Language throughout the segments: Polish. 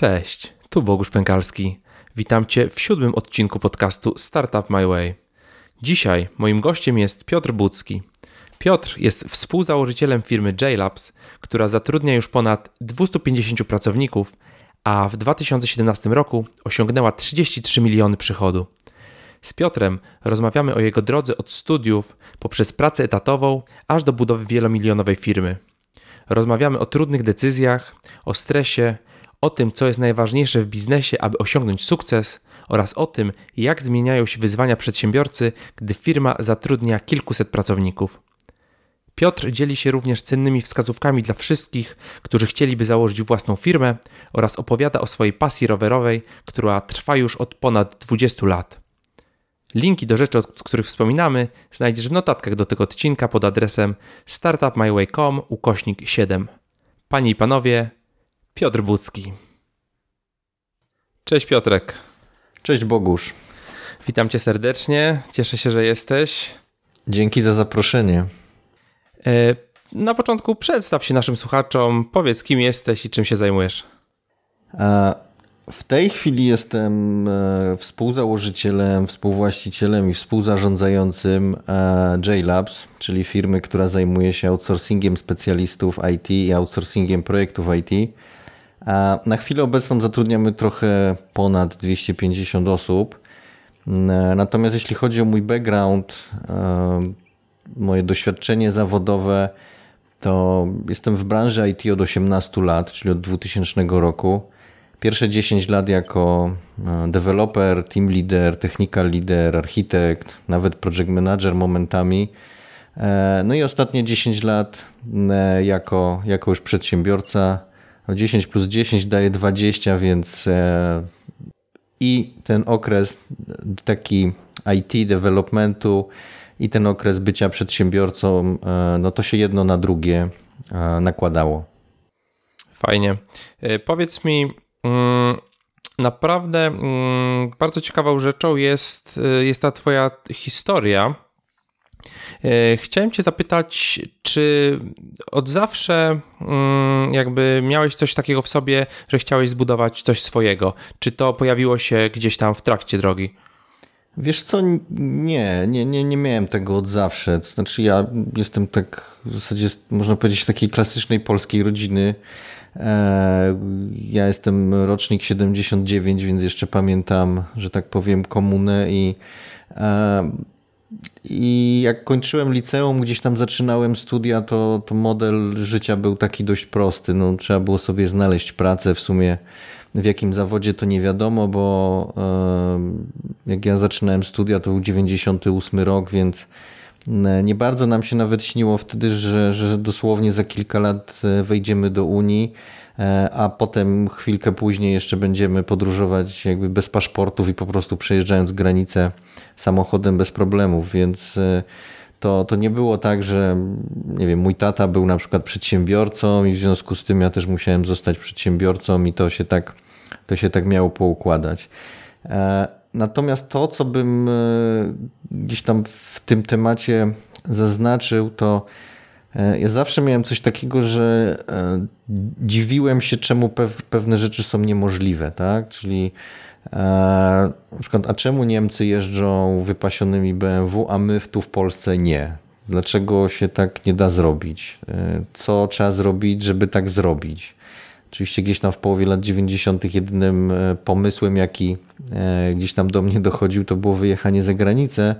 Cześć, tu Bogusz Pękalski. Witam Cię w siódmym odcinku podcastu Startup My Way. Dzisiaj moim gościem jest Piotr Budzki. Piotr jest współzałożycielem firmy JLabs, która zatrudnia już ponad 250 pracowników, a w 2017 roku osiągnęła 33 miliony przychodu. Z Piotrem rozmawiamy o jego drodze od studiów poprzez pracę etatową aż do budowy wielomilionowej firmy. Rozmawiamy o trudnych decyzjach, o stresie, o tym, co jest najważniejsze w biznesie, aby osiągnąć sukces, oraz o tym, jak zmieniają się wyzwania przedsiębiorcy, gdy firma zatrudnia kilkuset pracowników. Piotr dzieli się również cennymi wskazówkami dla wszystkich, którzy chcieliby założyć własną firmę oraz opowiada o swojej pasji rowerowej, która trwa już od ponad 20 lat. Linki do rzeczy, o których wspominamy, znajdziesz w notatkach do tego odcinka pod adresem startupmyway.com ukośnik 7. Panie i panowie, Piotr Budzki. Cześć Piotrek. Cześć Bogusz. Witam cię serdecznie, cieszę się, że jesteś. Dzięki za zaproszenie. E, na początku przedstaw się naszym słuchaczom, powiedz kim jesteś i czym się zajmujesz. W tej chwili jestem e, współzałożycielem, współwłaścicielem i współzarządzającym e, JLabs, czyli firmy, która zajmuje się outsourcingiem specjalistów IT i outsourcingiem projektów IT. Na chwilę obecną zatrudniamy trochę ponad 250 osób. Natomiast jeśli chodzi o mój background, moje doświadczenie zawodowe, to jestem w branży IT od 18 lat, czyli od 2000 roku. Pierwsze 10 lat jako developer, team leader, technical leader, architekt, nawet project manager momentami. No i ostatnie 10 lat jako, jako już przedsiębiorca. 10 plus 10 daje 20, więc e, i ten okres taki IT developmentu i ten okres bycia przedsiębiorcą, e, no to się jedno na drugie e, nakładało. Fajnie. Powiedz mi, mm, naprawdę mm, bardzo ciekawą rzeczą jest, jest ta Twoja historia. Chciałem Cię zapytać, czy od zawsze mm, jakby miałeś coś takiego w sobie, że chciałeś zbudować coś swojego? Czy to pojawiło się gdzieś tam w trakcie drogi? Wiesz co, nie, nie, nie, nie miałem tego od zawsze. To znaczy ja jestem tak w zasadzie można powiedzieć takiej klasycznej polskiej rodziny. E, ja jestem rocznik 79, więc jeszcze pamiętam, że tak powiem, komunę i e, i jak kończyłem liceum, gdzieś tam zaczynałem studia, to, to model życia był taki dość prosty. No, trzeba było sobie znaleźć pracę w sumie. W jakim zawodzie to nie wiadomo, bo jak ja zaczynałem studia, to był 98 rok, więc nie bardzo nam się nawet śniło wtedy, że, że dosłownie za kilka lat e, wejdziemy do Unii E, a potem chwilkę później jeszcze będziemy podróżować jakby bez paszportów i po prostu przejeżdżając granicę samochodem bez problemów, więc e, to, to nie było tak, że nie wiem, mój tata był na przykład przedsiębiorcą i w związku z tym ja też musiałem zostać przedsiębiorcą i to się tak, to się tak miało poukładać. E, natomiast to, co bym gdzieś tam w tym temacie zaznaczył, to E, ja zawsze miałem coś takiego, że e, dziwiłem się, czemu pewne rzeczy są niemożliwe, tak? Czyli na przykład, a czemu Niemcy jeżdżą wypasionymi BMW, a my tu w Polsce nie? Dlaczego się tak nie da zrobić? Co trzeba zrobić, żeby tak zrobić? Oczywiście gdzieś tam w połowie lat 90. jedynym pomysłem, jaki gdzieś tam do mnie dochodził, to było wyjechanie za granicę.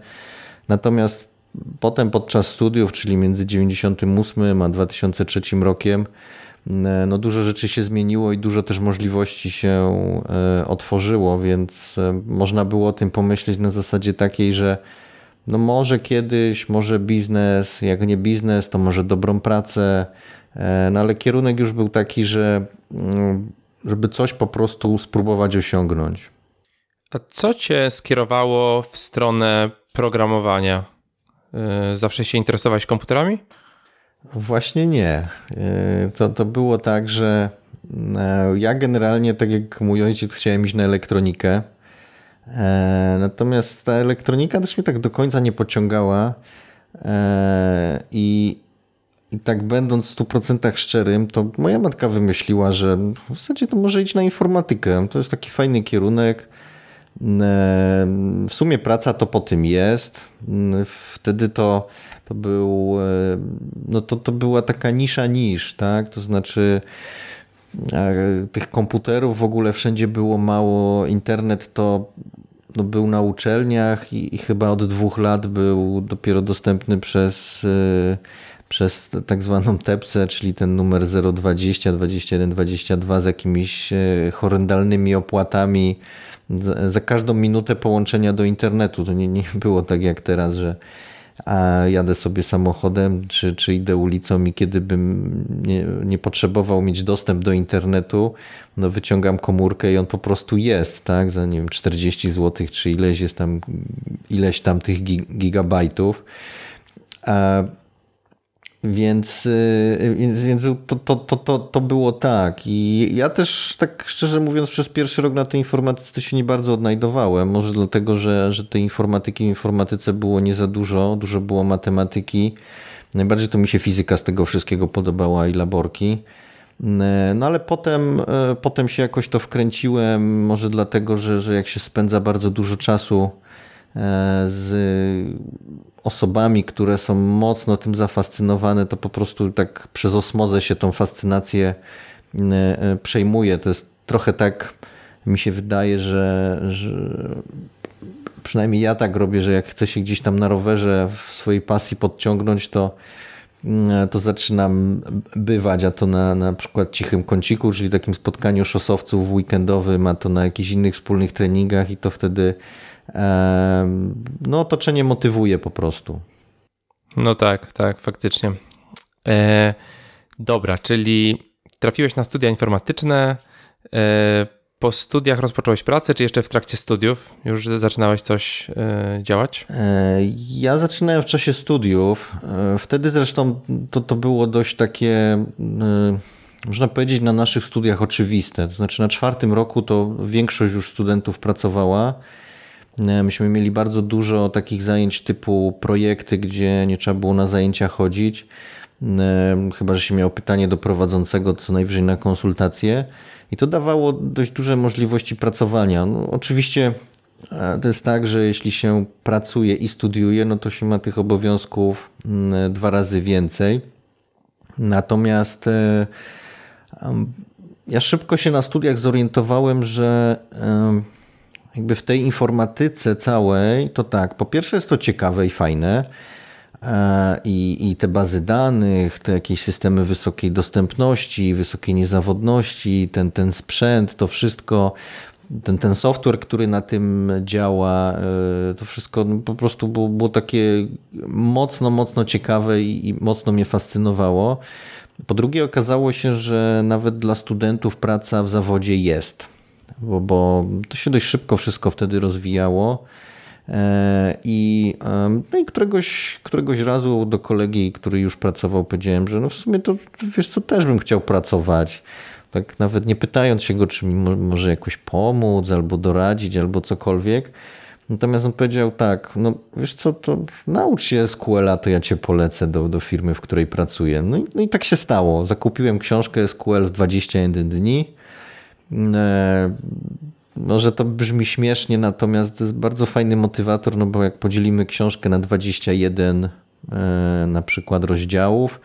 Natomiast Potem podczas studiów, czyli między 98 a 2003 rokiem, e, no dużo rzeczy się zmieniło i dużo też możliwości się e, otworzyło, więc e, można było o tym pomyśleć na zasadzie takiej, że no może kiedyś, może biznes, jak nie biznes, to może dobrą pracę, no ale kierunek już był taki, że mm, żeby coś po prostu spróbować osiągnąć. A co cię skierowało w stronę programowania? E, zawsze się interesowałeś komputerami? Właśnie nie. E, to, to było tak, że e, ja generalnie, tak jak mój ojciec, chciałem iść na elektronikę. Natomiast ta elektronika też mnie tak do końca nie pociągała. I i tak będąc w 100% szczerym, to moja matka wymyśliła, że w zasadzie to może iść na informatykę. To jest taki fajny kierunek. W sumie praca to po tym jest. Wtedy to, to był, no to, to była taka nisza nisz, tak? To znaczy tych komputerów w ogóle wszędzie było mało. Internet to no, był na uczelniach i, i, chyba od dwóch lat był dopiero dostępny przez, e, przez tak zwaną TEPSę, czyli ten numer 020, 21, 22 z jakimiś e, horrendalnymi opłatami za, za każdą minutę połączenia do internetu. To nie, nie było tak jak teraz, że a jadę sobie samochodem, czy, czy idę ulicą i kiedy bym nie, nie, potrzebował mieć dostęp do internetu, no wyciągam komórkę i on po prostu jest, tak, za nie wiem, 40 zł, czy ileś jest tam, ileś tam tych gigabajtów. A więc, y, więc, więc to, to, to, to, to było tak. I ja też, tak szczerze mówiąc, przez pierwszy rok na tej informatyce się nie bardzo odnajdowałem. Może dlatego, że, że tej informatyki w informatyce było nie za dużo, dużo było matematyki. Najbardziej to mi się fizyka z tego wszystkiego podobała i laborki. No ale potem, e, potem się jakoś to wkręciłem, może dlatego, że, że jak się spędza bardzo dużo czasu e, z osobami, które są mocno tym zafascynowane, to po prostu tak przez osmozę się tą fascynację e, e, przejmuje. To jest trochę tak, mi się wydaje, że, że przynajmniej ja tak robię, że jak chcę się gdzieś tam na rowerze w swojej pasji podciągnąć, to mm, to zaczynam bywać, a to na, na przykład cichym kąciku, czyli takim spotkaniu szosowców weekendowym, a to na jakichś innych wspólnych treningach i to wtedy no otoczenie motywuje po prostu. No tak, tak, faktycznie. E, dobra, czyli trafiłeś na studia informatyczne, e, po studiach rozpocząłeś pracę, czy jeszcze w trakcie studiów już zaczynałeś coś e, działać? E, ja zaczynałem w czasie studiów. E, wtedy zresztą to, to było dość takie, można powiedzieć, na naszych studiach oczywiste. To znaczy na czwartym roku to większość już studentów pracowała. E, myśmy mieli bardzo dużo takich zajęć typu projekty, gdzie nie trzeba było na zajęcia chodzić. E, chyba, że się miało pytanie do prowadzącego, co najwyżej na konsultację. I to dawało dość duże możliwości pracowania. No, oczywiście e, to jest tak, że jeśli się pracuje i studiuje, no to się ma tych obowiązków dwa razy więcej. Natomiast ja szybko się na studiach zorientowałem, że jakby w tej informatyce całej, to tak, po pierwsze jest to ciekawe i fajne. E, I, I te bazy danych, te jakieś systemy wysokiej dostępności, wysokiej niezawodności, ten, ten sprzęt, to wszystko, ten, ten software, który na tym działa, e, to wszystko no, po prostu było, było takie mocno, mocno ciekawe i, i mocno mnie fascynowało. Po drugie, okazało się, że nawet dla studentów praca w zawodzie jest bo, bo to się dość szybko wszystko wtedy rozwijało. E, I, no i któregoś, któregoś razu do kolegi, który już pracował, powiedziałem, że no w sumie to wiesz co, też bym chciał pracować. Tak nawet nie pytając się go, czy mi może jakoś pomóc, albo doradzić, albo cokolwiek. Natomiast on powiedział tak, no wiesz co, to naucz się SQL-a, to ja cię polecę do, do firmy, w której pracuję. No i, no i tak się stało. Zakupiłem książkę SQL w 21 dni może to brzmi śmiesznie, natomiast to jest bardzo fajny motywator, no bo jak podzielimy książkę na 21 e, na przykład rozdziałów,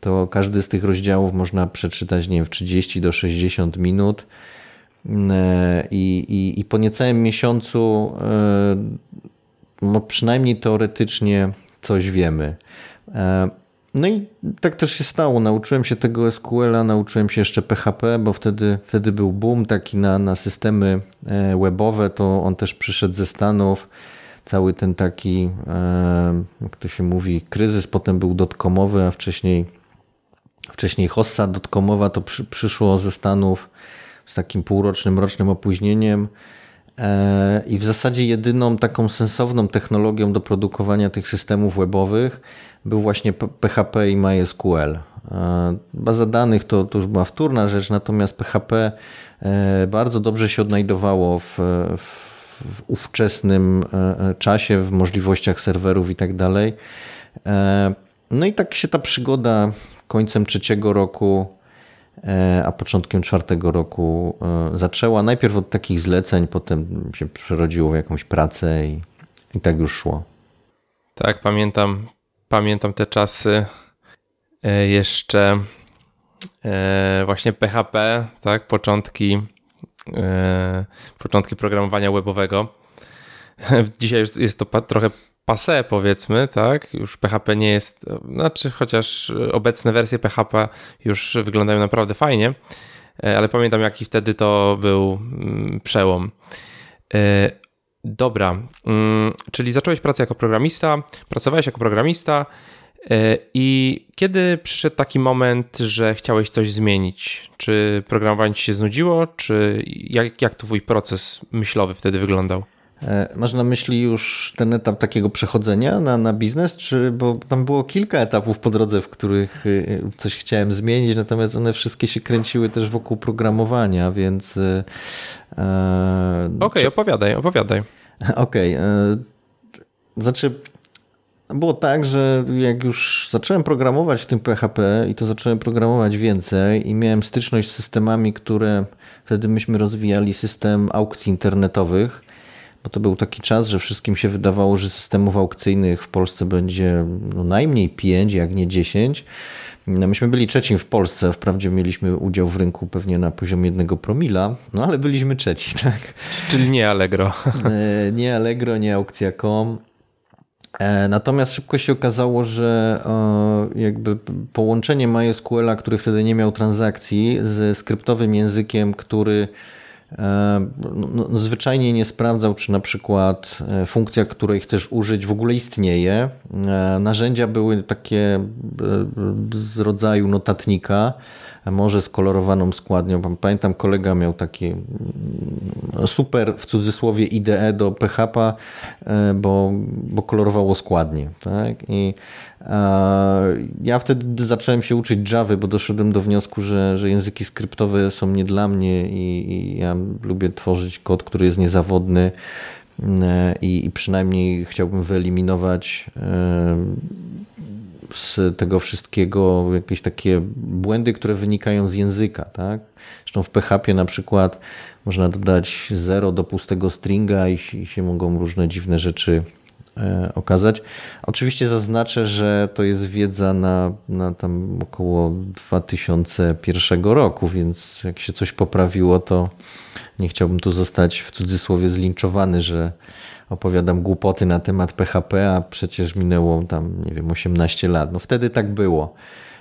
to każdy z tych rozdziałów można przeczytać, nie wiem, w 30 do 60 minut. E, I, i, i po niecałym miesiącu, no przynajmniej teoretycznie, coś wiemy. No i tak też się stało. Nauczyłem się tego SQL-a, nauczyłem się jeszcze PHP, bo wtedy, wtedy był boom taki na, na systemy e, webowe. To on też przyszedł ze Stanów. Cały ten taki, e, jak to się mówi, kryzys potem był dotkomowy, a wcześniej, wcześniej hossa dotkomowa to przy, przyszło ze Stanów z takim półrocznym, rocznym opóźnieniem. E, I w zasadzie jedyną taką sensowną technologią do produkowania tych systemów webowych był właśnie PHP i MySQL. E, baza danych to, to już była wtórna rzecz, natomiast PHP e, bardzo dobrze się odnajdowało w, w, w ówczesnym czasie, w możliwościach serwerów i tak dalej. No i tak się ta przygoda końcem trzeciego roku, a początkiem czwartego roku e, zaczęła. Najpierw od takich zleceń, potem się przerodziło w jakąś pracę i, i tak już szło. Tak, pamiętam, pamiętam te czasy e, jeszcze właśnie PHP, tak, początki, początki programowania webowego. Dzisiaj jest to trochę passe powiedzmy, tak? Już PHP nie jest, znaczy chociaż obecne wersje PHP już wyglądają naprawdę fajnie, e, ale pamiętam jaki wtedy to był mm, przełom. E, dobra, mm, czyli zacząłeś pracę jako programista, pracowałeś jako programista e, i kiedy przyszedł taki moment, że chciałeś coś zmienić? Czy programowanie ci się znudziło, czy jak, jak twój proces myślowy wtedy wyglądał? E, masz na myśli już ten etap takiego przechodzenia na, na biznes, czy bo tam było kilka etapów po drodze, w których y, coś chciałem zmienić, natomiast one wszystkie się kręciły też wokół programowania, więc. E, e Okej, okay, czy... opowiadaj, opowiadaj. Okej. Okay, e, znaczy, było tak, że jak już zacząłem programować w tym PHP i to zacząłem programować więcej i miałem styczność z systemami, które wtedy myśmy rozwijali system aukcji internetowych bo to był taki czas, że wszystkim się wydawało, że systemów aukcyjnych w Polsce będzie no najmniej 5, jak nie 10. No myśmy byli trzecim w Polsce, wprawdzie mieliśmy udział w rynku pewnie na poziomie jednego promila, no ale byliśmy trzeci, tak? Czyli nie Allegro. E, nie Allegro, nie aukcja.com. E, natomiast szybko się okazało, że e, jakby połączenie MySQL-a, który wtedy nie miał transakcji, ze skryptowym językiem, który no, no, zwyczajnie nie sprawdzał, czy na przykład e, funkcja, której chcesz użyć, w ogóle istnieje. E, narzędzia były takie z rodzaju notatnika, może z kolorowaną składnią. Pamiętam, kolega miał takie mm, super, w cudzysłowie, IDE do PHP, bo, bo kolorowało składnie. Tak? I ja wtedy zacząłem się uczyć Java, bo doszedłem do wniosku, że, że języki skryptowe są nie dla mnie i, i ja lubię tworzyć kod, który jest niezawodny e, i, i przynajmniej chciałbym wyeliminować e, z tego wszystkiego jakieś takie błędy, które wynikają z języka. Tak? Zresztą w PHP na przykład można dodać 0 do pustego stringa i, się mogą różne dziwne rzeczy E, okazać. Oczywiście zaznaczę, że to jest wiedza na, na tam około 2001 roku, więc jak się coś poprawiło, to nie chciałbym tu zostać w cudzysłowie zlinczowany, że opowiadam głupoty na temat PHP, a przecież minęło tam, nie wiem, 18 lat. No wtedy tak było.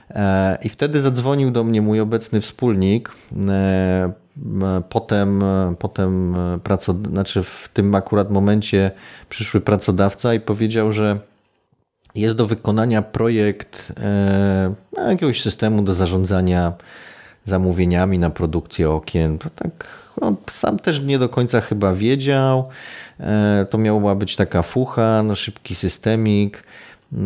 E, I wtedy zadzwonił do mnie mój obecny wspólnik, e, Potem, potem pracod... znaczy w tym akurat momencie przyszły pracodawca i powiedział, że jest do wykonania projekt e, jakiegoś systemu do zarządzania zamówieniami na produkcję okien. Tak, on sam też nie do końca chyba wiedział. E, to miała być taka fucha, no szybki systemik.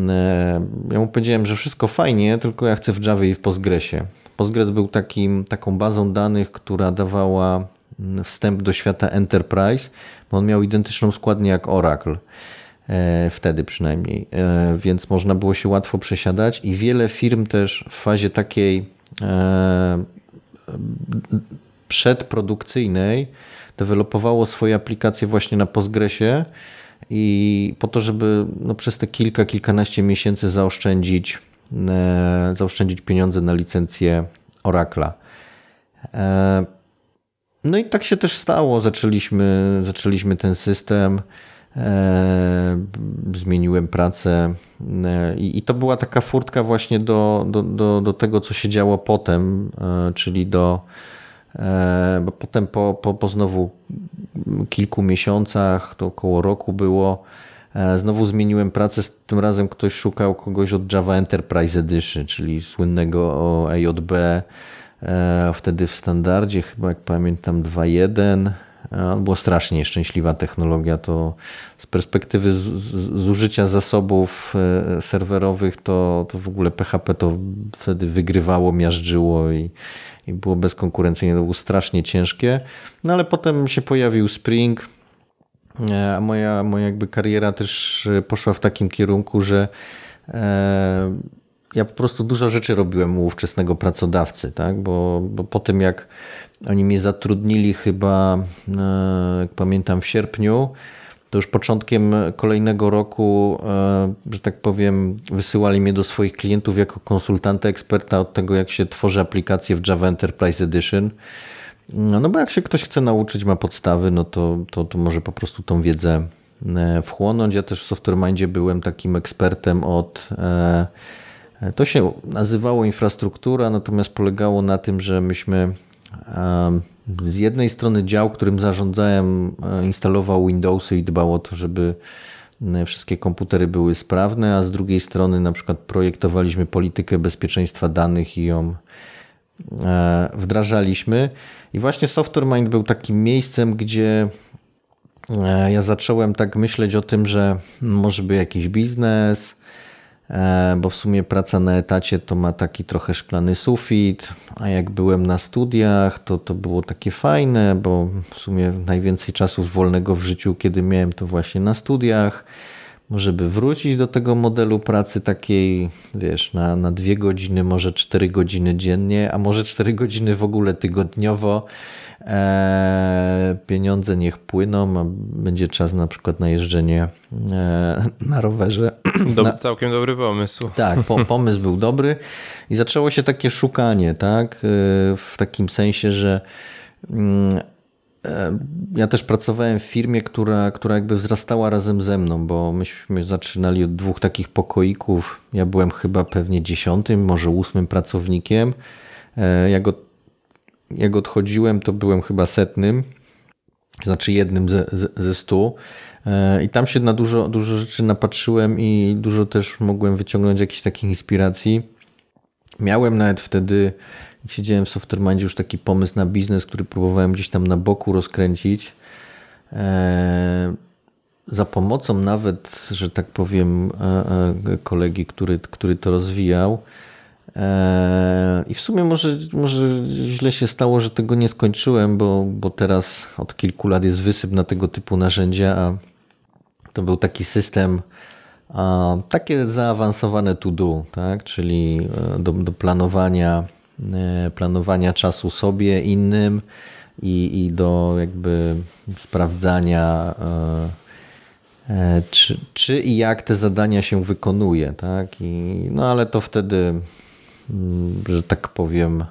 E, ja mu powiedziałem, że wszystko fajnie, tylko ja chcę w Java i w Postgresie. Postgres był takim, taką bazą danych, która dawała mm, wstęp do świata Enterprise, bo on miał identyczną składnię jak Oracle. E, wtedy przynajmniej, więc można było się łatwo przesiadać i wiele firm też w fazie takiej przedprodukcyjnej dewelopowało swoje aplikacje właśnie na Postgresie i po to, żeby no, przez te kilka, kilkanaście miesięcy zaoszczędzić E, zaoszczędzić pieniądze na licencję Oracla. E, no i tak się też stało. Zaczęliśmy, zaczęliśmy ten system. E, zmieniłem pracę i, to była taka furtka właśnie do, do, do, do tego, co się działo potem, czyli do bo potem po, po, po znowu kilku miesiącach, to około roku było, E, znowu zmieniłem pracę, tym razem ktoś szukał kogoś od Java Enterprise Edition, czyli słynnego AJB, e, wtedy w standardzie, chyba jak pamiętam 2.1. E, była strasznie szczęśliwa technologia. To z perspektywy zużycia zasobów serwerowych, to, to w ogóle PHP to wtedy wygrywało, miażdżyło i, i było bezkonkurencyjne. To było strasznie ciężkie. No ale potem się pojawił Spring a moja, moja jakby kariera też e, poszła w takim kierunku, że ja po prostu dużo rzeczy robiłem u ówczesnego pracodawcy, tak? bo, bo po tym jak oni mnie zatrudnili chyba, jak pamiętam, w sierpniu, to już początkiem kolejnego roku, e, że tak powiem, wysyłali mnie do swoich klientów jako konsultanta, eksperta od tego, jak się tworzy aplikacje w Java Enterprise Edition. No, no bo jak się ktoś chce nauczyć, ma podstawy, no to, to, to może po prostu tą wiedzę e, wchłonąć. Ja też w SoftwareMindzie byłem takim ekspertem od... E, to się nazywało infrastruktura, natomiast polegało na tym, że myśmy z jednej strony dział, którym zarządzałem, e, instalował Windowsy i dbał o to, żeby e, wszystkie komputery były sprawne, a z drugiej strony na przykład projektowaliśmy politykę bezpieczeństwa danych i ją e, wdrażaliśmy. I właśnie Software Mind był takim miejscem, gdzie ja zacząłem tak myśleć o tym, że może by jakiś biznes, bo w sumie praca na etacie to ma taki trochę szklany sufit, a jak byłem na studiach, to to było takie fajne, bo w sumie najwięcej czasu wolnego w życiu, kiedy miałem to właśnie na studiach. Może by wrócić do tego modelu pracy takiej, wiesz, na, na dwie godziny, może cztery godziny dziennie, a może cztery godziny w ogóle tygodniowo E, pieniądze niech płyną, a będzie czas na przykład na jeżdżenie e, na rowerze. na... Całkiem dobry pomysł. Tak, po, pomysł był dobry i zaczęło się takie szukanie, tak, e, w takim sensie, że mm, ja też pracowałem w firmie, która, która jakby wzrastała razem ze mną, bo myśmy zaczynali od dwóch takich pokoików. Ja byłem chyba pewnie dziesiątym, może ósmym pracownikiem. Jak od jak odchodziłem, to byłem chyba setnym, znaczy jednym ze, ze stu. E, I tam się na dużo, dużo rzeczy napatrzyłem i dużo też mogłem wyciągnąć jakichś takich inspiracji. Miałem nawet wtedy, jak siedziałem w Softwaremindzie, już taki pomysł na biznes, który próbowałem gdzieś tam na boku rozkręcić. E, za pomocą nawet, że tak powiem, e, kolegi, który, który to rozwijał. Eee, I w sumie może, może źle się stało, że tego nie skończyłem, bo, bo teraz od kilku lat jest wysyp na tego typu narzędzia, a to był taki system, a, takie zaawansowane to do, tak? czyli e, do, do planowania, e, planowania czasu sobie, innym i, i do jakby sprawdzania e, czy, czy i jak te zadania się wykonuje, tak? I, no ale to wtedy że tak powiem,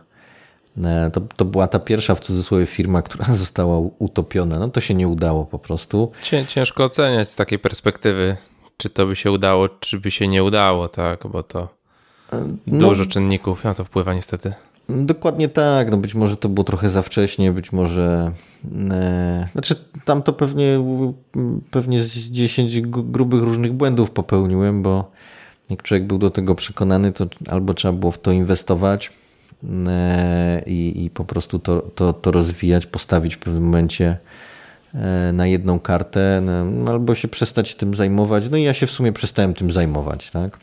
e, to, to była ta pierwsza w cudzysłowie firma, która została utopiona. No to się nie udało po prostu. Ciężko oceniać z takiej perspektywy, czy to by się udało, czy by się nie udało, tak, bo to e, no, dużo czynników na to wpływa niestety. Dokładnie tak. No być może to było trochę za wcześnie, być może. E, znaczy, tam to pewnie, pewnie z 10 grubych różnych błędów popełniłem, bo jak człowiek był do tego przekonany, to albo trzeba było w to inwestować e, i, i po prostu to, to, to rozwijać, postawić w pewnym momencie e, na jedną kartę, no, albo się przestać tym zajmować. No i ja się w sumie przestałem tym zajmować, tak?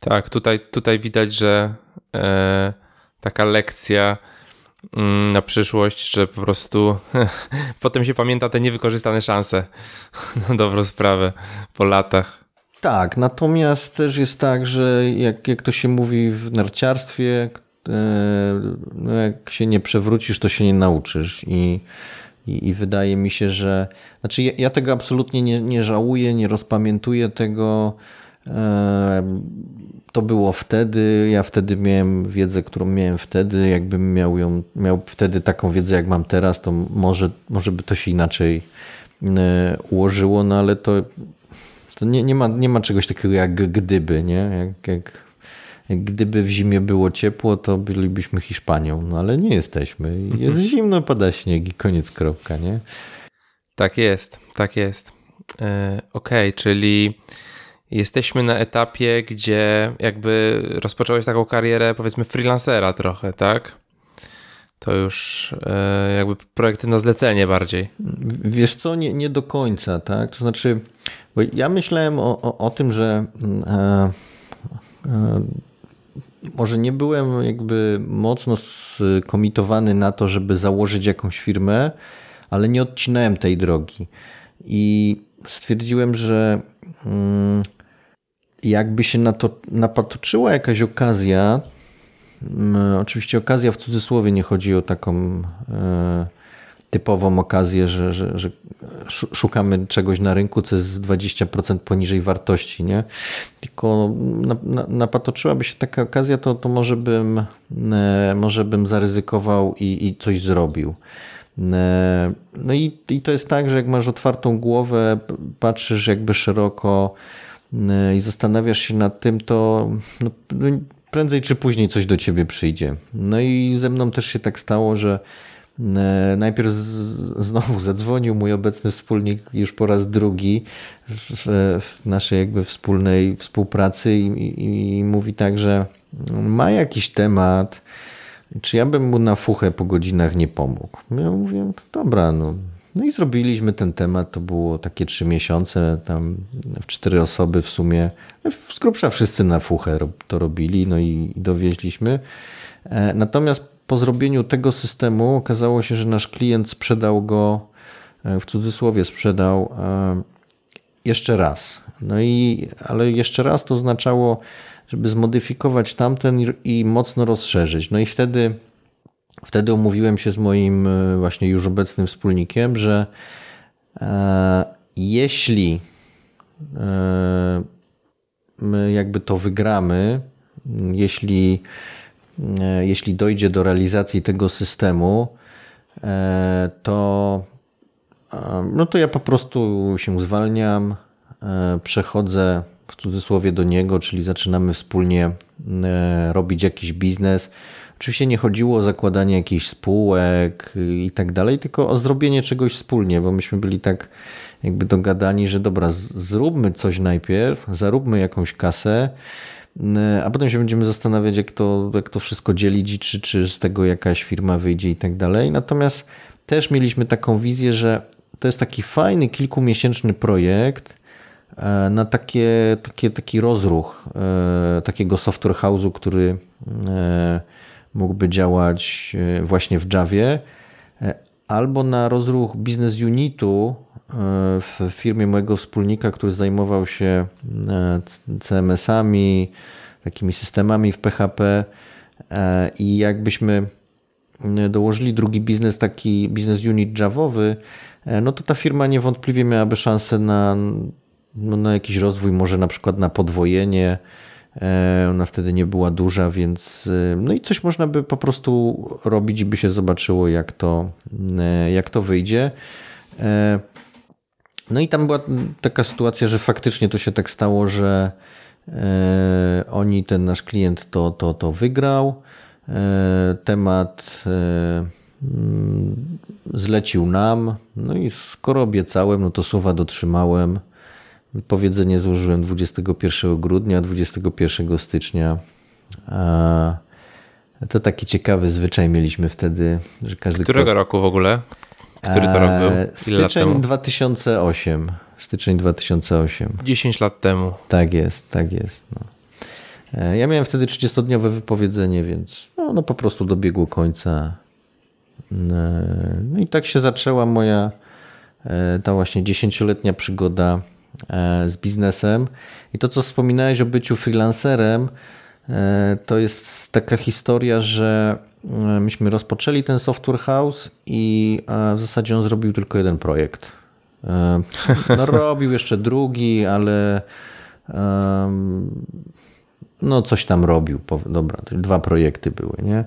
Tak, tutaj, tutaj widać, że e, taka lekcja mm, na przyszłość, że po prostu potem się pamięta te niewykorzystane szanse na dobrą sprawę po latach. Tak, natomiast też jest tak, że jak, jak to się mówi w narciarstwie, e, no jak się nie przewrócisz, to się nie nauczysz. I, i, i wydaje mi się, że. Znaczy, ja, ja, tego absolutnie nie, nie żałuję, nie rozpamiętuję tego. E, to było wtedy, ja wtedy miałem wiedzę, którą miałem wtedy. Jakbym miał, ją, miał wtedy taką wiedzę, jak mam teraz, to może, może by to się inaczej e, ułożyło, no ale to to nie, nie, ma, nie ma czegoś takiego jak gdyby, nie? Jak, jak, jak gdyby w zimie było ciepło, to bylibyśmy Hiszpanią, no ale nie jesteśmy. Jest mhm. zimno, pada śnieg i koniec, kropka, nie? Tak jest, tak jest. E, Okej, okay, czyli jesteśmy na etapie, gdzie jakby rozpocząłeś taką karierę, powiedzmy, freelancera trochę, tak? To już e, jakby projekty na zlecenie bardziej. Wiesz co, nie, nie do końca, tak? To znaczy, bo ja myślałem o, o, o tym, że mm, e, e, może nie byłem jakby mocno skomitowany na to, żeby założyć jakąś firmę, ale nie odcinałem tej drogi. I stwierdziłem, że mm, jakby się na to napatoczyła jakaś okazja, oczywiście okazja w cudzysłowie nie chodzi o taką typową okazję, że, że, że szukamy czegoś na rynku, co jest 20% poniżej wartości, nie? Tylko napatoczyłaby się taka okazja, to, to może, bym, e, może bym zaryzykował i, i coś zrobił. E, no i, i to jest tak, że jak masz otwartą głowę, patrzysz jakby szeroko e, i zastanawiasz się nad tym, to no, no prędzej czy później coś do ciebie przyjdzie. No i ze mną też się tak stało, że najpierw znowu zadzwonił mój obecny wspólnik już po raz drugi w, w naszej jakby wspólnej współpracy i, i, i, mówi tak, że ma jakiś temat, czy ja bym mu na fuchę po godzinach nie pomógł. Ja mówię, dobra, no. No i zrobiliśmy ten temat, to było takie trzy miesiące, tam cztery osoby w sumie, z grubsza wszyscy na fuchę to robili, no i dowieźliśmy. E, natomiast po zrobieniu tego systemu okazało się, że nasz klient sprzedał go, e, w cudzysłowie sprzedał e, jeszcze raz. No i, ale jeszcze raz to oznaczało, żeby zmodyfikować tamten i mocno rozszerzyć. No i wtedy, wtedy umówiłem się z moim e, właśnie już obecnym wspólnikiem, że jeśli my jakby to wygramy, jeśli jeśli dojdzie do realizacji tego systemu, e, to, e, no to ja po prostu się zwalniam, przechodzę w cudzysłowie do niego, czyli zaczynamy wspólnie robić jakiś biznes. Oczywiście nie chodziło o zakładanie jakichś spółek i tak dalej, tylko o zrobienie czegoś wspólnie, bo myśmy byli tak jakby dogadani, że dobra, zróbmy coś najpierw, zaróbmy jakąś kasę, E, a potem się będziemy zastanawiać, jak to, jak to wszystko dzielić, czy, czy z tego jakaś firma wyjdzie i tak dalej. Natomiast też mieliśmy taką wizję, że to jest taki fajny, kilkumiesięczny projekt e, na takie, takie, taki rozruch e, takiego software house'u, który mógłby działać właśnie w Javie, albo na rozruch business unitu w firmie mojego wspólnika, który zajmował się e, CMS-ami, takimi systemami w PHP e, i jakbyśmy e, dołożyli drugi biznes, taki biznes unit javowy, no to ta firma niewątpliwie miałaby szansę na, no na jakiś rozwój, może na przykład na podwojenie. Ona wtedy nie była duża, więc no i coś można by po prostu robić by się zobaczyło, jak to, jak to wyjdzie. No i tam była taka sytuacja, że faktycznie to się tak stało, że e, oni, ten nasz klient to, to, to wygrał. E, temat e, mm, zlecił nam. No i skoro obiecałem, no to słowa dotrzymałem. Wypowiedzenie złożyłem 21 grudnia, 21 stycznia. To taki ciekawy zwyczaj mieliśmy wtedy, że każdy. Którego kto... roku w ogóle? Który to rok był? Ile Styczeń 2008. Styczeń 2008. 10 lat temu. Tak jest, tak jest. No. E, ja miałem wtedy 30-dniowe wypowiedzenie, więc no, no po prostu dobiegło końca. E, no i tak się zaczęła moja e, ta właśnie dziesięcioletnia przygoda z biznesem. I to, co wspominałeś o byciu freelancerem, to jest taka historia, że E, myśmy rozpoczęli ten software house i e, w zasadzie on zrobił tylko jeden projekt. E, no, robił jeszcze drugi, ale no coś tam robił. Dobra, dwa projekty były, nie?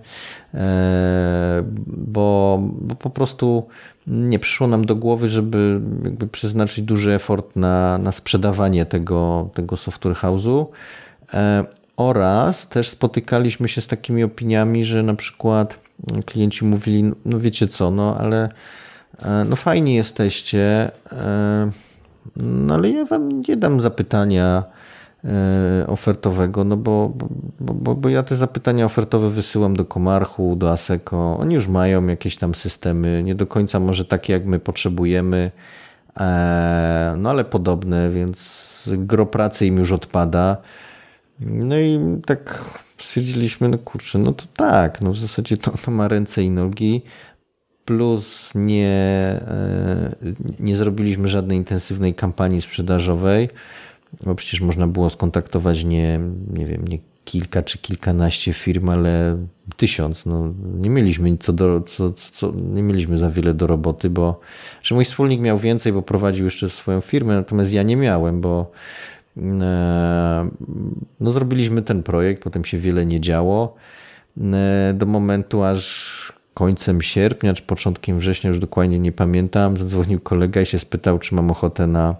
Bo, bo po prostu nie przyszło nam do głowy, żeby jakby przeznaczyć duży effort na, na sprzedawanie tego, tego software house'u. Oraz też spotykaliśmy się z takimi opiniami, że na przykład klienci mówili, no wiecie co, no ale e, no fajni jesteście, e, no ale ja wam nie dam zapytania e, ofertowego, no bo, bo, bo, bo ja te zapytania ofertowe wysyłam do Komarchu, do ASECO. Oni już mają jakieś tam systemy, nie do końca może takie jak my potrzebujemy, no ale podobne, więc gro pracy im już odpada. No i tak stwierdziliśmy, no kurczę, no to tak, no w zasadzie to, to ma ręce i nogi, plus nie, e, nie zrobiliśmy żadnej intensywnej kampanii sprzedażowej, bo przecież można było skontaktować nie, nie wiem, nie kilka czy kilkanaście firm, ale tysiąc. No, nie mieliśmy co do, co, co, nie mieliśmy za wiele do roboty, bo że mój wspólnik miał więcej, bo prowadził jeszcze swoją firmę, natomiast ja nie miałem, bo no, zrobiliśmy ten projekt, potem się wiele nie działo. E, do momentu aż końcem sierpnia czy początkiem września, już dokładnie nie pamiętam, zadzwonił kolega i się spytał, czy mam ochotę na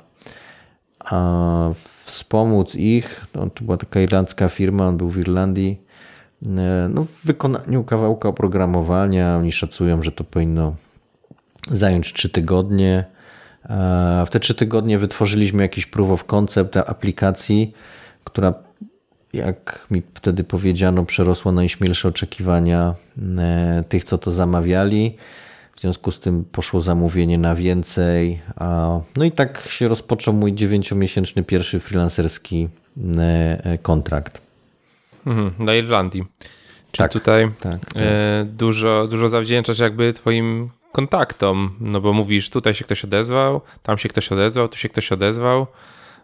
a, wspomóc ich. No, to była taka irlandzka firma, on był w Irlandii. E, no, w wykonaniu kawałka oprogramowania oni szacują, że to powinno zająć 3 tygodnie. W te 3 tygodnie wytworzyliśmy jakiś proof of concept aplikacji, która jak mi wtedy powiedziano, przerosło najśmielsze oczekiwania e, tych, co to zamawiali. W związku z tym poszło zamówienie na więcej. No i tak się rozpoczął mój dziewięciomiesięczny pierwszy freelancerski e, e, kontrakt. Mhm, dla Irlandii. Czyli tak, tutaj tak, tak. dużo, dużo zawdzięczasz jakby twoim kontaktom, no bo mówisz, tutaj się ktoś odezwał, tam się ktoś odezwał, tu się ktoś odezwał.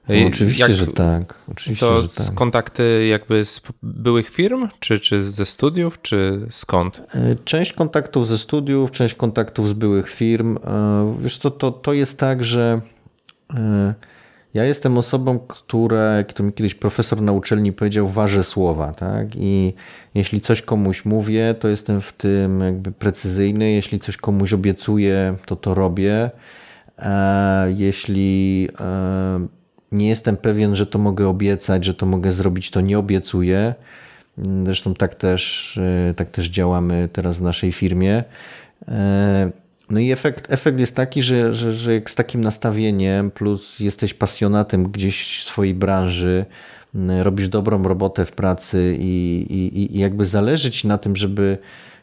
No, oczywiście, Jak, że tak. Oczywiście, to że tak. kontakty jakby z byłych firm, czy, czy ze studiów, czy skąd? E, część kontaktów ze studiów, część kontaktów z byłych firm. E, wiesz co, to, to jest tak, że e, ja jestem osobą, to mi kiedyś profesor na uczelni powiedział, waży słowa, tak? I jeśli coś komuś mówię, to jestem w tym jakby precyzyjny. Jeśli coś komuś obiecuję, to to robię. Jeśli nie jestem pewien, że to mogę obiecać, że to mogę zrobić, to nie obiecuję. Zresztą tak też, e, tak też działamy teraz w naszej firmie. No i efekt, efekt jest taki, że, że, że jak z takim nastawieniem, plus jesteś pasjonatem gdzieś swojej branży, robisz dobrą robotę w pracy i, i, i jakby zależy ci na tym, żeby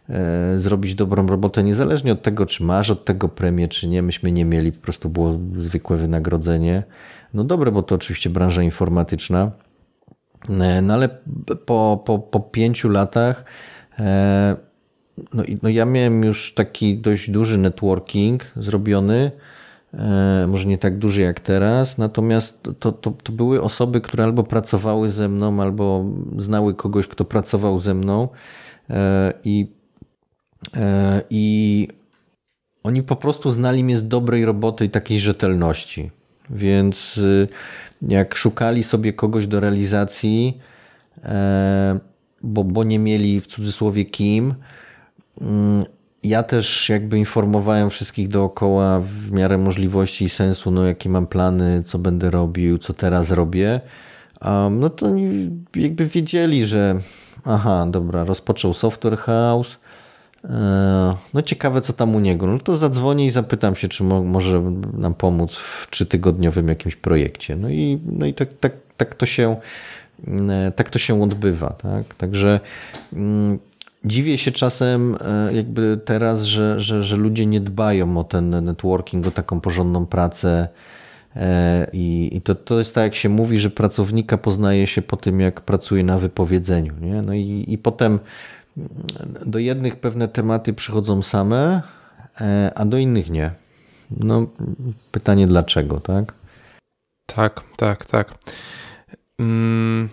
e, zrobić dobrą robotę, niezależnie od tego, czy masz od tego premię, czy nie. Myśmy nie mieli, po prostu było zwykłe wynagrodzenie no dobre, bo to oczywiście branża informatyczna. E, no ale po, po, po pięciu latach e, no, no ja miałem już taki dość duży networking zrobiony, e, może nie tak duży jak teraz, natomiast to, to, to były osoby, które albo pracowały ze mną, albo znały kogoś, kto pracował ze mną i, i oni po prostu znali mnie z dobrej roboty i takiej rzetelności. Więc jak szukali sobie kogoś do realizacji, e, bo, bo nie mieli w cudzysłowie kim, ja też jakby informowałem wszystkich dookoła w miarę możliwości i sensu, no jakie mam plany, co będę robił, co teraz robię. No to jakby wiedzieli, że aha, dobra, rozpoczął Software House, E, no ciekawe, co tam u niego. No to zadzwonię i zapytam się, czy mo może nam pomóc w trzytygodniowym jakimś projekcie. No i, no i tak, tak, tak, to się, e, tak to się odbywa. Tak? Także mm, dziwię się czasem e, jakby teraz, że, że, że ludzie nie dbają o ten networking, o taką porządną pracę. I, i to, to jest tak, jak się mówi, że pracownika poznaje się po tym, jak pracuje na wypowiedzeniu. Nie? No i, i potem do jednych pewne tematy przychodzą same, e, a do innych nie. No, pytanie dlaczego, tak? Tak, tak, tak. Hmm,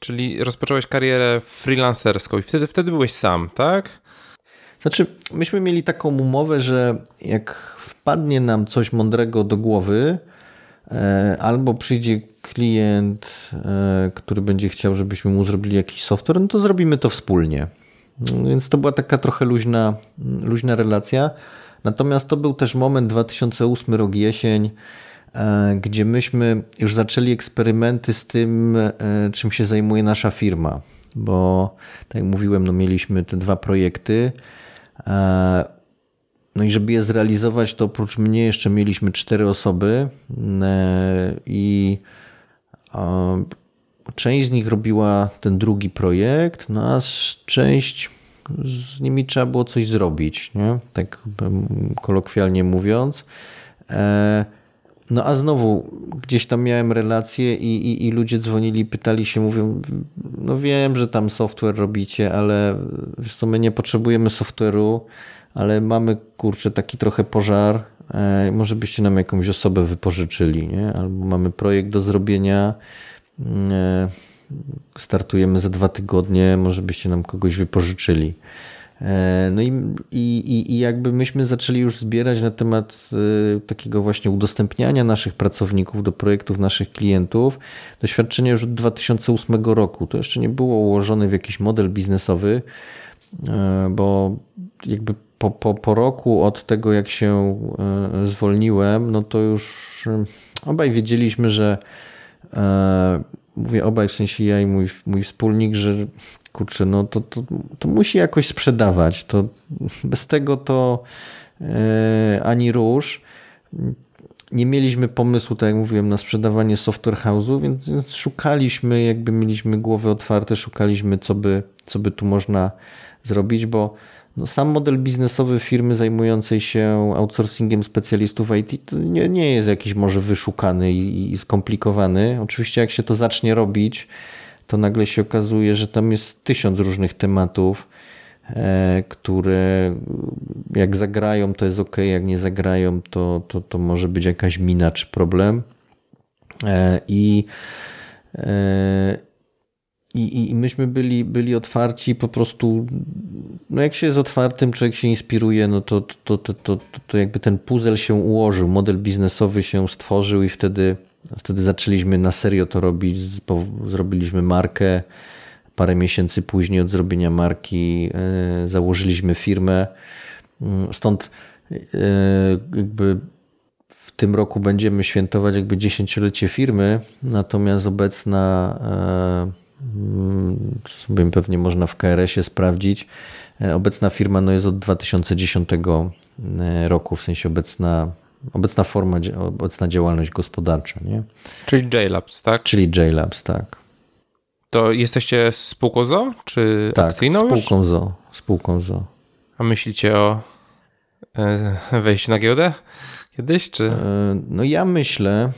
czyli rozpocząłeś karierę freelancerską i wtedy, wtedy byłeś sam, tak? Znaczy, myśmy mieli taką umowę, że jak wpadnie nam coś mądrego do głowy, e, albo przyjdzie klient, e, który będzie chciał, żebyśmy mu zrobili jakiś software, no to zrobimy to wspólnie. Więc to była taka trochę luźna, luźna relacja. Natomiast to był też moment 2008 rok jesień, gdzie myśmy już zaczęli eksperymenty z tym, e, czym się zajmuje nasza firma. Bo tak jak mówiłem, no mieliśmy te dwa projekty. E, no i żeby je zrealizować, to oprócz mnie jeszcze mieliśmy cztery osoby i Część z nich robiła ten drugi projekt, no a część z nimi trzeba było coś zrobić, nie? tak kolokwialnie mówiąc. No a znowu gdzieś tam miałem relacje i, i, i, ludzie dzwonili, pytali się, mówią, no wiem, że tam software robicie, ale wiesz co, my nie potrzebujemy software'u, ale mamy kurczę taki trochę pożar. E, może byście nam jakąś osobę wypożyczyli, nie? albo mamy projekt do zrobienia. E, startujemy za dwa tygodnie, może byście nam kogoś wypożyczyli. E, no i, i, i jakby myśmy zaczęli już zbierać na temat e, takiego właśnie udostępniania naszych pracowników do projektów naszych klientów. Doświadczenie już od 2008 roku. To jeszcze nie było ułożone w jakiś model biznesowy, e, bo jakby po, po, po roku od tego, jak się zwolniłem, no to już obaj wiedzieliśmy, że mówię obaj, w sensie ja i mój, mój wspólnik, że kurczę, no to, to, to musi jakoś sprzedawać. To bez tego to e, ani róż. Nie mieliśmy pomysłu, tak jak mówiłem, na sprzedawanie software house'u, więc, szukaliśmy, jakby mieliśmy głowy otwarte, szukaliśmy, co by, co by tu można zrobić, bo no, sam model biznesowy firmy zajmującej się outsourcingiem specjalistów IT nie, nie jest jakiś może wyszukany i, i skomplikowany. Oczywiście, jak się to zacznie robić, to nagle się okazuje, że tam jest tysiąc różnych tematów, e, które jak zagrają, to jest ok, jak nie zagrają, to, to, to może być jakaś mina czy problem. E, I, e, i, i myśmy byli, byli otwarci po prostu, no jak się jest otwartym, człowiek się inspiruje, no to, to, to, to, to jakby ten puzzle się ułożył, model biznesowy się stworzył i wtedy Wtedy zaczęliśmy na serio to robić. Zrobiliśmy markę. Parę miesięcy później od zrobienia marki e, założyliśmy firmę. Mm, stąd e, jakby w tym roku będziemy świętować jakby dziesięciolecie firmy, natomiast obecna mm, sobie pewnie można w KRS-ie sprawdzić. E, obecna firma no jest od 2010 roku, w sensie obecna obecna forma, obecna działalność gospodarcza. Nie? Czyli JLabs, tak? Czyli JLabs, tak. To jesteście spółką ZO, czy tak, akcyjną spółką już? ZO, spółką ZO. A myślicie o e, wejściu na giełdę kiedyś, czy? E, no ja myślę,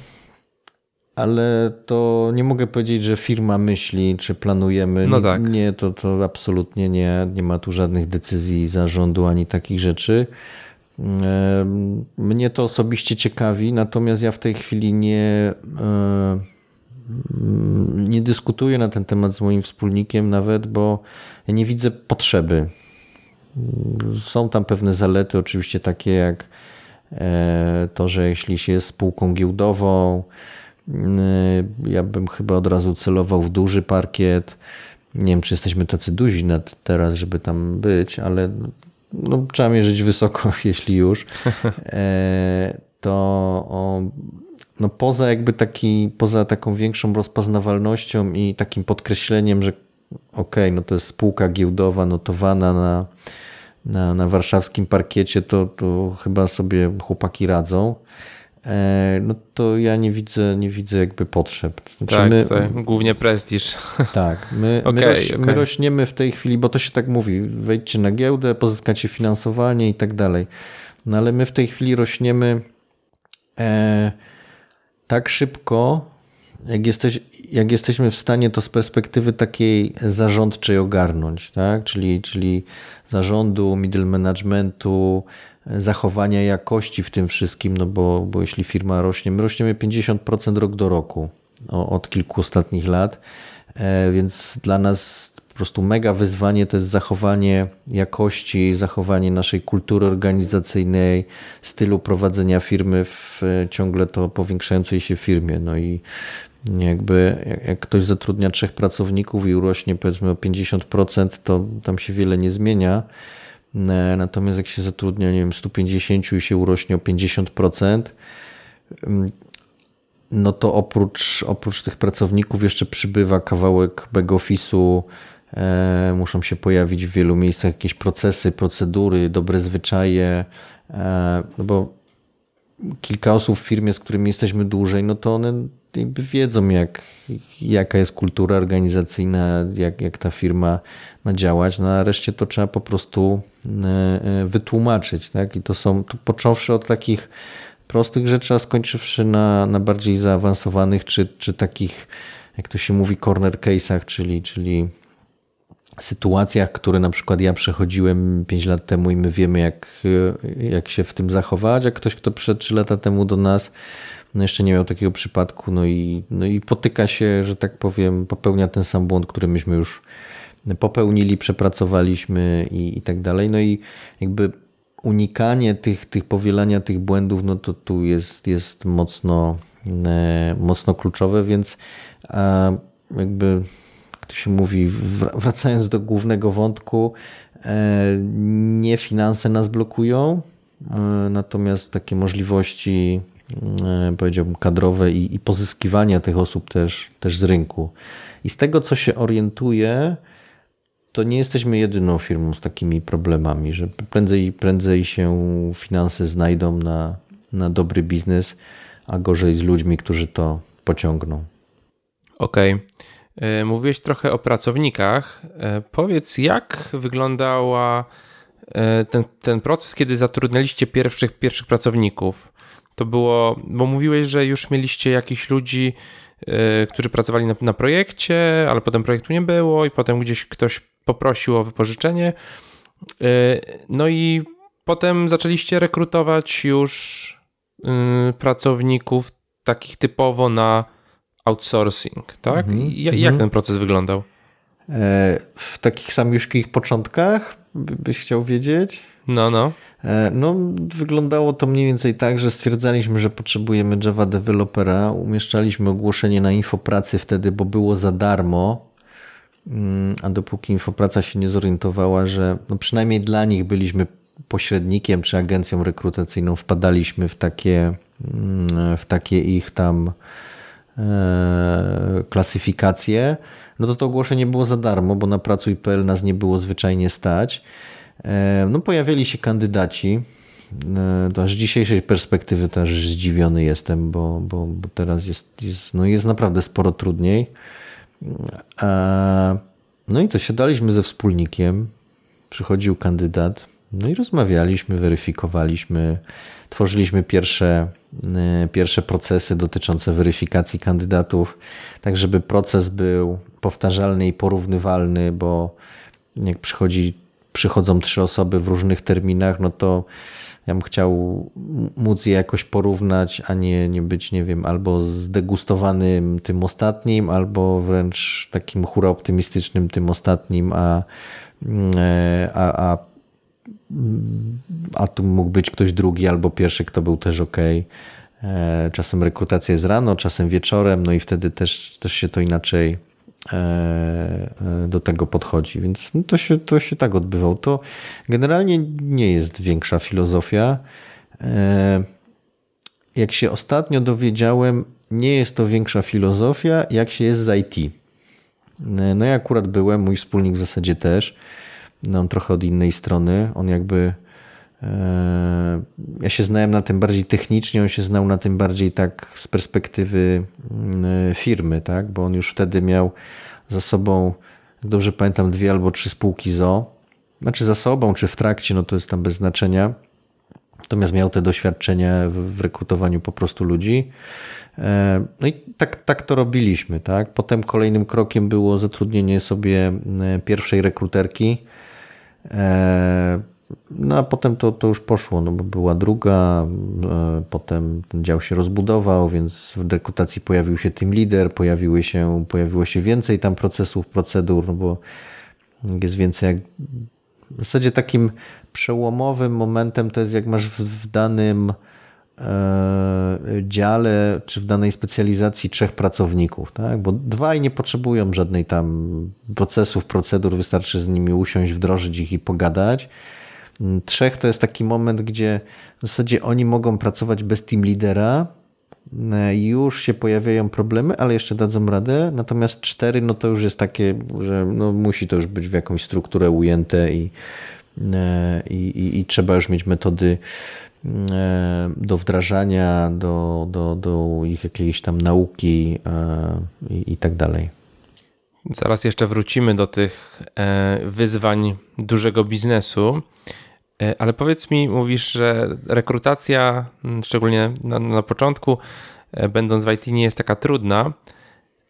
ale to nie mogę powiedzieć, że firma myśli, czy planujemy. No tak. Nie, to, to absolutnie nie. Nie ma tu żadnych decyzji zarządu ani takich rzeczy. Mnie to osobiście ciekawi, natomiast ja w tej chwili nie, nie dyskutuję na ten temat z moim wspólnikiem nawet, bo nie widzę potrzeby. Są tam pewne zalety, oczywiście takie jak e, to, że jeśli się jest spółką giełdową, ja bym chyba od razu celował w duży parkiet. Nie wiem, czy jesteśmy tacy duzi teraz, żeby tam być, ale no, trzeba mierzyć wysoko, jeśli już, e, to o, no poza jakby taki, poza taką większą rozpoznawalnością i takim podkreśleniem, że okej, okay, no to jest spółka giełdowa notowana na, na, na warszawskim parkiecie, to, to chyba sobie chłopaki radzą. E, no to ja nie widzę, nie widzę jakby potrzeb. Znaczy tak, my, głównie prestiż. Tak, my, okay, my, roś, okay. my, rośniemy w tej chwili, bo to się tak mówi, wejdźcie na giełdę, pozyskacie finansowanie i tak dalej. No ale my w tej chwili rośniemy e, tak szybko, jak, jesteś, jak jesteśmy w stanie to z perspektywy takiej zarządczej ogarnąć, tak? czyli, czyli zarządu, middle managementu, zachowania jakości w tym wszystkim, no bo, bo jeśli firma rośnie, my rośniemy 50% rok do roku od kilku ostatnich lat, e, więc dla nas po prostu mega wyzwanie to jest zachowanie jakości, zachowanie naszej kultury organizacyjnej, stylu prowadzenia firmy w ciągle to powiększającej się firmie. No i jakby jak ktoś zatrudnia trzech pracowników i urośnie powiedzmy o 50%, to tam się wiele nie zmienia. E, natomiast jak się zatrudnia, nie wiem, 150 i się urośnie o 50%, mm, no to oprócz, oprócz tych pracowników jeszcze przybywa kawałek back-office'u, e, muszą się pojawić w wielu miejscach jakieś procesy, procedury, dobre zwyczaje, e, no bo kilka osób w firmie, z którymi jesteśmy dłużej, no to one wiedzą, jak, jaka jest kultura organizacyjna, jak, jak ta firma ma działać. No, a reszcie to trzeba po prostu e, e, wytłumaczyć. Tak? I to są, to począwszy od takich prostych rzeczy, a skończywszy na, na bardziej zaawansowanych, czy, czy takich, jak to się mówi, corner case'ach, czyli, czyli sytuacjach, które na przykład ja przechodziłem 5 lat temu i my wiemy, jak, jak się w tym zachować, a ktoś, kto przyszedł 3 lata temu do nas, no jeszcze nie miał takiego przypadku, no i, no i potyka się, że tak powiem, popełnia ten sam błąd, który myśmy już popełnili, przepracowaliśmy i, i tak dalej. No i jakby unikanie tych, tych powielania tych błędów, no to tu jest, jest mocno, e, mocno kluczowe, więc jakby, jak się mówi, wracając do głównego wątku, e, nie finanse nas blokują, e, natomiast takie możliwości powiedziałbym kadrowe i, i pozyskiwania tych osób też, też z rynku. I z tego, co się orientuję, to nie jesteśmy jedyną firmą z takimi problemami, że prędzej, prędzej się finanse znajdą na, na dobry biznes, a gorzej z ludźmi, którzy to pociągną. Okej. Okay. E, mówiłeś trochę o pracownikach. E, powiedz, jak wyglądała e, ten, ten proces, kiedy zatrudnialiście pierwszych, pierwszych pracowników? To było, bo mówiłeś, że już mieliście jakichś ludzi, którzy pracowali na, na projekcie, ale potem projektu nie było i potem gdzieś ktoś poprosił o wypożyczenie. E, no i potem zaczęliście rekrutować już y, pracowników takich typowo na outsourcing, tak? Mm -hmm. Jak mhm. ten proces wyglądał? E, w takich samiuszkich początkach byś chciał wiedzieć? No, no. E, no, wyglądało to mniej więcej tak, że stwierdzaliśmy, że potrzebujemy Java dewelopera, umieszczaliśmy ogłoszenie na infopracy wtedy, bo było za darmo. Mm, a dopóki Infopraca się nie zorientowała, że no przynajmniej dla nich byliśmy pośrednikiem czy agencją rekrutacyjną, wpadaliśmy w takie, mm, w takie ich tam e, klasyfikacje, no to to ogłoszenie było za darmo, bo na pracuj.pl nas nie było zwyczajnie stać. E, no pojawiali się kandydaci, e, to aż z dzisiejszej perspektywy też zdziwiony jestem, bo, bo, bo teraz jest, jest, no jest naprawdę sporo trudniej. E, no i to siadaliśmy ze wspólnikiem, przychodził kandydat, no i rozmawialiśmy, weryfikowaliśmy, tworzyliśmy pierwsze, pierwsze procesy dotyczące weryfikacji kandydatów, tak żeby proces był powtarzalny i porównywalny, bo jak przychodzi, przychodzą trzy osoby w różnych terminach, no to ja bym chciał móc je jakoś porównać, a nie, nie być, nie wiem, albo zdegustowanym tym ostatnim, albo wręcz takim hura optymistycznym tym ostatnim, a, e, a, a, a tu mógł być ktoś drugi albo pierwszy, kto był też ok. E, czasem rekrutacja jest rano, czasem wieczorem, no i wtedy też, też się to inaczej do tego podchodzi. Więc to się, to się tak odbywało. To generalnie nie jest większa filozofia. E, jak się ostatnio dowiedziałem, nie jest to większa filozofia, jak się jest z IT. No ja akurat byłem, mój wspólnik w zasadzie też. No on trochę od innej strony. On jakby ja się znałem na tym bardziej technicznie, on się znał na tym bardziej tak z perspektywy mm, firmy, tak? bo on już wtedy miał za sobą, jak dobrze pamiętam, dwie albo trzy spółki ZO. Znaczy za sobą, czy w trakcie, no to jest tam bez znaczenia. Natomiast miał te doświadczenia w, rekrutowaniu po prostu ludzi. E, no i tak, tak to robiliśmy. Tak? Potem kolejnym krokiem było zatrudnienie sobie e, pierwszej rekruterki. No a potem to, to już poszło, no bo była druga, e, potem ten dział się rozbudował, więc w rekrutacji pojawił się team leader, pojawiły się, pojawiło się więcej tam procesów, procedur, no bo jest więcej jak... W zasadzie takim przełomowym momentem to jest jak masz w, w danym e, dziale czy w danej specjalizacji trzech pracowników, tak? bo dwaj nie potrzebują żadnej tam procesów, procedur, wystarczy z nimi usiąść, wdrożyć ich i pogadać. Trzech to jest taki moment, gdzie w zasadzie oni mogą pracować bez team lidera, e, już się pojawiają problemy, ale jeszcze dadzą radę. Natomiast cztery, no to już jest takie, że no musi to już być w jakąś strukturę ujęte i, e, i, i, i trzeba już mieć metody e, do wdrażania, do, do, do ich jakiejś tam nauki i, i tak dalej. Zaraz jeszcze wrócimy do tych wyzwań dużego biznesu. E, ale powiedz mi, mówisz, że rekrutacja, szczególnie na, na początku, e, będąc w IT, nie jest taka trudna,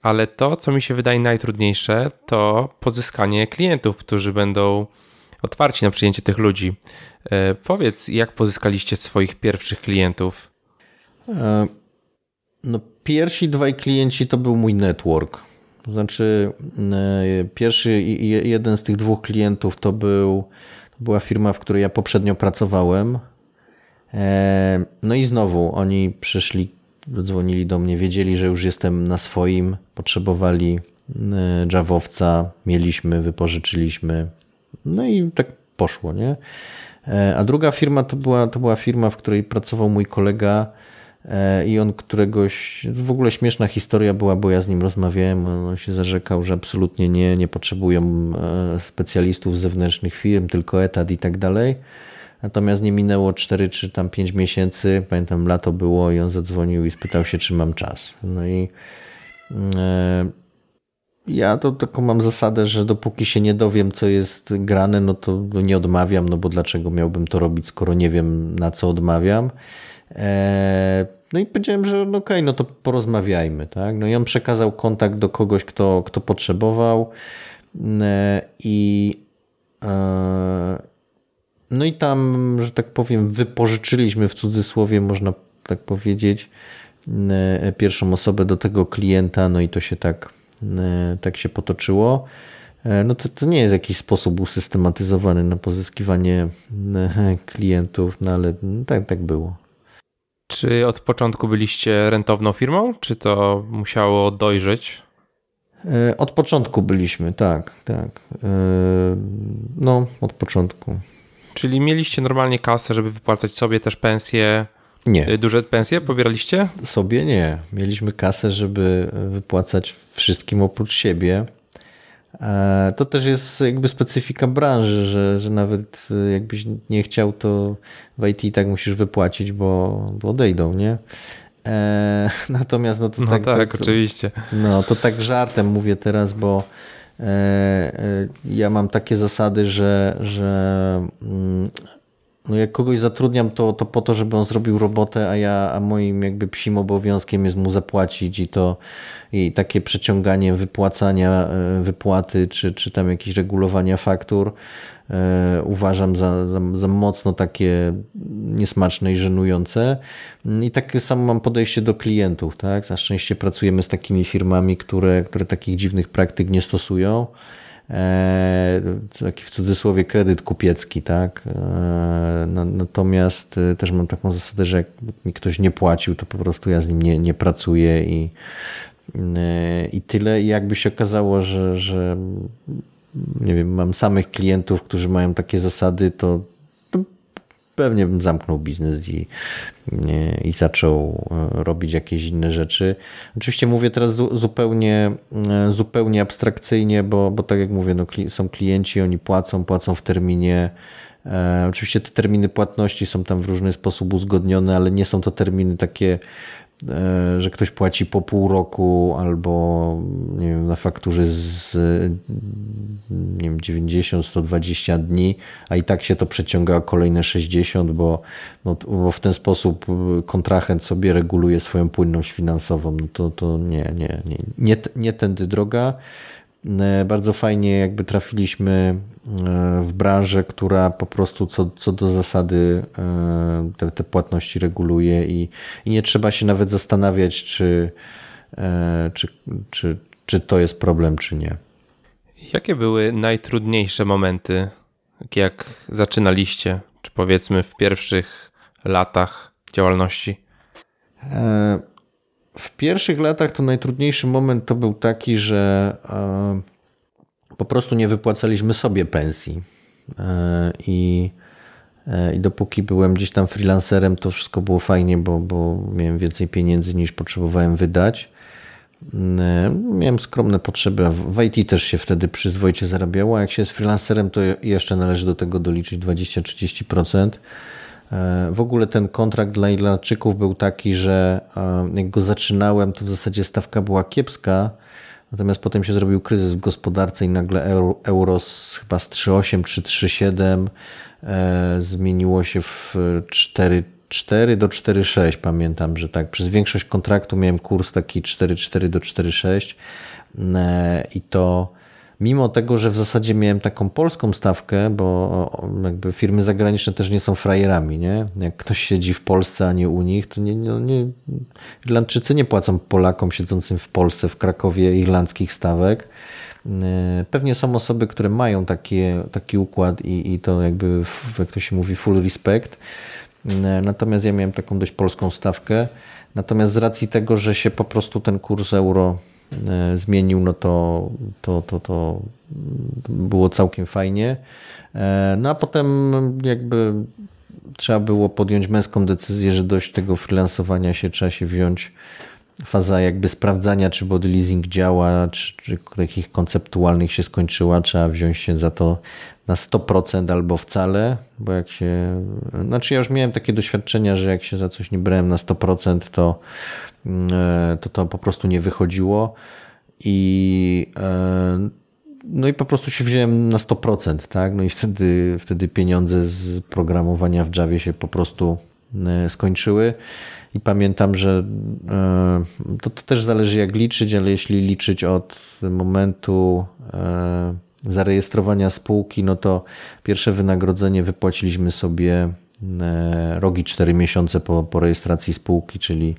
ale to, co mi się wydaje najtrudniejsze, to pozyskanie klientów, którzy będą otwarci na przyjęcie tych ludzi. E, powiedz, jak pozyskaliście swoich pierwszych klientów? E, no, pierwsi dwaj klienci to był mój network. To znaczy, e, pierwszy jeden z tych dwóch klientów to, był, to była firma, w której ja poprzednio pracowałem. No i znowu oni przyszli, dzwonili do mnie, wiedzieli, że już jestem na swoim, potrzebowali Javowca, mieliśmy, wypożyczyliśmy. No i tak poszło, nie? E, a druga firma to była, to była firma, w której pracował mój kolega e, i on któregoś, w ogóle śmieszna historia była, bo ja z nim rozmawiałem, on się zarzekał, że absolutnie nie, nie potrzebują e, specjalistów z zewnętrznych firm, tylko etat i tak dalej. Natomiast nie minęło 4 czy tam 5 miesięcy, pamiętam lato było i on zadzwonił i spytał się, czy mam czas. No i ja to taką mam zasadę, że dopóki się nie dowiem, co jest grane, no to nie odmawiam, no bo dlaczego miałbym to robić, skoro nie wiem, na co odmawiam. Eee, no i powiedziałem, że no okej, no to porozmawiajmy. Tak? No i on przekazał kontakt do kogoś, kto, kto potrzebował eee, i eee, no i tam, że tak powiem, wypożyczyliśmy w cudzysłowie, można tak powiedzieć, pierwszą osobę do tego klienta, no i to się tak E, tak się potoczyło, e, no to, to nie jest jakiś sposób usystematyzowany na pozyskiwanie e, klientów, no ale tak, tak było. Czy od początku byliście rentowną firmą, czy to musiało dojrzeć? Od początku byliśmy, tak, tak. No, od początku. Czyli mieliście normalnie kasę, żeby wypłacać sobie też pensje, nie. Y, duże pensje pobieraliście? Sobie nie. Mieliśmy kasę, żeby wypłacać wszystkim oprócz siebie. E, to też jest jakby specyfika branży, że, że nawet jakbyś nie chciał, to w IT tak musisz wypłacić, bo, bo odejdą, nie? E, natomiast no to no tak, tak, to, oczywiście. No to tak żartem mówię teraz, bo e, e ja mam takie zasady, że, że mm, no jak kogoś zatrudniam, to, to po to, żeby on zrobił robotę, a ja, a moim jakby psim obowiązkiem jest mu zapłacić i to i takie przeciąganie wypłacania e, wypłaty, czy, czy tam jakieś regulowania faktur e, uważam za, za, za mocno takie niesmaczne i żenujące. I takie samo mam podejście do klientów. Tak? Na szczęście pracujemy z takimi firmami, które, które takich dziwnych praktyk nie stosują. E, taki w cudzysłowie kredyt kupiecki, tak? E, natomiast e, też mam taką zasadę, że jak mi ktoś nie płacił, to po prostu ja z nim nie, nie pracuję i, i tyle. I jakby się okazało, że, że nie wiem, mam samych klientów, którzy mają takie zasady, to, pewnie bym zamknął biznes i, i zaczął e, robić jakieś inne rzeczy. Oczywiście mówię teraz zupełnie, e, zupełnie abstrakcyjnie, bo, bo tak jak mówię, no, są klienci, oni płacą, płacą w terminie. E, oczywiście te terminy płatności są tam w różny sposób uzgodnione, ale nie są to terminy takie że ktoś płaci po pół roku albo nie wiem, na fakturze z nie wiem, 90-120 dni, a i tak się to przeciąga kolejne 60, bo, no, bo w ten sposób kontrahent sobie reguluje swoją płynność finansową. No to, to nie, nie, nie, nie, nie tędy droga. E, bardzo fajnie jakby trafiliśmy e, w branżę, która po prostu co, co do zasady e, te, te płatności reguluje i, i nie trzeba się nawet zastanawiać, czy, czy, czy, czy to jest problem, czy nie. Jakie były najtrudniejsze momenty, jak zaczynaliście, czy powiedzmy w pierwszych latach działalności? W pierwszych latach to najtrudniejszy moment to był taki, że e, po prostu nie wypłacaliśmy sobie pensji. E, I, e, I dopóki byłem gdzieś tam freelancerem, to wszystko było fajnie, bo, bo miałem więcej pieniędzy niż potrzebowałem wydać. Miałem skromne potrzeby, w IT też się wtedy przyzwoicie zarabiało. A jak się jest freelancerem, to jeszcze należy do tego doliczyć 20-30%. W ogóle ten kontrakt dla Irlandczyków był taki, że jak go zaczynałem, to w zasadzie stawka była kiepska, natomiast potem się zrobił kryzys w gospodarce i nagle euro z, chyba z 3,8 czy 3,7 e, zmieniło się w 4 4 do 4,6 pamiętam, że tak. Przez większość kontraktu miałem kurs taki 4,4 do 4,6 i to mimo tego, że w zasadzie miałem taką polską stawkę, bo jakby firmy zagraniczne też nie są frajerami, nie? Jak ktoś siedzi w Polsce, a nie u nich, to nie, nie, nie, Irlandczycy nie płacą Polakom siedzącym w Polsce, w Krakowie irlandzkich stawek. E, pewnie są osoby, które mają takie, taki układ i, i to jakby, jak to się mówi, full respect. E, natomiast ja miałem taką dość polską stawkę. Natomiast z racji tego, że się po prostu ten kurs euro zmienił, no to, to, to, to było całkiem fajnie. E, no a potem jakby trzeba było podjąć męską decyzję, że dość tego freelansowania się trzeba się wziąć. Faza jakby sprawdzania, czy body leasing działa, czy, czy takich konceptualnych się skończyła, trzeba wziąć się za to na 100% albo wcale, bo jak się, znaczy ja już miałem takie doświadczenia, że jak się za coś nie brałem na 100%, to E, to to po prostu nie wychodziło i e, no i po prostu się wziąłem na 100%, tak? No i wtedy, wtedy pieniądze z programowania w Javie się po prostu e, skończyły. I pamiętam, że to, to też zależy jak liczyć, ale jeśli liczyć od momentu zarejestrowania spółki, no to pierwsze wynagrodzenie wypłaciliśmy sobie rogi 4 miesiące po, po rejestracji spółki, czyli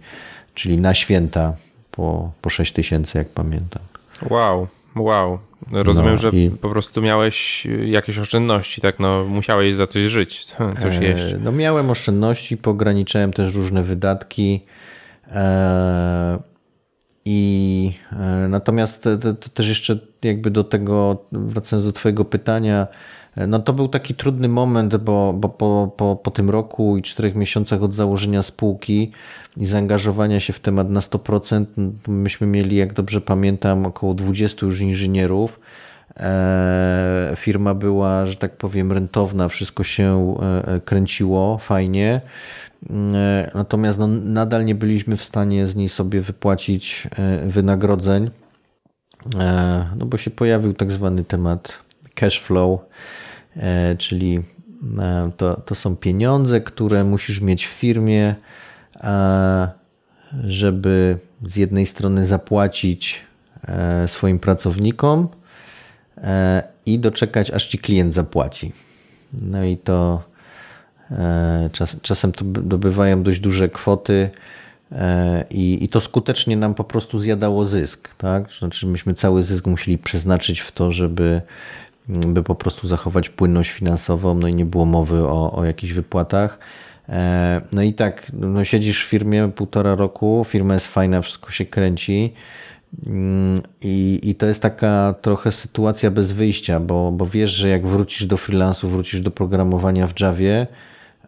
czyli na święta po, po 6 tysięcy, jak pamiętam. Wow, wow. Rozumiem, no, że i... po prostu miałeś jakieś oszczędności, tak? No, musiałeś za coś żyć, coś e, jeść. No, miałem oszczędności, pograniczałem też różne wydatki. E, I e, natomiast też jeszcze jakby do tego, wracając do Twojego pytania, no to był taki trudny moment, bo, bo po, po, po tym roku i czterech miesiącach od założenia spółki i zaangażowania się w temat na 100%, myśmy mieli, jak dobrze pamiętam, około 20 już inżynierów. E, firma była, że tak powiem, rentowna, wszystko się e, kręciło fajnie. E, natomiast no, nadal nie byliśmy w stanie z niej sobie wypłacić wynagrodzeń, no bo się pojawił tak zwany temat cash flow, czyli to, to są pieniądze, które musisz mieć w firmie, żeby z jednej strony zapłacić e, swoim pracownikom e, i doczekać, aż ci klient zapłaci. No i to e, czas, czasem to dobywają dość duże kwoty i, i to skutecznie nam po prostu zjadało zysk. Tak? Znaczy myśmy cały zysk musieli przeznaczyć w to, żeby by po prostu zachować płynność finansową, no i nie było mowy o, o jakichś wypłatach. E, no i tak, no siedzisz w firmie półtora roku, firma jest fajna, wszystko się kręci. Mm, I, I to jest taka trochę sytuacja bez wyjścia, bo, bo wiesz, że jak wrócisz do freelansu, wrócisz do programowania w Javie,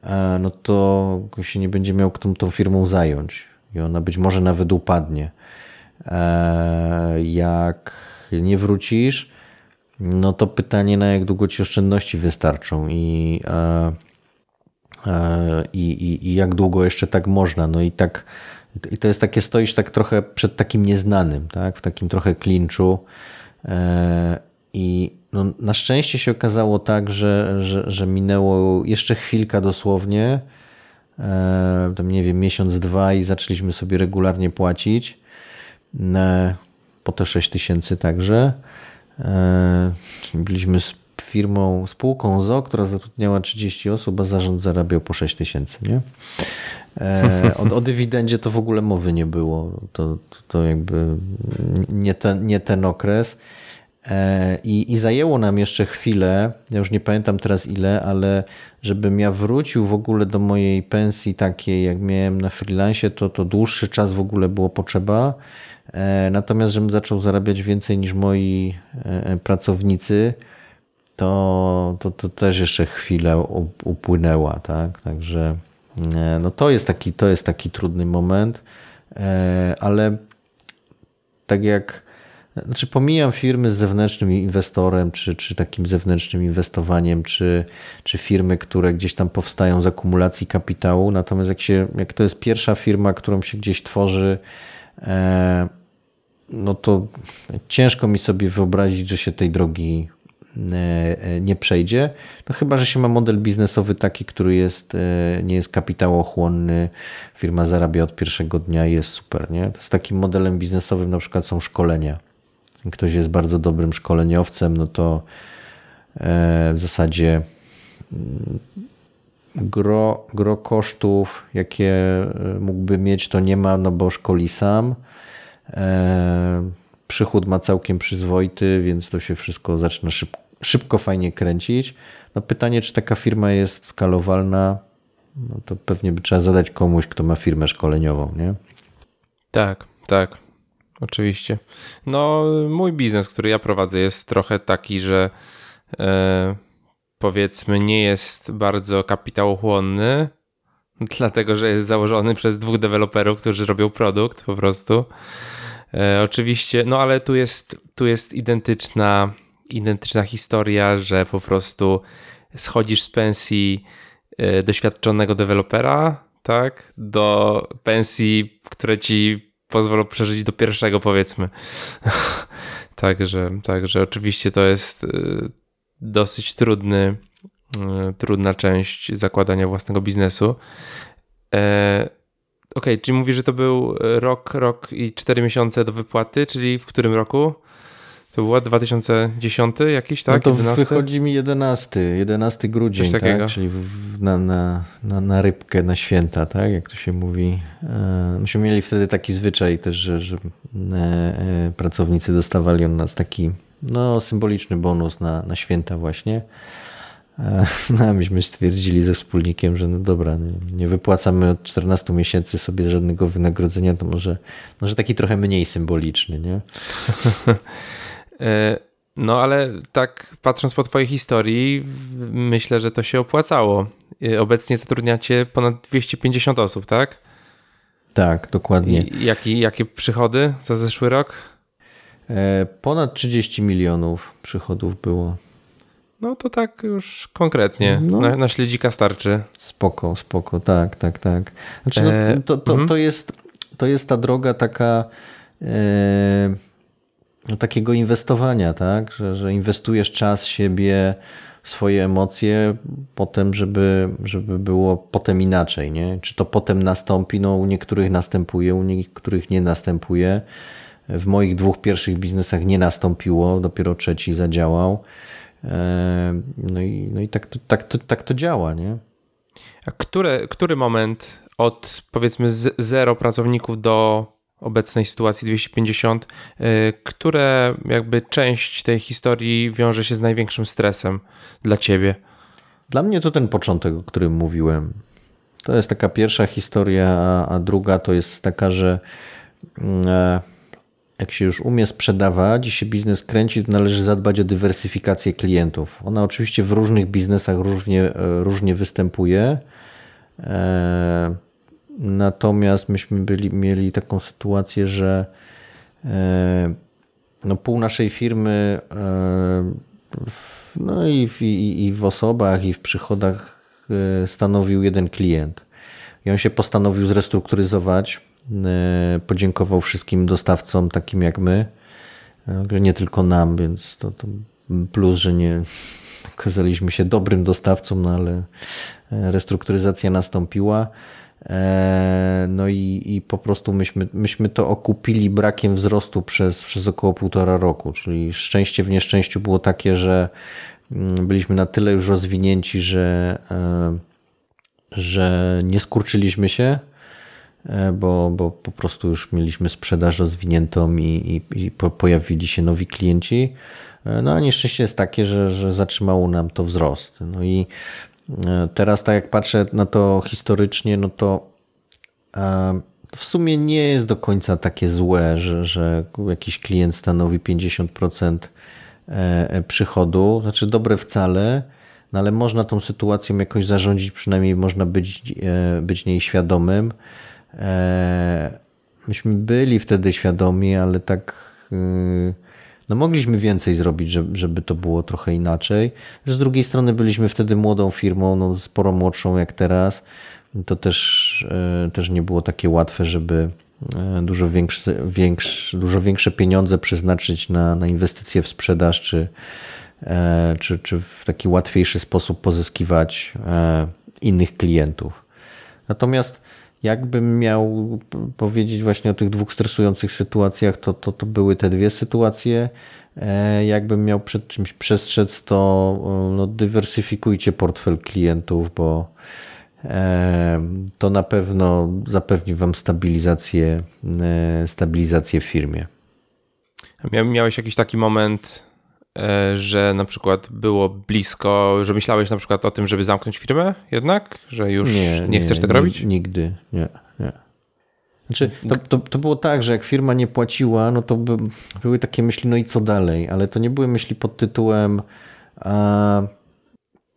e, no to się nie będzie miał kto tą firmą zająć i ona być może nawet upadnie. E, jak nie wrócisz, no to pytanie na jak długo ci oszczędności wystarczą i E, i, i, i jak długo jeszcze tak można. No i tak i to jest takie, stoisz tak trochę przed takim nieznanym, tak? w takim trochę klinczu. E, I no, na szczęście się okazało tak, że, że, że minęło jeszcze chwilka dosłownie, e, tam nie wiem, miesiąc, dwa i zaczęliśmy sobie regularnie płacić po te 6 tysięcy także. Byliśmy firmą, spółką ZO, która zatrudniała 30 osób, a zarząd zarabiał po 6 tysięcy. Nie? E, o, o dywidendzie to w ogóle mowy nie było. To, to jakby nie ten, nie ten okres. E, I, I zajęło nam jeszcze chwilę, ja już nie pamiętam teraz ile, ale żebym ja wrócił w ogóle do mojej pensji takiej, jak miałem na freelancie, to, to dłuższy czas w ogóle było potrzeba. E, natomiast, żebym zaczął zarabiać więcej niż moi pracownicy, to, to, to też jeszcze chwilę upłynęła, tak? Także e, no to jest taki, to jest taki trudny moment, e, ale tak jak znaczy pomijam firmy z zewnętrznym inwestorem, czy, czy takim zewnętrznym inwestowaniem, czy, czy firmy, które gdzieś tam powstają z akumulacji kapitału. Natomiast jak, się, jak to jest pierwsza firma, którą się gdzieś tworzy, e, no to ciężko mi sobie wyobrazić, że się tej drogi nie przejdzie. No chyba, że się ma model biznesowy taki, który jest, nie jest kapitałochłonny, firma zarabia od pierwszego dnia i jest super. Nie? Z takim modelem biznesowym na przykład są szkolenia. Ktoś jest bardzo dobrym szkoleniowcem, no to w zasadzie mm, gro, gro kosztów, jakie e, mógłby mieć, to nie ma, no bo szkoli sam. E, przychód ma całkiem przyzwoity, więc to się wszystko zaczyna szybko, szybko fajnie kręcić. No pytanie, czy taka firma jest skalowalna, no to pewnie by trzeba zadać komuś, kto ma firmę szkoleniową, nie? Tak, tak. Oczywiście. No, mój biznes, który ja prowadzę, jest trochę taki, że e, powiedzmy nie jest bardzo kapitałochłonny, dlatego że jest założony przez dwóch deweloperów, którzy robią produkt po prostu. E, oczywiście, no ale tu jest, tu jest identyczna, identyczna historia, że po prostu schodzisz z pensji e, doświadczonego dewelopera, tak, do pensji, które ci pozwolą przeżyć do pierwszego, powiedzmy. także, także oczywiście to jest e, dosyć trudny, trudna część zakładania własnego biznesu. E, ok, czyli mówisz, że to był rok, rok i cztery miesiące do wypłaty, czyli w którym roku? To było 2010 jakiś, tak? No to 11? wychodzi mi 11, 11 grudzień, tak? Czyli w, na, na, na, na, rybkę, na święta, tak? Jak to się mówi. E, myśmy mieli wtedy taki zwyczaj też, że, że e, e, pracownicy dostawali od nas taki no, symboliczny bonus na, na święta właśnie. E, no, myśmy stwierdzili ze wspólnikiem, że no dobra, nie, wypłacamy od 14 miesięcy sobie żadnego wynagrodzenia, to może, może taki trochę mniej symboliczny, nie? E, no ale tak patrząc po twojej historii, myślę, że to się opłacało. E, obecnie zatrudniacie ponad 250 osób, tak? Tak, dokładnie. I jaki, jakie przychody za zeszły rok? Ponad 30 milionów przychodów było. No to tak już konkretnie. No, na, na śledzika starczy. Spoko, spoko, tak, tak, tak. Znaczy, no, e, to, to, mhm. to, jest, to jest ta droga taka e, takiego inwestowania, tak? Że, że inwestujesz czas siebie, swoje emocje, potem, żeby, żeby było potem inaczej, nie? Czy to potem nastąpi? No u niektórych następuje, u niektórych nie następuje. W moich dwóch pierwszych biznesach nie nastąpiło, dopiero trzeci zadziałał. E, no i, no i tak, to, tak, to, tak to działa, nie? A które, który moment od powiedzmy zero pracowników do obecnej sytuacji 250, e, które jakby część tej historii wiąże się z największym stresem dla ciebie? Dla mnie to ten początek, o którym mówiłem. To jest taka pierwsza historia, a, a druga to jest taka, że mm, e, jak się już umie sprzedawać i się biznes kręci, to należy zadbać o dywersyfikację klientów. Ona oczywiście w różnych biznesach różnie, e, różnie występuje. E, natomiast myśmy byli, mieli taką sytuację, że e, no pół naszej firmy no i w, i, i w osobach, i w przychodach stanowił jeden klient. I on się postanowił zrestrukturyzować podziękował wszystkim dostawcom takim jak my, e, nie tylko nam, więc to, to plus, że nie okazaliśmy się dobrym dostawcą, no ale e, restrukturyzacja nastąpiła. No i, i po prostu myśmy, myśmy to okupili brakiem wzrostu przez, przez około półtora roku, czyli szczęście w nieszczęściu było takie, że mm, byliśmy na tyle już rozwinięci, że, że nie skurczyliśmy się, E, bo, bo po prostu już mieliśmy sprzedaż rozwiniętą i, i, i pojawili się nowi klienci. E, no a nieszczęście jest takie, że, że zatrzymało nam to wzrost. No i e, teraz tak jak patrzę na to historycznie, no to w sumie nie jest do końca takie złe, że, że jakiś klient stanowi 50% przychodu. Znaczy dobre wcale, no ale można tą sytuacją jakoś zarządzić, przynajmniej można być, być niej świadomym. E, myśmy byli wtedy świadomi, ale tak y, no mogliśmy więcej zrobić, żeby, to było trochę inaczej. Z drugiej strony byliśmy wtedy młodą firmą, no sporo młodszą jak teraz. To też, e, też nie było takie łatwe, żeby e, dużo większe, większe, dużo większe pieniądze przeznaczyć na, na inwestycje w sprzedaż czy, czy, czy w taki łatwiejszy sposób pozyskiwać innych klientów. Natomiast jakbym miał powiedzieć właśnie o tych dwóch stresujących sytuacjach, to, to, to były te dwie sytuacje. Jakbym miał przed czymś przestrzec, to no, dywersyfikujcie portfel klientów, bo to na pewno zapewni Wam stabilizację, e, stabilizację w firmie. Miałeś jakiś taki moment, e, że na przykład było blisko, że myślałeś na przykład o tym, żeby zamknąć firmę jednak? Że już nie, nie, nie chcesz tego robić? Nigdy, nie. nie. Znaczy, to, to, to, było tak, że jak firma nie płaciła, no to by, były takie myśli, no i co dalej? Ale to nie były myśli pod tytułem a,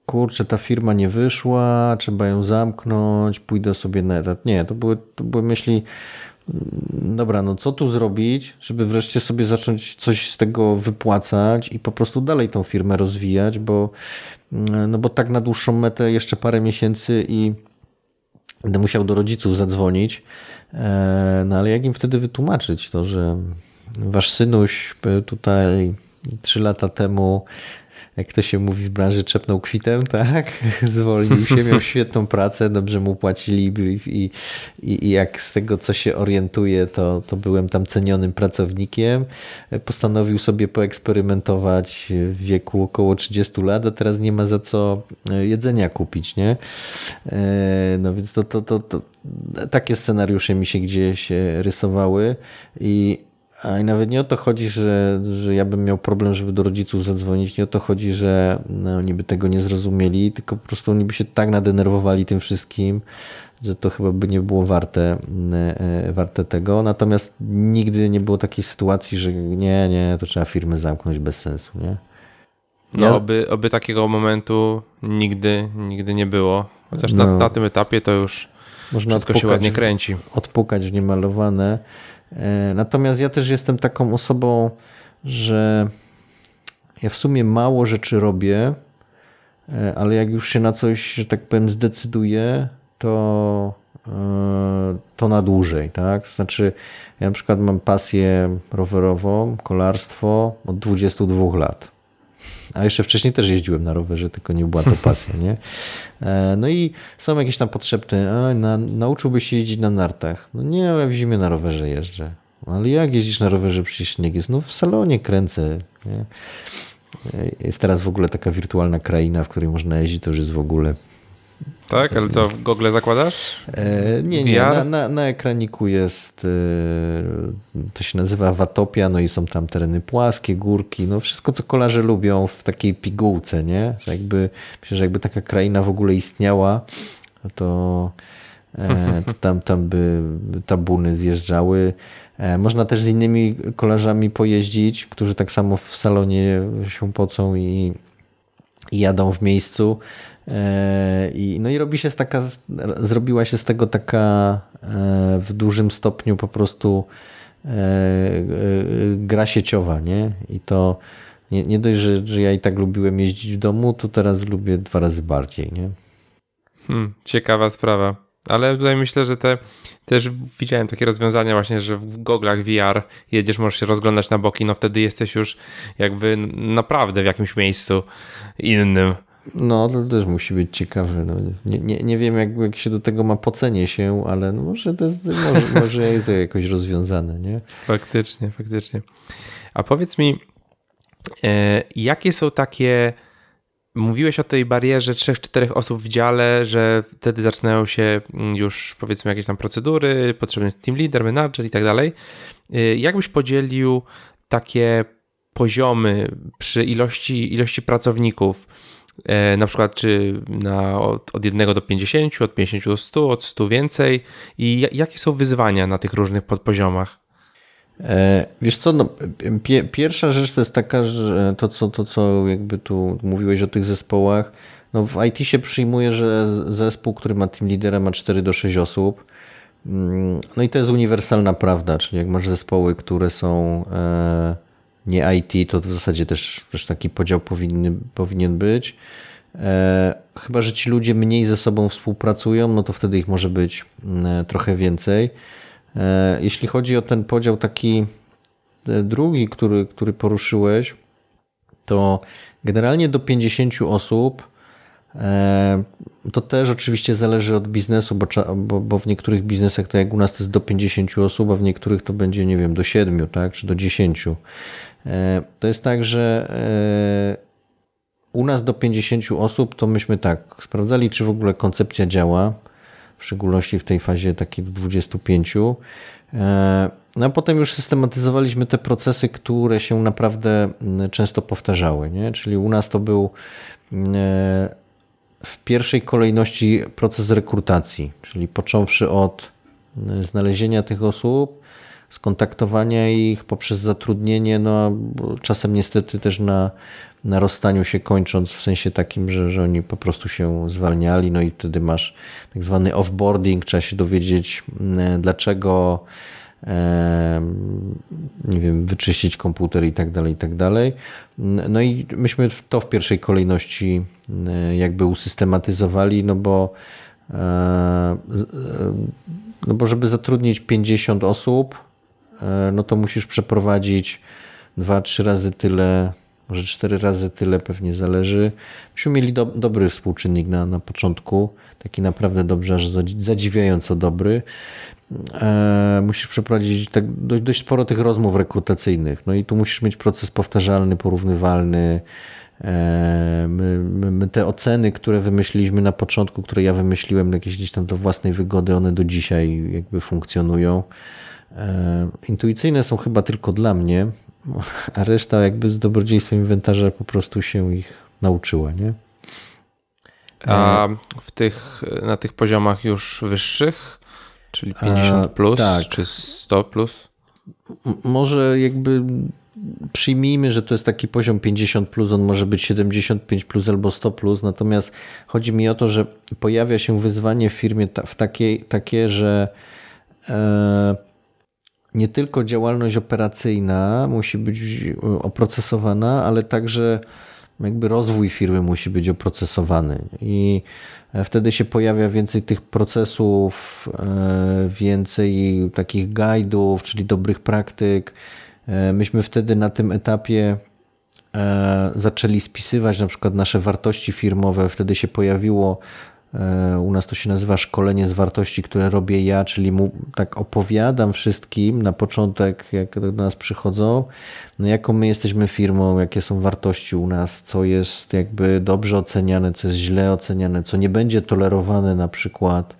kurczę, ta firma nie wyszła, trzeba ją zamknąć, pójdę sobie na etat. Nie, to były, to były myśli, dobra, no co tu zrobić, żeby wreszcie sobie zacząć coś z tego wypłacać i po prostu dalej tą firmę rozwijać, bo, no bo tak na dłuższą metę jeszcze parę miesięcy i będę musiał do rodziców zadzwonić. E, no ale jak im wtedy wytłumaczyć to, że wasz synuś tutaj trzy lata temu jak to się mówi w branży, czepnął kwitem, tak? Zwolnił się, miał świetną pracę, dobrze mu płacili i, i, i jak z tego, co się orientuje, to, to byłem tam cenionym pracownikiem. Postanowił sobie poeksperymentować w wieku około 30 lat, a teraz nie ma za co jedzenia kupić, nie? E, no więc to, to, to, to takie scenariusze mi się gdzieś rysowały i a i nawet nie o to chodzi, że, że ja bym miał problem, żeby do rodziców zadzwonić. Nie o to chodzi, że no, oni by tego nie zrozumieli, tylko po prostu oni by się tak nadenerwowali tym wszystkim, że to chyba by nie było warte, e, warte tego. Natomiast nigdy nie było takiej sytuacji, że nie, nie, to trzeba firmę zamknąć bez sensu, nie? No, ja... oby, oby takiego momentu nigdy, nigdy nie było. Chociaż no. na, na tym etapie to już Można wszystko się ładnie kręci. Odpukać w niemalowane. E, natomiast ja też jestem taką osobą, że ja w sumie mało rzeczy robię, e, ale jak już się na coś, że tak powiem, zdecyduję, to, e, to na dłużej, tak? Znaczy, ja na przykład mam pasję rowerową, kolarstwo od 22 lat. A jeszcze wcześniej też jeździłem na rowerze, tylko nie była to pasja, nie? No i są jakieś tam potrzebne, a, na, nauczyłbyś się jeździć na nartach. No nie, ja w zimie na rowerze jeżdżę. Ale jak jeździsz na rowerze, przecież śnieg jest? No w salonie kręcę. Nie? Jest teraz w ogóle taka wirtualna kraina, w której można jeździć, to już jest w ogóle tak, ale co, w Google zakładasz? E, nie, nie, na, na, na, ekraniku jest, e, to się nazywa Watopia, no i są tam tereny płaskie, górki, no wszystko, co kolarze lubią w takiej pigułce, nie? Że jakby, myślę, że jakby taka kraina w ogóle istniała, to, e, to tam, tam by tabuny zjeżdżały. E, można też z innymi kolarzami pojeździć, którzy tak samo w salonie się pocą i, i jadą w miejscu. E, I, no i robi się taka, zrobiła się z tego taka e, w dużym stopniu po prostu e, gra sieciowa, nie? I to nie, nie dość, że, że ja i tak lubiłem jeździć w domu, to teraz lubię dwa razy bardziej, nie? Hmm, ciekawa sprawa. Ale tutaj myślę, że te też widziałem takie rozwiązania właśnie, że w goglach VR jedziesz, możesz się rozglądać na boki, no wtedy jesteś już jakby naprawdę w jakimś miejscu innym. No, to też musi być ciekawe. No, nie, nie, nie wiem, jak, jak się do tego ma po cenie się, ale no może, to jest, może, może jest to jakoś rozwiązane, nie? Faktycznie, faktycznie. A powiedz mi, e, jakie są takie... Mówiłeś o tej barierze trzech, czterech osób w dziale, że wtedy zaczynają się mm, już powiedzmy jakieś tam procedury, potrzebny jest team leader, manager i tak dalej. E, jak byś podzielił takie poziomy przy ilości, ilości pracowników? E, na przykład czy na, od, od 1 do 50, od 50 do 100, od 100 więcej i jakie są wyzwania na tych różnych podpoziomach? E, wiesz co, no, pie, pierwsza rzecz to jest taka, że to co, to co jakby tu mówiłeś o tych zespołach, no w IT się przyjmuje, że zespół, który ma team lidera ma 4 do 6 osób. Mm, no i to jest uniwersalna prawda, czyli jak masz zespoły, które są e, nie IT, to w zasadzie też, też taki podział powinny, powinien być. E, chyba, że ci ludzie mniej ze sobą współpracują, no to wtedy ich może być e, trochę więcej. E, jeśli chodzi o ten podział taki drugi, który, który poruszyłeś, to generalnie do 50 osób e, to też oczywiście zależy od biznesu, bo, bo, bo, w niektórych biznesach, tak jak u nas, to jest do 50 osób, a w niektórych to będzie, nie wiem, do 7, tak, czy do 10. E, to jest tak, że u nas do 50 osób to myśmy tak sprawdzali, czy w ogóle koncepcja działa, w szczególności w tej fazie takiej do 25. E, no a potem już systematyzowaliśmy te procesy, które się naprawdę mm, często powtarzały. Nie? Czyli u nas to był e, w pierwszej kolejności proces rekrutacji, czyli począwszy od mm, znalezienia tych osób, skontaktowania ich poprzez zatrudnienie, no czasem niestety też na na rozstaniu się kończąc w sensie takim, że, że oni po prostu się zwalniali, no i wtedy masz tak zwany offboarding, trzeba się dowiedzieć mm, dlaczego nie wiem, wyczyścić komputer i tak dalej, i tak dalej. No i myśmy to w pierwszej kolejności mm, jakby usystematyzowali, no bo e, no bo żeby zatrudnić 50 osób, e, no to musisz przeprowadzić dwa, trzy razy tyle może cztery razy tyle pewnie zależy. Myśmy mieli do, dobry współczynnik na, na początku, taki naprawdę dobrze, aż zadziwiająco dobry. E, musisz przeprowadzić tak dość, dość sporo tych rozmów rekrutacyjnych. No i tu musisz mieć proces powtarzalny, porównywalny. E, my, my, my, te oceny, które wymyśliliśmy na początku, które ja wymyśliłem jakieś gdzieś tam do własnej wygody, one do dzisiaj jakby funkcjonują. E, intuicyjne są chyba tylko dla mnie, a reszta jakby z dobrodziejstwem inwentarza po prostu się ich nauczyła, nie? A w tych, na tych poziomach już wyższych, czyli 50 plus, a, tak. czy 100 plus? Może jakby przyjmijmy, że to jest taki poziom 50 plus, on może być 75 plus albo 100 plus, natomiast chodzi mi o to, że pojawia się wyzwanie w firmie w takiej, takie, że e, nie tylko działalność operacyjna musi być e, oprocesowana, ale także jakby rozwój firmy musi być oprocesowany. I e, wtedy się pojawia więcej tych procesów, e, więcej takich guide'ów, czyli dobrych praktyk. Myśmy wtedy na tym etapie zaczęli spisywać na przykład nasze wartości firmowe. Wtedy się pojawiło E, u nas to się nazywa szkolenie z wartości, które robię ja, czyli mu tak opowiadam wszystkim na początek, jak do nas przychodzą, no jaką my jesteśmy firmą, jakie są wartości u nas, co jest jakby dobrze oceniane, co jest źle oceniane, co nie będzie tolerowane na przykład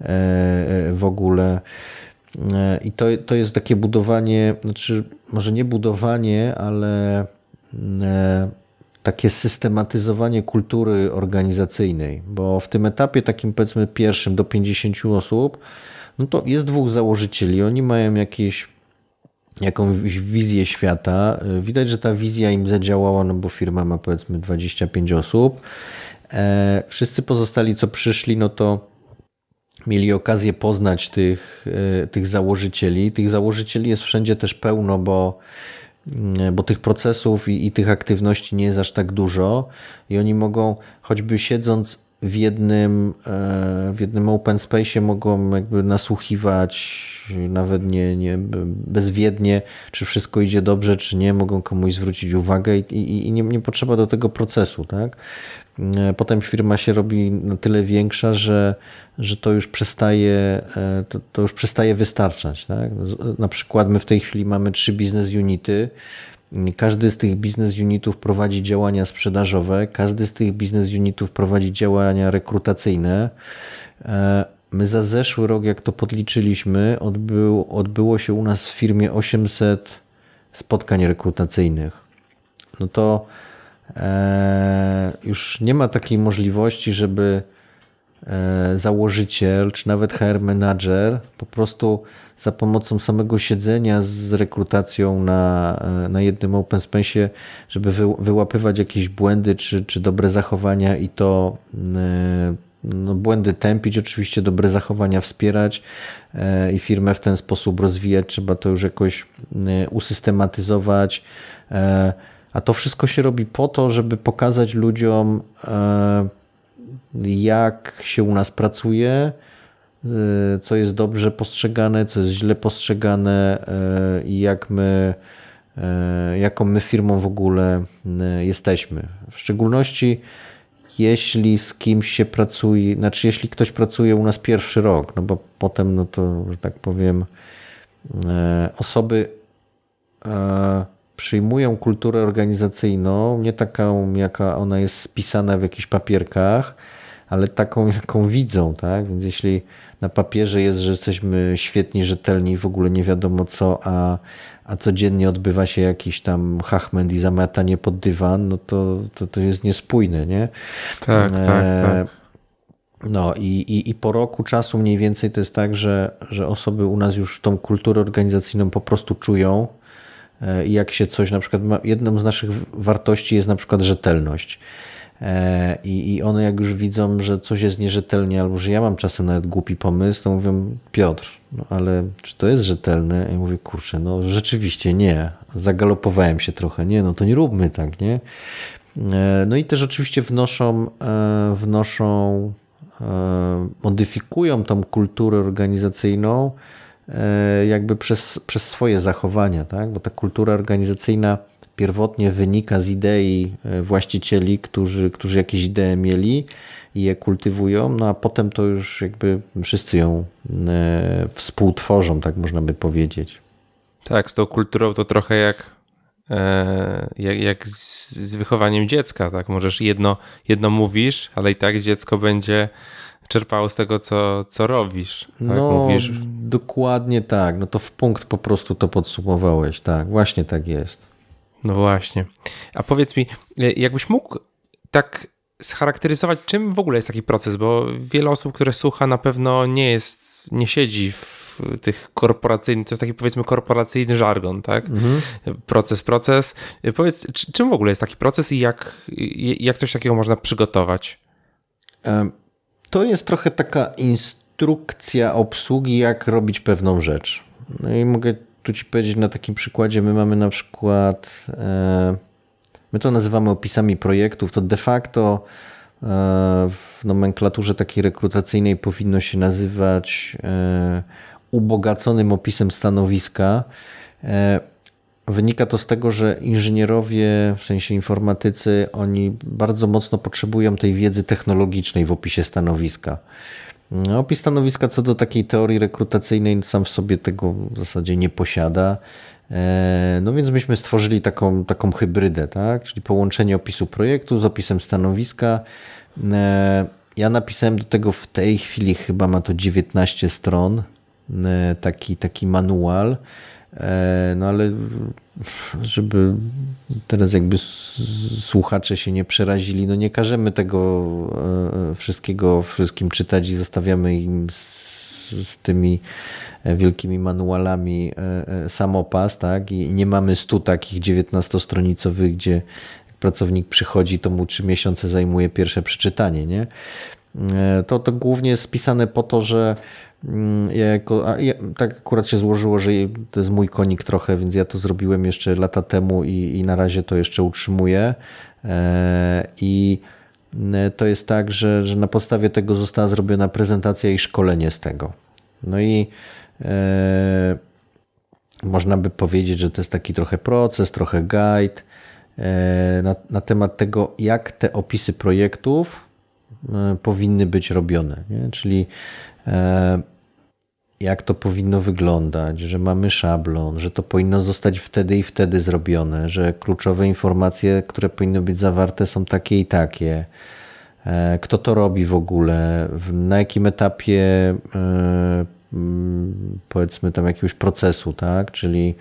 e, e, w ogóle. I to, to jest takie budowanie, znaczy może nie budowanie, ale takie systematyzowanie kultury organizacyjnej, bo w tym etapie takim powiedzmy pierwszym do 50 osób, no to jest dwóch założycieli, oni mają jakieś jakąś wizję świata. Widać, że ta wizja im zadziałała, no bo firma ma powiedzmy 25 osób. E, wszyscy pozostali, co przyszli, no to mieli okazję poznać tych, e, tych założycieli. Tych założycieli jest wszędzie też pełno, bo bo tych procesów i, i, tych aktywności nie jest aż tak dużo i oni mogą, choćby siedząc w jednym, e, w jednym open space mogą jakby nasłuchiwać nawet nie, nie bezwiednie, czy wszystko idzie dobrze, czy nie, mogą komuś zwrócić uwagę i, i, i nie, nie potrzeba do tego procesu, tak? E, potem firma się robi na tyle większa, że, że to już przestaje, e, to, to już przestaje wystarczać. Tak? Na przykład my w tej chwili mamy trzy biznes unity. Każdy z tych biznes unitów prowadzi działania sprzedażowe, każdy z tych biznes unitów prowadzi działania rekrutacyjne. E, my za zeszły rok, jak to podliczyliśmy, odbył, odbyło się u nas w firmie 800 spotkań rekrutacyjnych. No to już nie ma takiej możliwości, żeby e, założyciel czy nawet HR manager po prostu za pomocą samego siedzenia z rekrutacją na, e, na jednym open space, żeby wy, wyłapywać jakieś błędy czy, czy dobre zachowania i to no, błędy tępić, oczywiście dobre zachowania wspierać i firmę w ten sposób rozwijać. Trzeba to już jakoś usystematyzować a to wszystko się robi po to, żeby pokazać ludziom, e, jak się u nas pracuje, e, co jest dobrze postrzegane, co jest źle postrzegane e, i jak my jaką my firmą w ogóle jesteśmy. W szczególności jeśli z kimś się pracuje, znaczy jeśli ktoś pracuje u nas pierwszy rok, no bo potem, no to, że tak powiem, osoby przyjmują kulturę organizacyjną, nie taką, jaka ona jest spisana w jakichś papierkach, ale taką, jaką widzą, tak? Więc jeśli na papierze jest, że jesteśmy świetni, rzetelni, w ogóle nie wiadomo co, a, a codziennie odbywa się jakiś tam hachment i zamiatanie pod dywan, no to, to, to jest niespójne, nie? Tak, tak, e, tak. No i, i, i po roku czasu mniej więcej to jest tak, że, że osoby u nas już tą kulturę organizacyjną po prostu czują, i jak się coś, na przykład jedną z naszych wartości jest na przykład rzetelność. E, I, I one jak już widzą, że coś jest nierzetelnie, albo że ja mam czasem nawet głupi pomysł, to mówią, Piotr, no ale czy to jest rzetelne? I mówię, kurczę, no rzeczywiście nie. Zagalopowałem się trochę. Nie, no to nie róbmy tak, nie? E, no i też oczywiście wnoszą, wnoszą modyfikują tą kulturę organizacyjną, E, jakby przez, przez swoje zachowania, tak? bo ta kultura organizacyjna pierwotnie wynika z idei e, właścicieli, którzy, którzy jakieś idee mieli i je kultywują, no a potem to już jakby wszyscy ją e, współtworzą, tak można by powiedzieć. Tak, z tą kulturą to trochę jak, jak, jak z, z wychowaniem dziecka, tak? Możesz jedno, jedno mówisz, ale i tak dziecko będzie czerpało z tego, co, co robisz. Tak? No, Mówisz... dokładnie tak. No to w punkt po prostu to podsumowałeś. Tak, właśnie tak jest. No właśnie. A powiedz mi, jakbyś mógł tak scharakteryzować, czym w ogóle jest taki proces, bo wiele osób, które słucha, na pewno nie jest, nie siedzi w tych korporacyjnych, to jest taki powiedzmy korporacyjny żargon, tak? Mhm. Proces, proces. Powiedz, czym w ogóle jest taki proces i jak, jak coś takiego można przygotować? Um to jest trochę taka instrukcja obsługi, jak robić pewną rzecz. No i mogę tu Ci powiedzieć na takim przykładzie, my mamy na przykład, e, my to nazywamy opisami projektów, to de facto e, w nomenklaturze takiej rekrutacyjnej powinno się nazywać e, ubogaconym opisem stanowiska. Wynika to z tego, że inżynierowie, w sensie informatycy, oni bardzo mocno potrzebują tej wiedzy technologicznej w opisie stanowiska. No, opis stanowiska co do takiej teorii rekrutacyjnej sam w sobie tego w zasadzie nie posiada. E, no więc myśmy stworzyli taką, taką hybrydę, tak? czyli połączenie opisu projektu z opisem stanowiska. E, ja napisałem do tego w tej chwili chyba ma to 19 stron, e, taki, taki manual. E, no ale żeby teraz jakby słuchacze się nie przerazili, no nie każemy tego e, wszystkiego wszystkim czytać i zostawiamy im z, z tymi wielkimi manualami e, samopas, tak? I nie mamy stu takich 19-stronicowych, gdzie pracownik przychodzi, to mu trzy miesiące zajmuje pierwsze przeczytanie, nie? To, to głównie jest spisane po to, że ja jako, ja, tak akurat się złożyło, że to jest mój konik trochę, więc ja to zrobiłem jeszcze lata temu i, i na razie to jeszcze utrzymuję. E, I e, to jest tak, że, że na podstawie tego została zrobiona prezentacja i szkolenie z tego. No i e, można by powiedzieć, że to jest taki trochę proces, trochę guide e, na, na temat tego, jak te opisy projektów e, powinny być robione. Nie? Czyli jak to powinno wyglądać, że mamy szablon, że to powinno zostać wtedy i wtedy zrobione, że kluczowe informacje, które powinny być zawarte, są takie i takie. E, kto to robi w ogóle, na jakim etapie e, powiedzmy tam jakiegoś procesu, tak? Czyli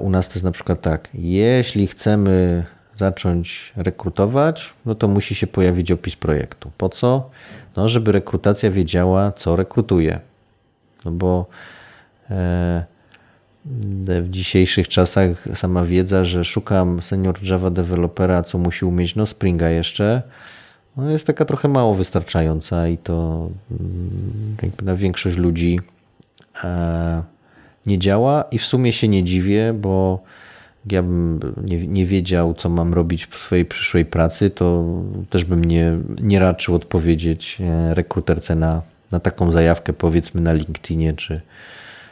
u nas to jest na przykład tak, jeśli chcemy zacząć rekrutować, no to musi się pojawić opis projektu. Po co? No, żeby rekrutacja wiedziała, co rekrutuje. No bo e, w dzisiejszych czasach sama wiedza, że szukam senior Java developera, co musi umieć no Springa jeszcze, no jest taka trochę mało wystarczająca i to mm, jakby na większość ludzi e, nie działa i w sumie się nie dziwię, bo ja bym nie, nie wiedział, co mam robić w swojej przyszłej pracy, to też bym nie, nie raczył odpowiedzieć e, rekruterce na, na taką zajawkę, powiedzmy na LinkedInie czy,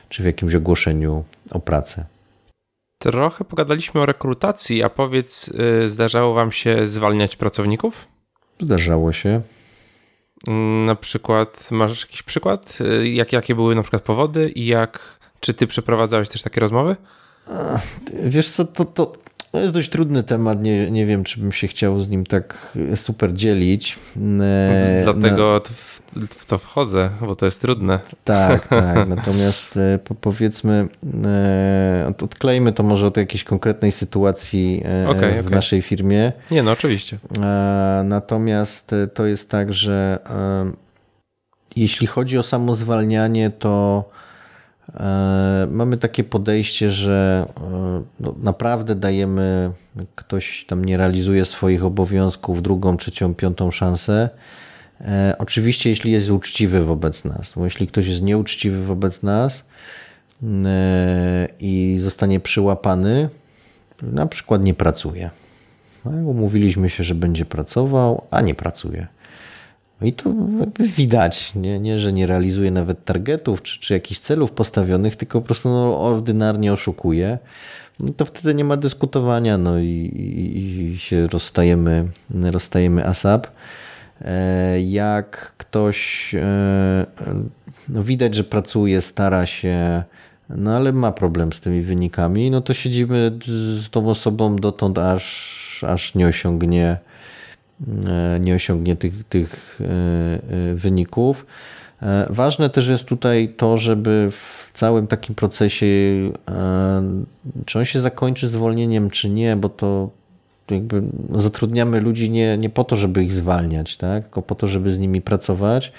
czy w jakimś ogłoszeniu o pracę. Trochę pogadaliśmy o rekrutacji, a powiedz, y, zdarzało wam się zwalniać pracowników? Zdarzało się. Mm, na przykład, masz jakiś przykład? Y, jak, jakie były na przykład powody i jak, czy ty przeprowadzałeś też takie rozmowy? Wiesz co, to, to, to jest dość trudny temat. Nie, nie wiem, czy bym się chciał z nim tak super dzielić. E, Dlatego w, w to wchodzę, bo to jest trudne. Tak, tak. Natomiast e, powiedzmy, e, odklejmy to może od jakiejś konkretnej sytuacji okay, w okay. naszej firmie. Nie, no oczywiście. Natomiast to jest tak, że jeśli chodzi o samozwalnianie, to mamy takie podejście, że e, no, naprawdę dajemy, ktoś tam nie realizuje swoich obowiązków, drugą, trzecią, piątą szansę. E, oczywiście, jeśli jest uczciwy wobec nas, bo jeśli ktoś jest nieuczciwy wobec nas i zostanie przyłapany, na przykład nie pracuje. No, umówiliśmy się, że będzie pracował, a nie pracuje. I to widać, nie, nie, że nie realizuje nawet targetów czy, czy jakichś celów postawionych, tylko po prostu no, ordynarnie oszukuje. No to wtedy nie ma dyskutowania, no i, i, i się rozstajemy, rozstajemy ASAP. E, jak ktoś e, no widać, że pracuje, stara się, no ale ma problem z tymi wynikami, no to siedzimy z tą osobą dotąd, aż, aż nie osiągnie nie osiągnie tych, tych e, e, wyników. Ważne też jest tutaj to, żeby w całym takim procesie, czy on się zakończy zwolnieniem, czy nie, bo to jakby zatrudniamy ludzi nie, nie po to, żeby ich zwalniać, tak? tylko po to, żeby z nimi pracować.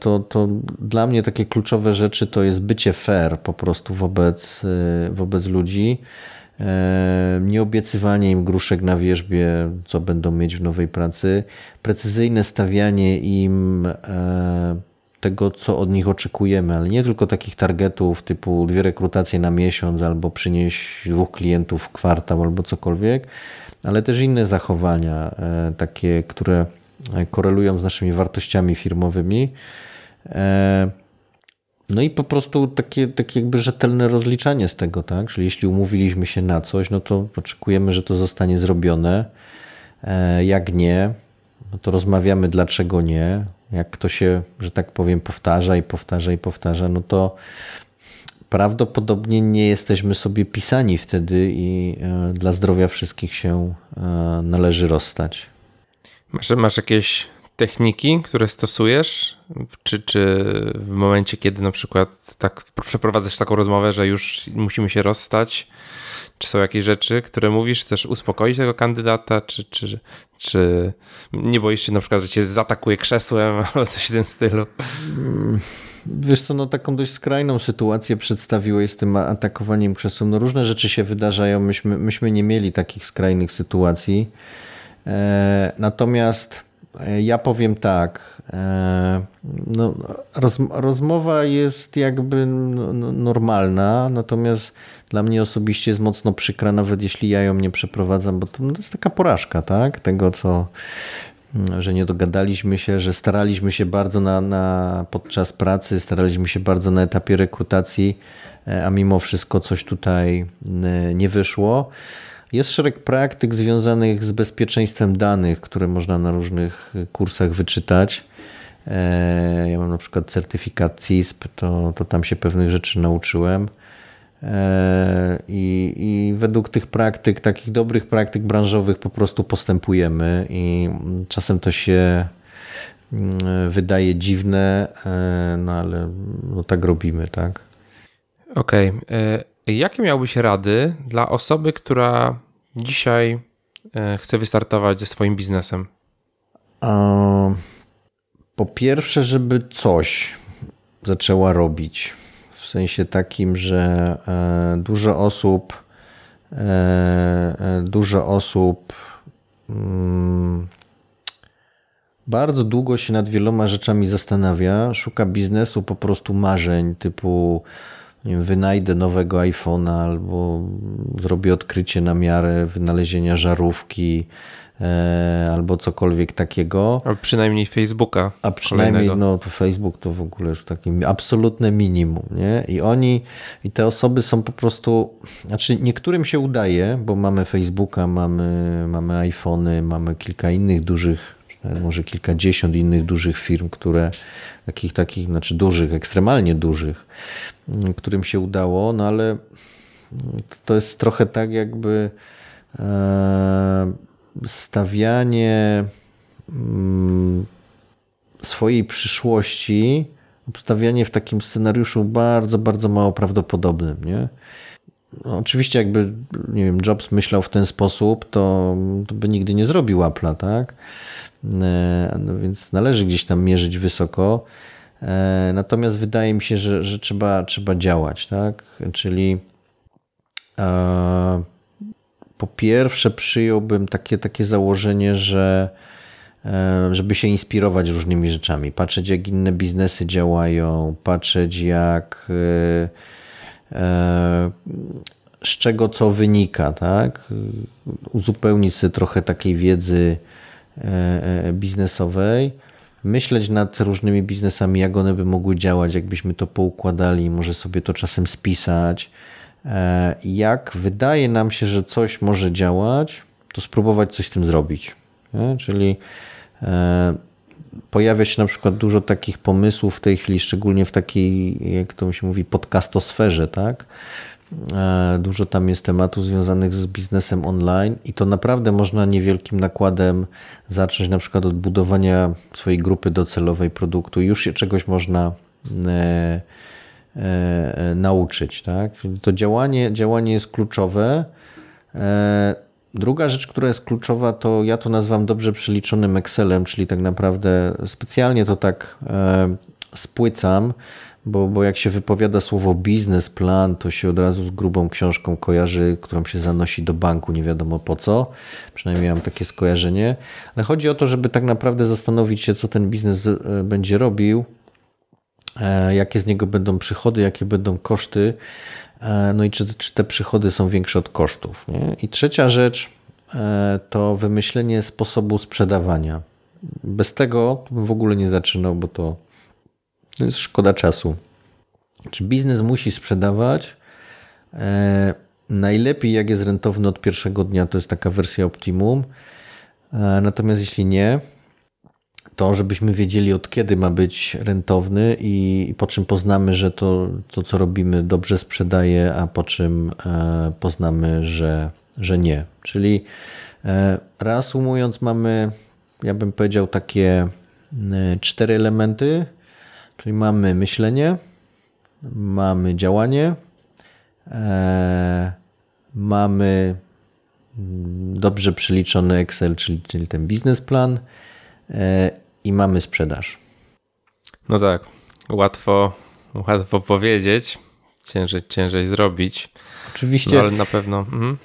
To, to dla mnie takie kluczowe rzeczy to jest bycie fair po prostu wobec, wobec ludzi. E, nieobiecywanie im gruszek na wierzbie, co będą mieć w nowej pracy, precyzyjne stawianie im e, tego, co od nich oczekujemy, ale nie tylko takich targetów typu dwie rekrutacje na miesiąc albo przynieść dwóch klientów w kwartał albo cokolwiek, ale też inne zachowania, e, takie, które korelują z naszymi wartościami firmowymi. No i po prostu takie, takie jakby rzetelne rozliczanie z tego, tak? Czyli jeśli umówiliśmy się na coś, no to oczekujemy, że to zostanie zrobione. E, jak nie, no to rozmawiamy dlaczego nie. Jak to się, że tak powiem, powtarza i powtarza i powtarza, no to prawdopodobnie nie jesteśmy sobie pisani wtedy i e, dla zdrowia wszystkich się e, należy rozstać. Masz, masz jakieś techniki, które stosujesz? Czy, czy w momencie, kiedy na przykład tak przeprowadzasz taką rozmowę, że już musimy się rozstać, czy są jakieś rzeczy, które mówisz, chcesz uspokoić tego kandydata, czy, czy, czy nie boisz się na przykład, że cię zaatakuje krzesłem albo coś w tym stylu? Wiesz co, no taką dość skrajną sytuację przedstawiłeś z tym atakowaniem krzesłem. No różne rzeczy się wydarzają, myśmy, myśmy nie mieli takich skrajnych sytuacji. E, natomiast ja powiem tak. E, no, roz, rozmowa jest jakby normalna, natomiast dla mnie osobiście jest mocno przykra, nawet jeśli ja ją nie przeprowadzam, bo to, no, jest taka porażka, tak? Tego, co, że nie dogadaliśmy się, że staraliśmy się bardzo na, na, podczas pracy, staraliśmy się bardzo na etapie rekrutacji, e, a mimo wszystko coś tutaj e, nie wyszło. Jest szereg praktyk związanych z bezpieczeństwem danych, które można na różnych kursach wyczytać. E, ja mam na przykład certyfikat CISP, to, to tam się pewnych rzeczy nauczyłem. E, I, I według tych praktyk, takich dobrych praktyk branżowych, po prostu postępujemy, i czasem to się mm, wydaje dziwne, e, no ale no tak robimy, tak? Okej. Okay. Jakie miałbyś rady dla osoby, która dzisiaj e, chce wystartować ze swoim biznesem? Po pierwsze, żeby coś zaczęła robić. W sensie takim, że e, dużo osób, e, dużo osób mm, bardzo długo się nad wieloma rzeczami zastanawia, szuka biznesu po prostu marzeń typu wiem, wynajdę nowego iPhone'a albo zrobię odkrycie na miarę wynalezienia żarówki, e, albo cokolwiek takiego. Albo przynajmniej Facebooka. A przynajmniej no, to Facebook to w ogóle już takie absolutne minimum. Nie? I oni, i te osoby są po prostu, znaczy niektórym się udaje, bo mamy Facebooka, mamy, mamy iPhony, mamy kilka innych dużych może kilkadziesiąt innych dużych firm, które takich, takich, znaczy dużych, ekstremalnie dużych, którym się udało, no ale to jest trochę tak jakby e, stawianie mm, swojej przyszłości, stawianie w takim scenariuszu bardzo, bardzo mało prawdopodobnym, nie? No, oczywiście jakby, nie wiem, Jobs myślał w ten sposób, to, to by nigdy nie zrobił Apple'a, tak? E, no więc należy gdzieś tam mierzyć wysoko. E, natomiast wydaje mi się, że, że trzeba, trzeba działać, tak? Czyli e, po pierwsze przyjąłbym takie, takie założenie, że żeby się inspirować różnymi rzeczami, patrzeć jak inne biznesy działają, patrzeć jak z czego co wynika, tak? Uzupełnić sobie trochę takiej wiedzy biznesowej, myśleć nad różnymi biznesami, jak one by mogły działać, jakbyśmy to poukładali, może sobie to czasem spisać. E, jak wydaje nam się, że coś może działać, to spróbować coś z tym zrobić. Nie? Czyli pojawia się na przykład dużo takich pomysłów w tej chwili, szczególnie w takiej, jak to się mówi, podcastosferze, tak? E, dużo tam jest tematów związanych z biznesem online i to naprawdę można niewielkim nakładem zacząć na przykład od budowania swojej grupy docelowej produktu. Już się czegoś można e, e, nauczyć. Tak? To działanie, działanie jest kluczowe. Druga rzecz, która jest kluczowa, to ja to nazywam dobrze przeliczonym Excelem, czyli tak naprawdę specjalnie to tak spłycam, bo, bo jak się wypowiada słowo biznesplan, to się od razu z grubą książką kojarzy, którą się zanosi do banku, nie wiadomo po co. Przynajmniej miałem takie skojarzenie. Ale chodzi o to, żeby tak naprawdę zastanowić się, co ten biznes e, będzie robił, e, jakie z niego będą przychody, jakie będą koszty, e, no i czy, czy te przychody są większe od kosztów. Nie? I trzecia rzecz to wymyślenie sposobu sprzedawania. Bez tego bym w ogóle nie zaczynał, bo to to jest szkoda czasu. Czy biznes musi sprzedawać? E, najlepiej, jak jest rentowny od pierwszego dnia, to jest taka wersja optimum. E, natomiast jeśli nie, to żebyśmy wiedzieli od kiedy ma być rentowny i, i po czym poznamy, że to, to, co robimy, dobrze sprzedaje, a po czym e, poznamy, że, że nie. Czyli e, reasumując, mamy, ja bym powiedział, takie e, cztery elementy Czyli mamy myślenie, mamy działanie, e, mamy dobrze przeliczony Excel, czyli, czyli ten biznesplan e, i mamy sprzedaż. No tak, łatwo, łatwo powiedzieć, ciężej, ciężej zrobić. Oczywiście. No, ale na pewno. Mhm.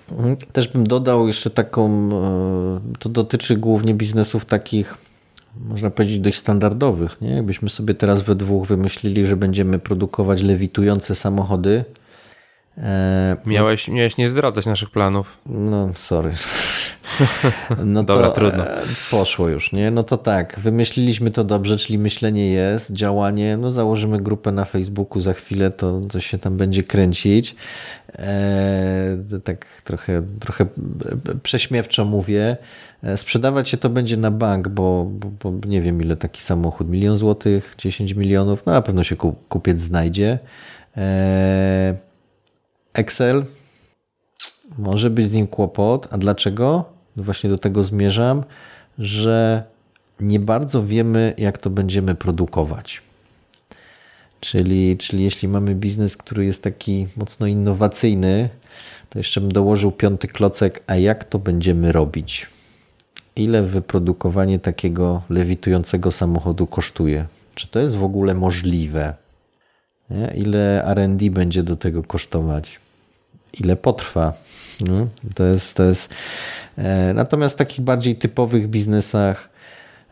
Też bym dodał jeszcze taką, e, to dotyczy głównie biznesów takich można powiedzieć, dość standardowych. Nie? Jakbyśmy sobie teraz we dwóch wymyślili, że będziemy produkować lewitujące samochody. E, miałeś, miałeś nie zdradzać naszych planów. No, sorry. No Dobra, to, trudno. E, poszło już, nie? No to tak, wymyśliliśmy to dobrze, czyli myślenie jest, działanie, no założymy grupę na Facebooku za chwilę, to coś się tam będzie kręcić. E, tak trochę, trochę prześmiewczo mówię. E, sprzedawać się to będzie na bank, bo, bo, bo, nie wiem ile taki samochód, milion złotych, 10 milionów, no na pewno się kupiec znajdzie. E, Excel, może być z nim kłopot, a dlaczego? No właśnie do tego zmierzam, że nie bardzo wiemy, jak to będziemy produkować. Czyli, czyli jeśli mamy biznes, który jest taki mocno innowacyjny, to jeszcze bym dołożył piąty klocek, a jak to będziemy robić? Ile wyprodukowanie takiego lewitującego samochodu kosztuje? Czy to jest w ogóle możliwe? Ile RD będzie do tego kosztować? Ile potrwa? No, to jest, to jest. E, natomiast w takich bardziej typowych biznesach,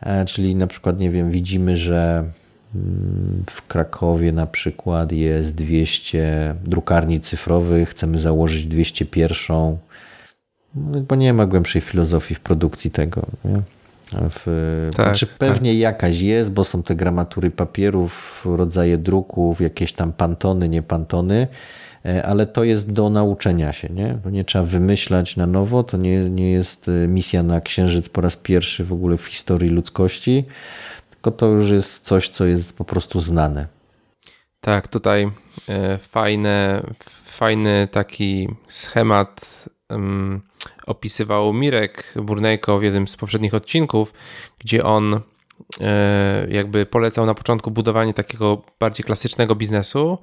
e, czyli na przykład, nie wiem, widzimy, że mm, w Krakowie na przykład jest 200 drukarni cyfrowych, chcemy założyć 201. No, bo nie ma głębszej filozofii w produkcji tego. Nie? W, tak, znaczy pewnie tak. jakaś jest, bo są te gramatury papierów, rodzaje druków, jakieś tam pantony, nie pantony, ale to jest do nauczenia się, nie? Bo nie trzeba wymyślać na nowo, to nie, nie jest e, misja na Księżyc po raz pierwszy w ogóle w historii ludzkości, tylko to już jest coś, co jest po prostu znane. Tak, tutaj e, fajne, fajny taki schemat um, opisywał Mirek Burnejko w jednym z poprzednich odcinków, gdzie on e, jakby polecał na początku budowanie takiego bardziej klasycznego biznesu,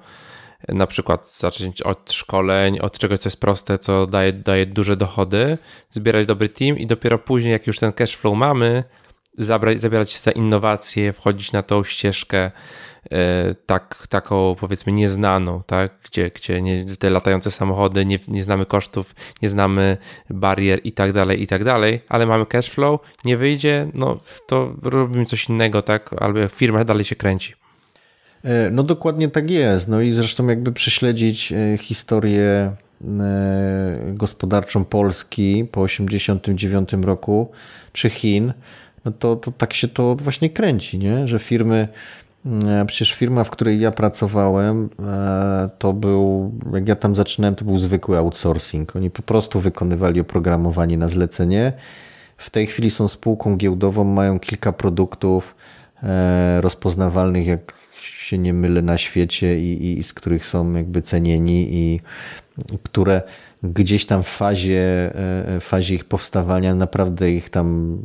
na przykład zacząć od szkoleń, od czegoś, co jest proste, co daje, daje duże dochody, zbierać dobry team i dopiero później, jak już ten cash flow mamy, zabrać, zabierać się za innowacje, wchodzić na tą ścieżkę E, tak, taką powiedzmy nieznaną, tak? gdzie, gdzie nie, te latające samochody, nie, nie znamy kosztów, nie znamy barier i tak dalej, i tak dalej, ale mamy cash flow, nie wyjdzie, no to robimy coś innego, tak? albo firma dalej się kręci. E, no dokładnie tak jest. No i zresztą jakby prześledzić e, historię gospodarczą Polski po 1989 roku, czy Chin, no to, to tak się to właśnie kręci, nie? że firmy E, przecież firma, w której ja pracowałem, e, to był, jak ja tam zaczynałem, to był zwykły outsourcing. Oni po prostu wykonywali oprogramowanie na zlecenie. W tej chwili są spółką giełdową, mają kilka produktów e, rozpoznawalnych, jak się nie mylę, na świecie i, i z których są jakby cenieni i które gdzieś tam w fazie, e, w fazie ich powstawania naprawdę ich tam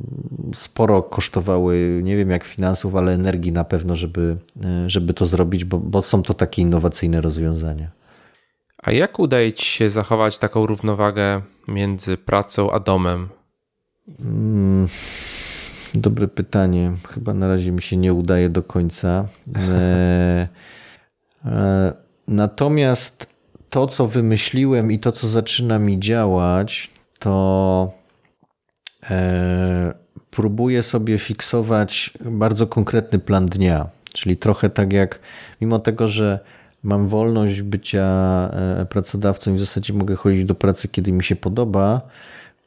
sporo kosztowały, nie wiem jak finansów, ale energii na pewno, żeby, e, żeby to zrobić, bo, bo są to takie innowacyjne rozwiązania. A jak udaje Ci się zachować taką równowagę między pracą a domem? Hmm, dobre pytanie. Chyba na razie mi się nie udaje do końca. E, natomiast to, co wymyśliłem i to, co zaczyna mi działać, to e, próbuję sobie fiksować bardzo konkretny plan dnia. Czyli trochę tak jak, mimo tego, że mam wolność bycia e, pracodawcą i w zasadzie mogę chodzić do pracy, kiedy mi się podoba,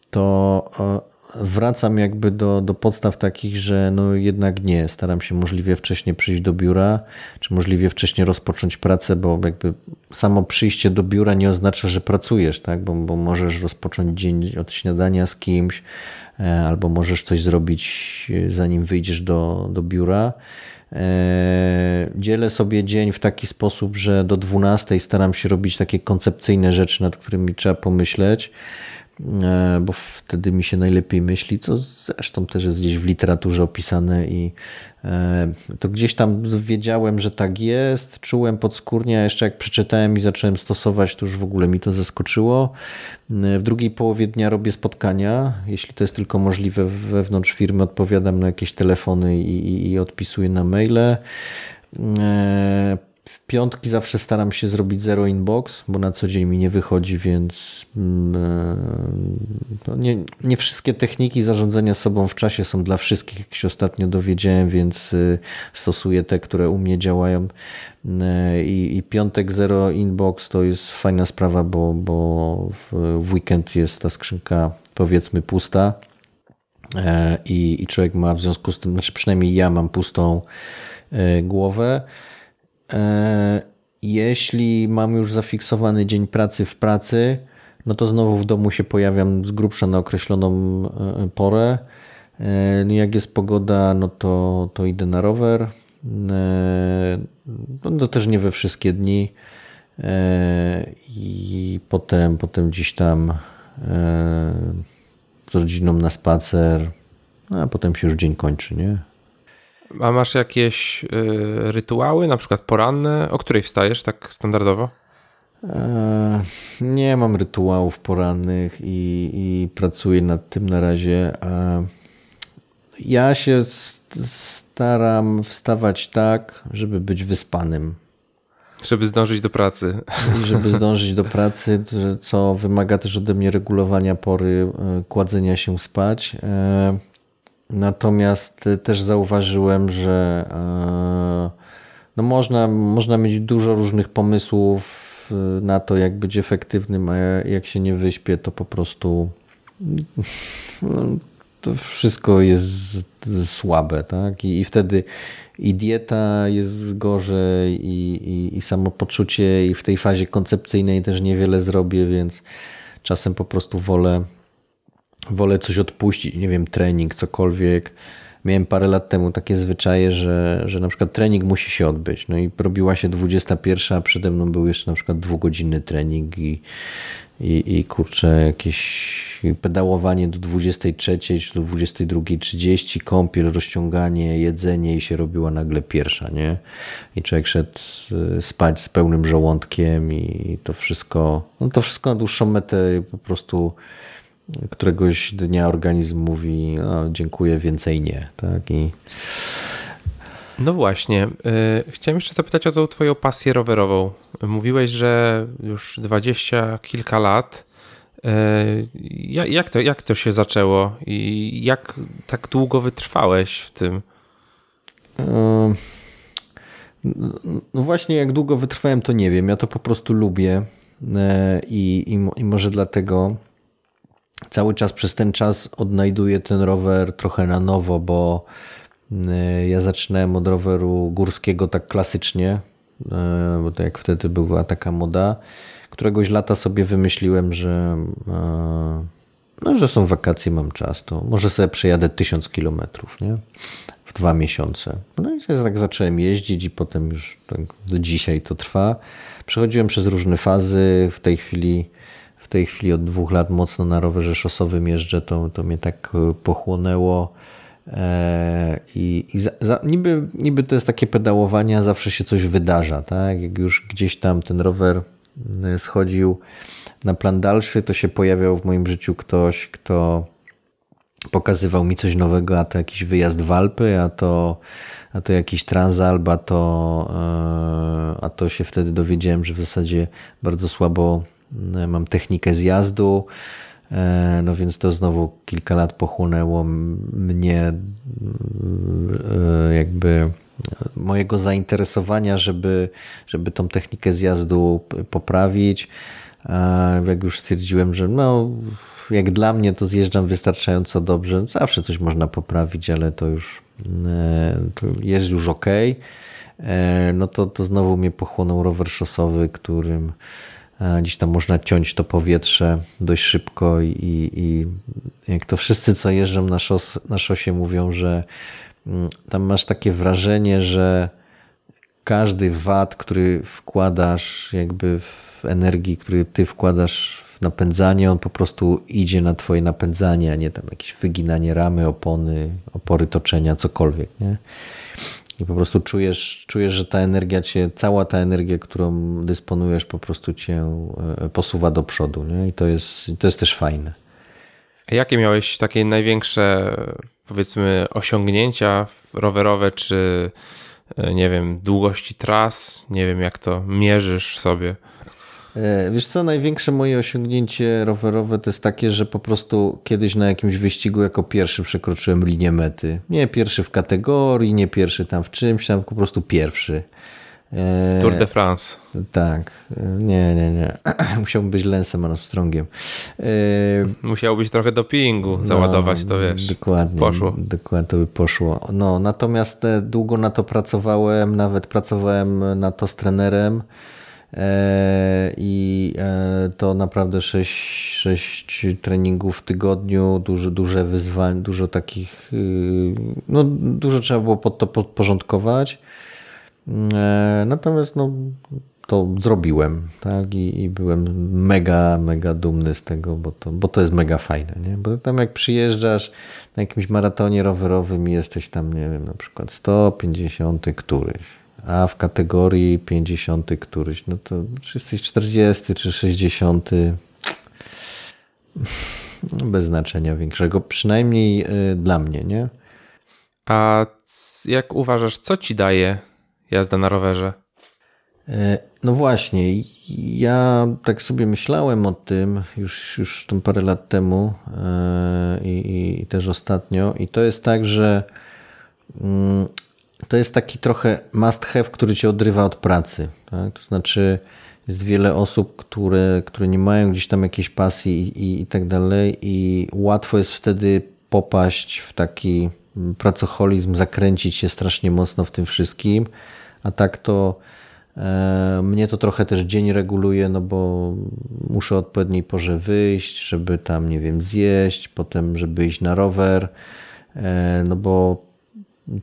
to e, wracam jakby do, do podstaw takich, że no jednak nie, staram się możliwie wcześnie przyjść do biura, czy możliwie wcześnie rozpocząć pracę, bo jakby samo przyjście do biura nie oznacza, że pracujesz, tak? bo, bo możesz rozpocząć dzień od śniadania z kimś, e, albo możesz coś zrobić e, zanim wyjdziesz do, do biura. E, dzielę sobie dzień w taki sposób, że do 12 staram się robić takie koncepcyjne rzeczy, nad którymi trzeba pomyśleć. E, bo wtedy mi się najlepiej myśli, co zresztą też jest gdzieś w literaturze opisane i e, to gdzieś tam wiedziałem, że tak jest, czułem podskórnie, a jeszcze jak przeczytałem i zacząłem stosować, to już w ogóle mi to zaskoczyło. E, w drugiej połowie dnia robię spotkania, jeśli to jest tylko możliwe wewnątrz firmy, odpowiadam na jakieś telefony i, i, i odpisuję na maile. W piątki zawsze staram się zrobić zero inbox, bo na co dzień mi nie wychodzi, więc mm, e, no nie, nie wszystkie techniki zarządzania sobą w czasie są dla wszystkich, jak się ostatnio dowiedziałem, więc e, stosuję te, które u mnie działają. E, I, i piątek zero inbox to jest fajna sprawa, bo, bo w, weekend jest ta skrzynka powiedzmy pusta i, i człowiek ma w związku z tym, znaczy przynajmniej ja mam pustą głowę. E, jeśli mam już zafiksowany dzień pracy w pracy, no to znowu w domu się pojawiam z grubsza na określoną e, porę. E, jak jest pogoda, no to, to idę na rower. No to też nie we wszystkie dni. I potem, potem gdzieś tam z rodziną na spacer, no a potem się już dzień kończy, nie? A masz jakieś y, rytuały, na przykład poranne? O której wstajesz tak standardowo? E, nie mam rytuałów porannych i, i pracuję nad tym na razie. E, ja się staram wstawać tak, żeby być wyspanym. Żeby zdążyć do pracy. Żeby zdążyć do pracy, co wymaga też ode mnie regulowania pory e, kładzenia się spać. Natomiast też zauważyłem, że e, no można, można mieć dużo różnych pomysłów na to, jak być efektywnym, a jak się nie wyśpię, to po prostu no, to wszystko jest słabe, tak? I, i wtedy i dieta jest gorzej, i, i, i samopoczucie, i w tej fazie koncepcyjnej też niewiele zrobię, więc czasem po prostu wolę, wolę coś odpuścić, nie wiem, trening, cokolwiek. Miałem parę lat temu takie zwyczaje, że, że na przykład trening musi się odbyć. No i robiła się 21, a przede mną był jeszcze na przykład dwugodzinny trening i, i, i kurczę, jakieś pedałowanie do 23 czy do 22.30, kąpiel, rozciąganie, jedzenie i się robiła nagle pierwsza, nie? I człowiek szedł y, spać z pełnym żołądkiem i to wszystko, no to wszystko na dłuższą metę po prostu któregoś dnia organizm mówi no, dziękuję, więcej nie, tak? I no właśnie. Yy, chciałem jeszcze zapytać o tą twoją pasję rowerową. Mówiłeś, że już dwadzieścia kilka lat. Yy, jak, to, jak to się zaczęło i jak tak długo wytrwałeś w tym? No właśnie, jak długo wytrwałem, to nie wiem. Ja to po prostu lubię yy, i, i, i może dlatego cały czas przez ten czas odnajduję ten rower trochę na nowo, bo E, ja zaczynałem od roweru górskiego tak klasycznie, e, bo to jak wtedy była taka moda. Któregoś lata sobie wymyśliłem, że, e, no, że są wakacje, mam czas, to może sobie przejadę tysiąc kilometrów nie? w dwa miesiące. No i tak zacząłem jeździć i potem już tak do dzisiaj to trwa. Przechodziłem przez różne fazy. W tej chwili tej chwili od dwóch lat mocno na rowerze szosowym jeżdżę, to, to mnie tak pochłonęło E, I, i za, za, niby, niby to jest takie pedałowanie, a zawsze się coś wydarza. Tak? Jak już gdzieś tam ten rower e, schodził na plan dalszy, to się pojawiał w moim życiu ktoś, kto pokazywał mi coś nowego, a to jakiś wyjazd w Alpy, a to, a to jakiś transalp, a to, e, a to się wtedy dowiedziałem, że w zasadzie bardzo słabo mam technikę zjazdu. E, no więc to znowu kilka lat pochłonęło mnie e, jakby mojego zainteresowania, żeby, żeby tą technikę zjazdu poprawić. Jak już stwierdziłem, że no, jak dla mnie to zjeżdżam wystarczająco dobrze, zawsze coś można poprawić, ale to już e, to jest już ok. No to, to znowu mnie pochłonął rower szosowy, którym Gdzieś tam można ciąć to powietrze dość szybko i, i jak to wszyscy, co jeżdżą na, szos, na szosie mówią, że mm, tam masz takie wrażenie, że każdy wat, który wkładasz jakby w energii, który ty wkładasz w napędzanie, on po prostu idzie na twoje napędzanie, a nie tam jakieś wyginanie ramy, opony, opory toczenia, cokolwiek. Nie? I po prostu czujesz, czujesz, że ta energia cię, cała ta energia, którą dysponujesz, po prostu cię e, posuwa do przodu. Nie? I to jest, to jest też fajne. A jakie miałeś takie największe, powiedzmy, osiągnięcia rowerowe, czy e, nie wiem, długości tras? Nie wiem, jak to mierzysz sobie. E, wiesz co, największe moje osiągnięcie rowerowe to jest takie, że po prostu kiedyś na jakimś wyścigu jako pierwszy przekroczyłem linię mety. Nie pierwszy w kategorii, nie pierwszy tam w czymś, tam po prostu pierwszy. E, Tour de France. Tak. E, nie, nie, nie. Musiałbym być Lensem Armstrongiem. Musiałbyś trochę dopingu no, załadować, to wiesz. Dokładnie. Poszło. Dokładnie, to by poszło. No, natomiast długo na to pracowałem, nawet pracowałem na to z trenerem. E, i e, to naprawdę 6, 6 treningów w tygodniu, duże, duże wyzwań, dużo takich, y, no dużo trzeba było pod to podporządkować. E, natomiast no, to zrobiłem tak? I, I, byłem mega, mega dumny z tego, bo to, bo to jest mega fajne. Nie? Bo tam jak przyjeżdżasz na jakimś maratonie rowerowym i jesteś tam, nie wiem, na przykład 150 któryś, a w kategorii 50 któryś, no to czy jesteś 40 czy 60, bez znaczenia większego, przynajmniej y, dla mnie, nie? A jak uważasz, co ci daje jazda na rowerze? E, no właśnie, ja tak sobie myślałem o tym już, już tam parę lat temu e, i, i też ostatnio, i to jest tak, że mm, to jest taki trochę must have, który cię odrywa od pracy. Tak? To znaczy, jest wiele osób, które, które nie mają gdzieś tam jakiejś pasji i, i, i tak dalej i łatwo jest wtedy popaść w taki pracocholizm, zakręcić się strasznie mocno w tym wszystkim, a tak to e, mnie to trochę też dzień reguluje, no bo muszę o odpowiedniej porze wyjść, żeby tam, nie wiem, zjeść, potem, żeby iść na rower, e, no bo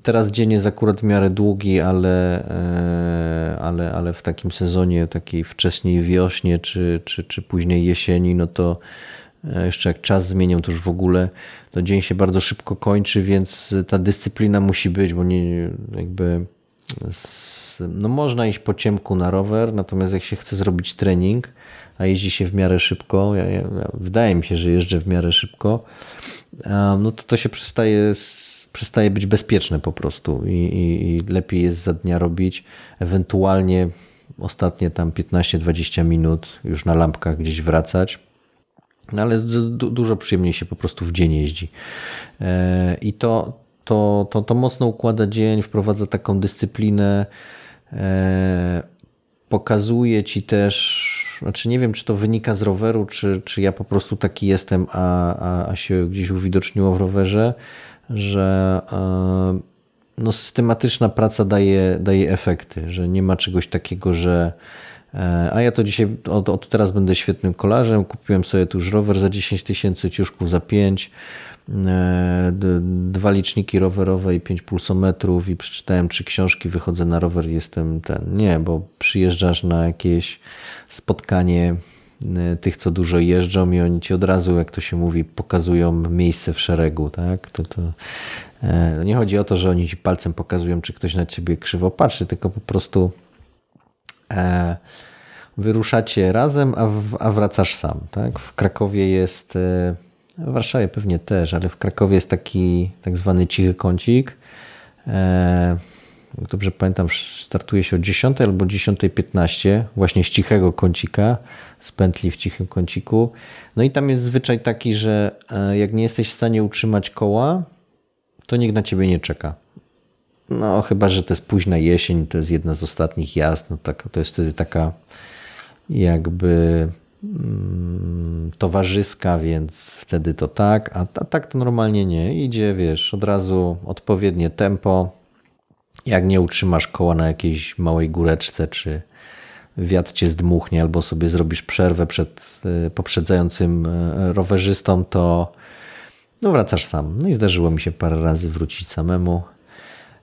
Teraz dzień jest akurat w miarę długi, ale, e, ale, ale w takim sezonie, takiej wcześniej wiośnie czy, czy, czy później jesieni, no to e, jeszcze jak czas zmienią, to już w ogóle to dzień się bardzo szybko kończy, więc ta dyscyplina musi być, bo nie jakby no można iść po ciemku na rower, natomiast jak się chce zrobić trening, a jeździ się w miarę szybko, ja, ja, wydaje mi się, że jeżdżę w miarę szybko, no to to się przestaje przestaje być bezpieczne po prostu i, i, i lepiej jest za dnia robić, ewentualnie ostatnie tam 15-20 minut już na lampkach gdzieś wracać. No ale dużo przyjemniej się po prostu w dzień jeździ. E, I to, to, to, to mocno układa dzień, wprowadza taką dyscyplinę, e, pokazuje ci też, znaczy nie wiem, czy to wynika z roweru, czy, czy ja po prostu taki jestem, a, a, a się gdzieś uwidoczniło w rowerze, że e, no, systematyczna praca daje, daje efekty, że nie ma czegoś takiego, że e, a ja to dzisiaj od, od teraz będę świetnym kolarzem, kupiłem sobie tu już rower za 10 tysięcy, ciuszków za 5, e, dwa liczniki rowerowe i 5 pulsometrów i przeczytałem trzy książki, wychodzę na rower jestem ten. Nie, bo przyjeżdżasz na jakieś spotkanie tych, co dużo jeżdżą i oni ci od razu, jak to się mówi, pokazują miejsce w szeregu, tak? To, to e, nie chodzi o to, że oni ci palcem pokazują, czy ktoś na ciebie krzywo patrzy, tylko po prostu e, wyruszacie razem, a, a wracasz sam, tak? W Krakowie jest, e, w Warszawie pewnie też, ale w Krakowie jest taki tak zwany cichy kącik, jak dobrze pamiętam, startuje się o 10 albo 10.15 właśnie z cichego kącika z pętli w cichym kąciku. No i tam jest zwyczaj taki, że e, jak nie jesteś w stanie utrzymać koła, to nikt na ciebie nie czeka. No chyba, że to jest późna jesień, to jest jedna z ostatnich jazd, no tak, to jest wtedy taka jakby mm, towarzyska, więc wtedy to tak, a, a tak to normalnie nie. Idzie, wiesz, od razu odpowiednie tempo. Jak nie utrzymasz koła na jakiejś małej góreczce czy, wiatr cię zdmuchnie albo sobie zrobisz przerwę przed y, poprzedzającym y, rowerzystą, to no wracasz sam. No i zdarzyło mi się parę razy wrócić samemu.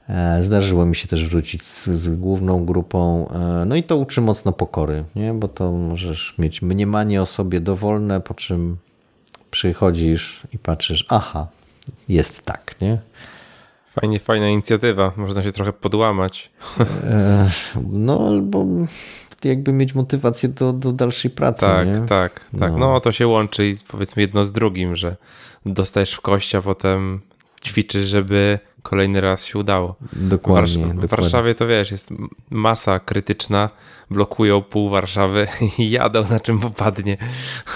E, zdarzyło mi się też wrócić z, z, główną grupą. E, no i to uczy mocno pokory, nie? bo to możesz mieć mniemanie o sobie dowolne, po czym przychodzisz i patrzysz, aha, jest tak, nie? Fajnie, fajna inicjatywa. Można się trochę podłamać. E, no albo jakby mieć motywację do, do dalszej pracy. Tak, nie? tak, tak. No. no to się łączy i powiedzmy jedno z drugim, że dostajesz w kość, a potem ćwiczysz, żeby kolejny raz się udało. Dokładnie. W, dokładnie. w Warszawie to wiesz, jest masa krytyczna, blokują pół Warszawy i jadą na czym popadnie.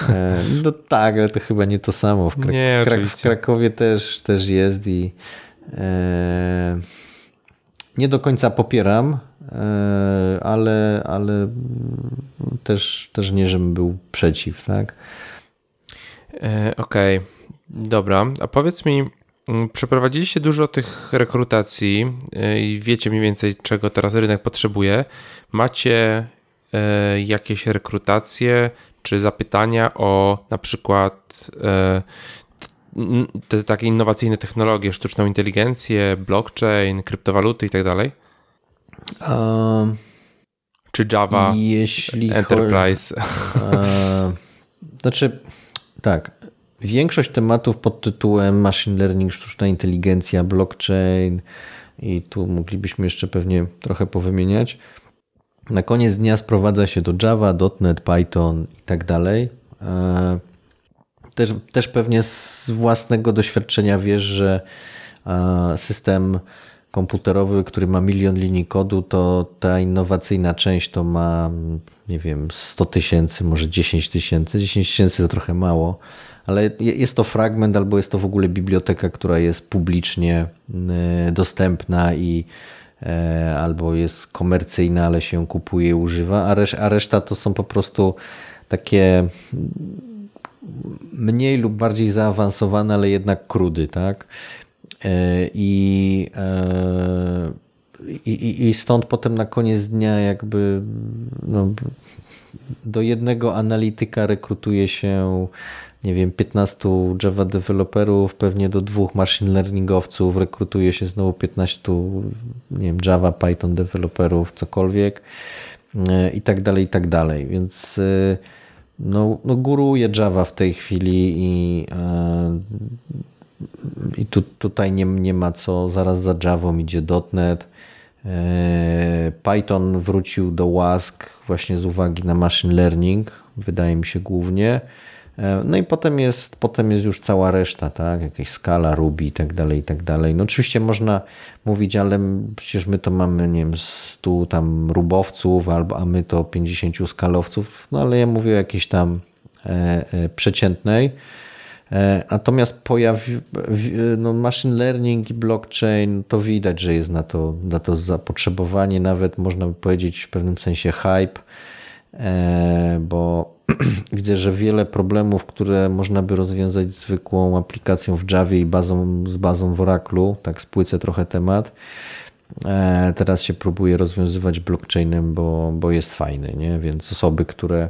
E, no tak, ale to chyba nie to samo. W, Krak nie, w, Krak w Krakowie też, też jest i nie do końca popieram, e, ale, ale też, też nie, żebym był przeciw, tak? E, okej, okay. dobra. A powiedz mi, mm, przeprowadziliście dużo tych rekrutacji e, i wiecie mniej więcej, czego teraz rynek potrzebuje. Macie jakieś rekrutacje czy zapytania o na przykład te takie innowacyjne technologie, sztuczną inteligencję, blockchain, kryptowaluty i tak dalej? Um, Czy Java, Enterprise? uh, znaczy, tak. Większość tematów pod tytułem machine learning, sztuczna inteligencja, blockchain i tu moglibyśmy jeszcze pewnie trochę powymieniać. Na koniec dnia sprowadza się do Java, .NET, Python i tak dalej. Uh, też, też pewnie z własnego doświadczenia wiesz, że system komputerowy, który ma milion linii kodu, to ta innowacyjna część to ma, nie wiem, 100 tysięcy, może 10 tysięcy. 10 tysięcy to trochę mało, ale jest to fragment albo jest to w ogóle biblioteka, która jest publicznie dostępna i albo jest komercyjna, ale się kupuje, używa, a, a reszta to są po prostu takie mniej lub bardziej zaawansowane, ale jednak krudy, tak? I i, i stąd potem na koniec dnia jakby no, do jednego analityka rekrutuje się nie wiem, 15 Java deweloperów, pewnie do dwóch machine learningowców, rekrutuje się znowu 15 nie wiem, Java, Python deweloperów, cokolwiek e, i tak dalej, i tak dalej. Więc e, no, no góruje Java w tej chwili i, e, i tu, tutaj nie, nie ma co, zaraz za Java idzie .NET, E, Python wrócił do łask właśnie z uwagi na machine learning, wydaje mi się głównie. E, no i potem jest, potem jest już cała reszta, tak? Jakaś skala, Ruby i tak dalej, i tak dalej. No oczywiście można mówić, ale przecież my to mamy, nie wiem, 100 tam rubowców, albo, a my to 50 skalowców, no ale ja mówię o jakiejś tam e, przeciętnej. E, natomiast pojawi, no machine learning i blockchain, to widać, że jest na to, na to zapotrzebowanie, nawet można by powiedzieć w pewnym sensie hype, bo widzę, że wiele problemów, które można by rozwiązać zwykłą aplikacją w Javie i bazą, z bazą w Oracle, tak spłycę trochę temat, e, teraz się próbuje rozwiązywać blockchainem, bo, bo jest fajny, nie? więc osoby, które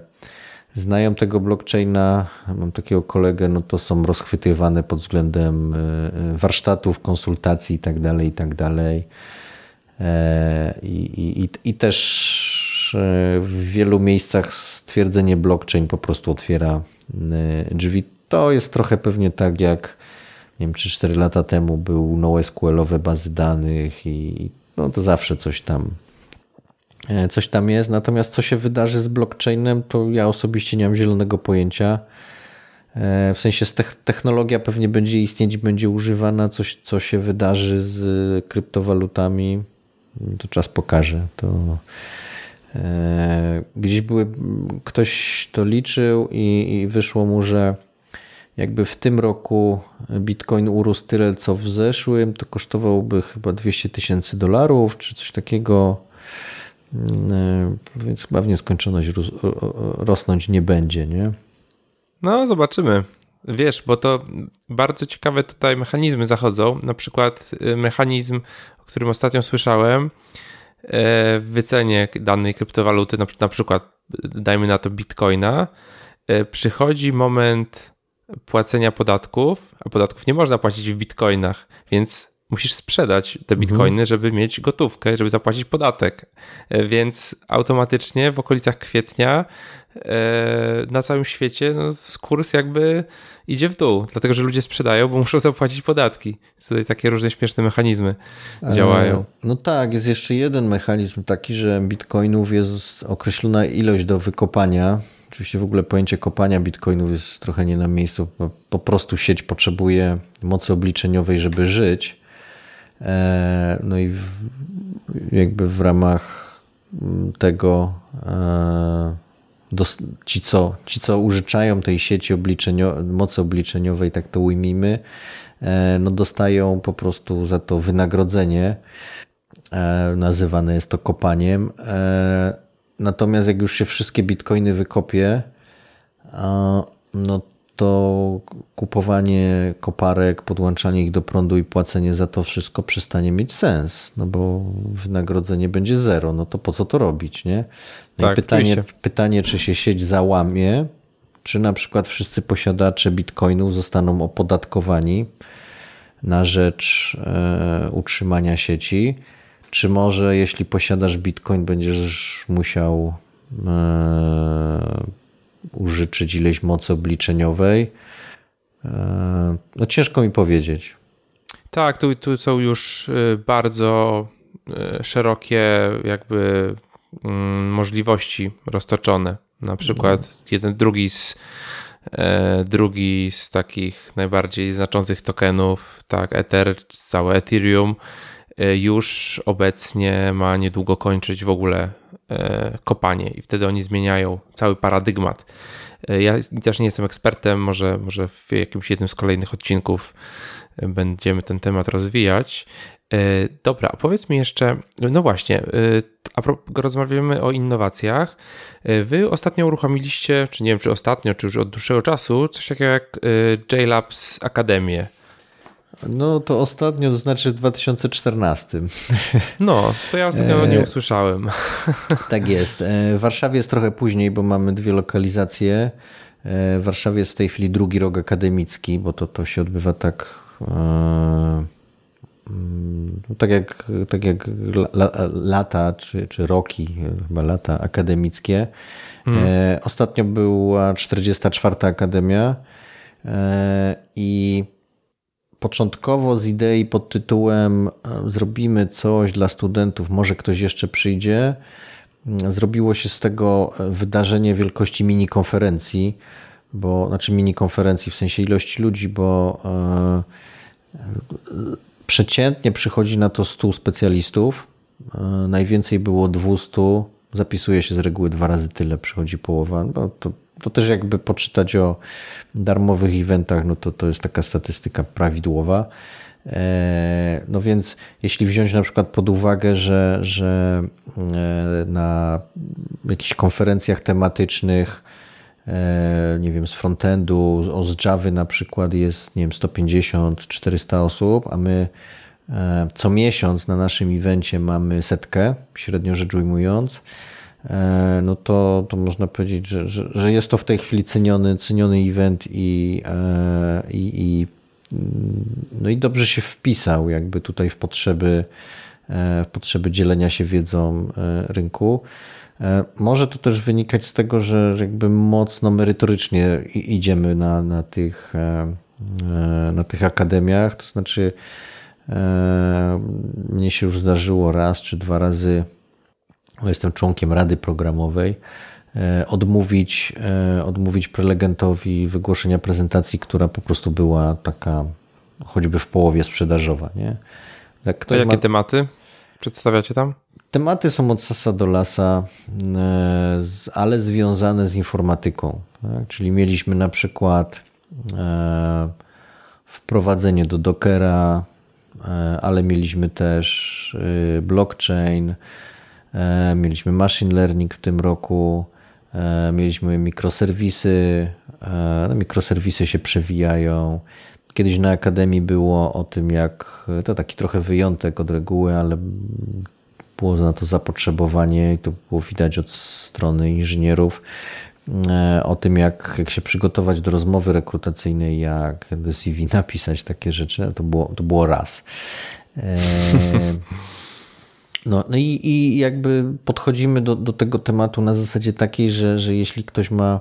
znają tego blockchaina. Mam takiego kolegę, no to są rozchwytywane pod względem e, e, warsztatów, konsultacji. Tak itd. Tak e, I, i, i też w wielu miejscach stwierdzenie blockchain po prostu otwiera drzwi. To jest trochę pewnie tak jak nie wiem, 3-4 lata temu był NoSQL-owe bazy danych i no to zawsze coś tam E, coś tam jest. Natomiast co się wydarzy z blockchainem, to ja osobiście nie mam zielonego pojęcia. E, w sensie technologia pewnie będzie istnieć, będzie używana, coś co się wydarzy z kryptowalutami, to czas pokaże. To e, gdzieś były, ktoś to liczył i, i wyszło mu, że jakby w tym roku Bitcoin urósł tyle co w zeszłym, to kosztowałby chyba 200 tysięcy dolarów czy coś takiego E, więc chyba w nieskończoność rosnąć nie będzie, nie? No, zobaczymy. Wiesz, bo to bardzo ciekawe tutaj mechanizmy zachodzą. Na przykład y, mechanizm, o którym ostatnio słyszałem, e, w wycenie danej kryptowaluty, na przykład dajmy na to bitcoina, e, przychodzi moment płacenia podatków, a podatków nie można płacić w bitcoinach, więc musisz sprzedać te mhm. bitcoiny, żeby mieć gotówkę, żeby zapłacić podatek. E, więc automatycznie w okolicach kwietnia e, na całym świecie no, kurs jakby idzie w dół, dlatego że ludzie sprzedają, bo muszą zapłacić podatki. Tutaj takie różne śmieszne mechanizmy e, działają. No tak, jest jeszcze jeden mechanizm taki, że bitcoinów jest określona ilość do wykopania. Oczywiście w ogóle pojęcie kopania bitcoinów jest trochę nie na miejscu. Po prostu sieć potrzebuje mocy obliczeniowej, żeby żyć. E, no i jakby w ramach tego e, ci co, ci, co użyczają tej sieci obliczenio, mocy obliczeniowej, tak to ujmijmy, e, no dostają po prostu za to wynagrodzenie. Nazywane jest to kopaniem. Natomiast jak już się wszystkie bitcoiny wykopie, no to kupowanie koparek, podłączanie ich do prądu i płacenie za to wszystko przestanie mieć sens, no bo wynagrodzenie będzie zero, no to po co to robić, nie? No tak, pytanie, pytanie, czy się sieć załamie, czy na przykład wszyscy posiadacze bitcoinów zostaną opodatkowani na rzecz e, utrzymania sieci, czy może jeśli posiadasz bitcoin, będziesz musiał e, użyczyć ileś mocy obliczeniowej. E, no ciężko mi powiedzieć. Tak, tu, tu są już e, bardzo e, szerokie jakby mm, możliwości roztoczone. Na przykład no. jeden, drugi z drugi z takich najbardziej znaczących tokenów, tak, Ether, całe Ethereum, już obecnie ma niedługo kończyć w ogóle E, kopanie i wtedy oni zmieniają cały paradygmat. E, ja też nie jestem ekspertem, może, może w jakimś jednym z kolejnych odcinków będziemy ten temat rozwijać. Dobra, powiedz mi jeszcze, no właśnie, a rozmawiamy o innowacjach. Wy ostatnio uruchomiliście, czy nie wiem, czy ostatnio, czy już od dłuższego czasu, coś takiego jak JLabs Akademię. No to ostatnio, to znaczy w 2014. No, to ja ostatnio nie usłyszałem. Tak jest. W Warszawie jest trochę później, bo mamy dwie lokalizacje. W Warszawie jest w tej chwili drugi rok akademicki, bo to, to się odbywa tak no tak jak, tak jak lata czy, czy roki, chyba lata akademickie. Hmm. Ostatnio była 44. Akademia e, i początkowo z idei pod tytułem e, zrobimy coś dla studentów, może ktoś jeszcze przyjdzie, zrobiło się z tego wydarzenie wielkości mini konferencji, bo znaczy mini konferencji w sensie ilości ludzi, bo Przeciętnie przychodzi na to 100 specjalistów. E, najwięcej było 200. Zapisuje się z reguły dwa razy tyle, przychodzi połowa. No to, to też jakby poczytać o darmowych eventach, no to to jest taka statystyka prawidłowa. E, no więc jeśli wziąć na przykład pod uwagę, że, że e, na jakichś konferencjach tematycznych E, nie wiem, z frontendu, z Java na przykład jest, nie wiem, 150-400 osób, a my co miesiąc na naszym evencie mamy setkę, średnio rzecz ujmując, no to, to można powiedzieć, że, że, że jest to w tej chwili ceniony, ceniony event i, i, i, no i dobrze się wpisał jakby tutaj w potrzeby, w potrzeby dzielenia się wiedzą rynku. E, może to też wynikać z tego, że jakby mocno merytorycznie idziemy na, na, tych, e, e, na tych akademiach. To znaczy, mnie się już zdarzyło raz czy dwa razy, jestem członkiem rady programowej, odmówić, odmówić prelegentowi wygłoszenia prezentacji, która po prostu była taka choćby w połowie sprzedażowa. Nie? Jak jakie ma... tematy przedstawiacie tam? Tematy są od sasa do lasa, e, ale związane z informatyką. Tak? Czyli mieliśmy na przykład e, wprowadzenie do Dockera, e, ale mieliśmy też blockchain, mieliśmy machine learning w tym roku, mieliśmy mikroserwisy. No, mikroserwisy się przewijają. Kiedyś na Akademii było o tym, jak to taki trochę wyjątek od reguły, ale było na to zapotrzebowanie i to było widać od strony inżynierów e, o tym, jak, jak się przygotować do rozmowy rekrutacyjnej, jak do CV napisać takie rzeczy, to było, to było raz. No, no i, i jakby podchodzimy do, do tego tematu na zasadzie takiej, że, że jeśli ktoś ma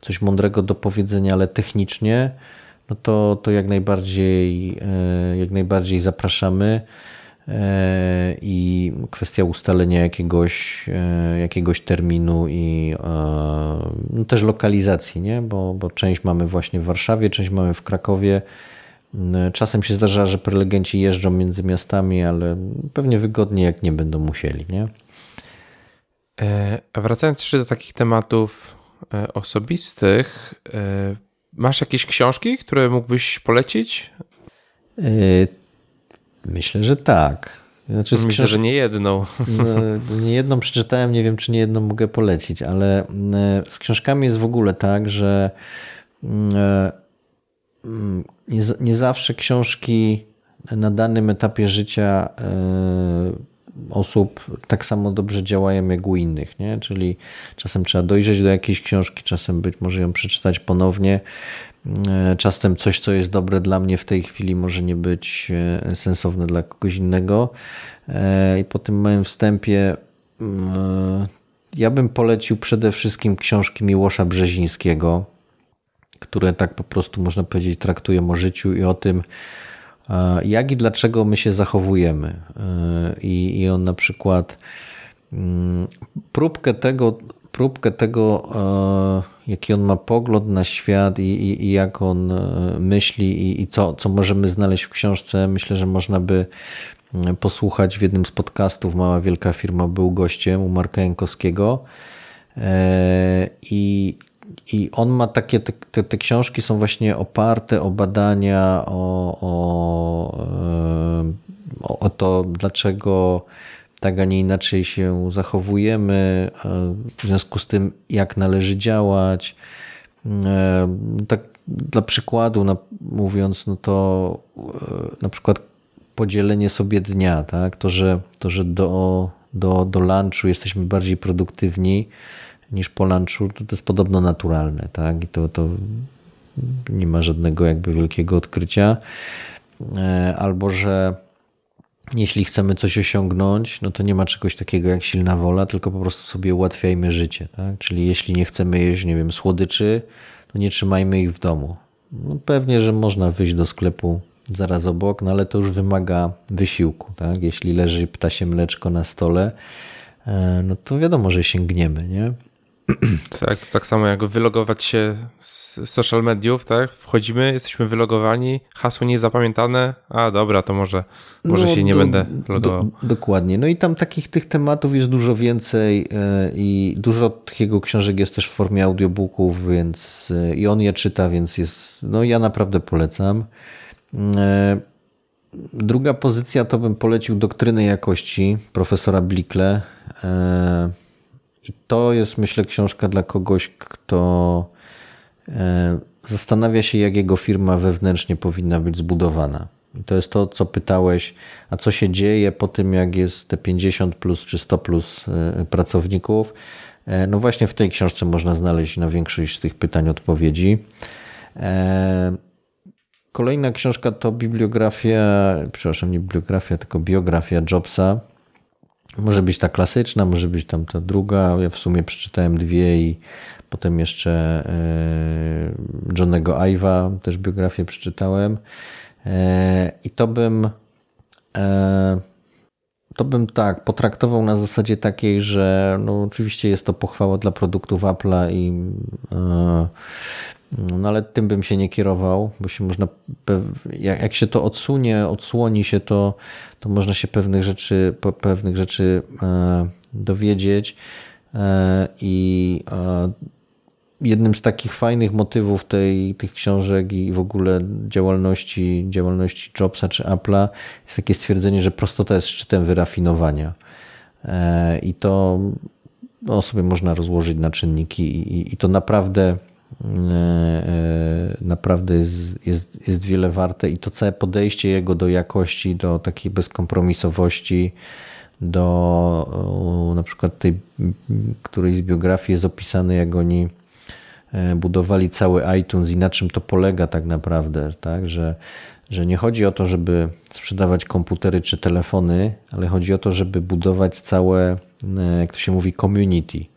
coś mądrego do powiedzenia, ale technicznie, no to, to jak najbardziej, e, jak najbardziej zapraszamy. E, i kwestia ustalenia jakiegoś, e, jakiegoś terminu i no też lokalizacji, nie? Bo, bo część mamy właśnie w Warszawie, część mamy w Krakowie. Czasem się zdarza, że prelegenci jeżdżą między miastami, ale pewnie wygodnie, jak nie będą musieli. Nie? A wracając jeszcze do takich tematów osobistych, masz jakieś książki, które mógłbyś polecić? Myślę, że tak. Znaczy, Myślę, książ... że nie jedną. No, nie jedną przeczytałem, nie wiem, czy nie jedną mogę polecić, ale z książkami jest w ogóle tak, że e, mm, nie, nie zawsze książki na danym etapie życia e, osób tak samo dobrze działają jak u innych, nie? Czyli czasem trzeba dojrzeć do jakiejś książki, czasem być może ją przeczytać ponownie. E, czasem coś, co jest dobre dla mnie w tej chwili, może nie być e, sensowne dla kogoś innego. I po tym małym wstępie mm, ja bym polecił przede wszystkim książki Miłosza Brzezińskiego, które tak po prostu można powiedzieć traktują o życiu i o tym, jak i dlaczego my się zachowujemy. I, i on na przykład mm, próbkę tego, próbkę tego, e, jaki on ma pogląd na świat i, i, i jak on e, myśli i, i, co, co możemy znaleźć w książce, myślę, że można by mm, posłuchać w jednym z podcastów. Mała Wielka Firma był gościem u Marka Jankowskiego. E, I, i on ma takie, te, te, książki są właśnie oparte o badania, o, o o to, dlaczego tak, a nie inaczej się zachowujemy, w związku z tym, jak należy działać. Tak dla przykładu mówiąc, no to na przykład podzielenie sobie dnia, tak? to, że, to, że do, do, do lunchu jesteśmy bardziej produktywni niż po lunchu, to, to jest podobno naturalne. Tak? I to, to nie ma żadnego jakby wielkiego odkrycia. E, albo, że jeśli chcemy coś osiągnąć, no to nie ma czegoś takiego jak silna wola, tylko po prostu sobie ułatwiajmy życie. Tak? Czyli jeśli nie chcemy jeść, nie wiem, słodyczy, to nie trzymajmy ich w domu. No pewnie, że można wyjść do sklepu zaraz obok, no ale to już wymaga wysiłku. Tak? Jeśli leży ptasie mleczko na stole, e, no to wiadomo, że sięgniemy, nie? Tak, to tak samo jak wylogować się z social mediów, tak? Wchodzimy, jesteśmy wylogowani, hasło niezapamiętane, a dobra, to może, może no, się nie do, będę logował. Do, dokładnie. No i tam takich tych tematów jest dużo więcej e, i dużo takiego książek jest też w formie audiobooków, więc e, i on je czyta, więc jest, no ja naprawdę polecam. E, druga pozycja to bym polecił Doktryny Jakości profesora Blikle. To jest, myślę, książka dla kogoś, kto e, zastanawia się, jak jego firma wewnętrznie powinna być zbudowana. I to jest to, co pytałeś, a co się dzieje po tym, jak jest te 50 plus czy 100 plus e, pracowników. E, no właśnie w tej książce można znaleźć na większość z tych pytań odpowiedzi. Kolejna książka to bibliografia, przepraszam, nie bibliografia, tylko biografia Jobsa może być ta klasyczna, może być tam ta druga. Ja w sumie przeczytałem dwie i potem jeszcze e, Johnego Ive'a, też biografię przeczytałem. E, I to bym e, to bym tak potraktował na zasadzie takiej, że no oczywiście jest to pochwała dla produktów Apple'a i no ale tym bym się nie kierował, bo się można, jak się to odsunie, odsłoni się, to, to można się pewnych rzeczy, pewnych rzeczy e, dowiedzieć. E, I e, jednym z takich fajnych motywów tej, tych książek i w ogóle działalności, działalności Jobsa czy Apple'a jest takie stwierdzenie, że prostota jest szczytem wyrafinowania. I to no, sobie można rozłożyć na czynniki i, i to naprawdę naprawdę jest, jest, jest wiele warte i to całe podejście jego do jakości, do takiej bezkompromisowości, do na przykład tej którejś z biografii jest opisane, jak oni e, budowali cały iTunes i na czym to polega tak naprawdę, tak? Że, że nie chodzi o to, żeby sprzedawać komputery czy telefony, ale chodzi o to, żeby budować całe, jak to się mówi, community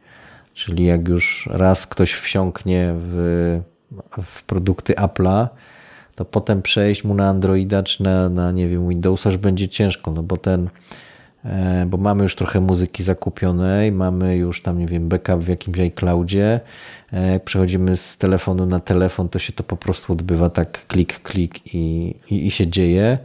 Czyli jak już raz ktoś wsiąknie w, w produkty Apple'a, to potem przejść mu na Androida czy na, na nie wiem, Windowsa już będzie ciężko, no bo ten e, bo mamy już trochę muzyki zakupionej, mamy już tam, nie wiem, backup w jakimś iCloudzie. E, jak przechodzimy z telefonu na telefon, to się to po prostu odbywa tak klik, klik i, i, i się dzieje.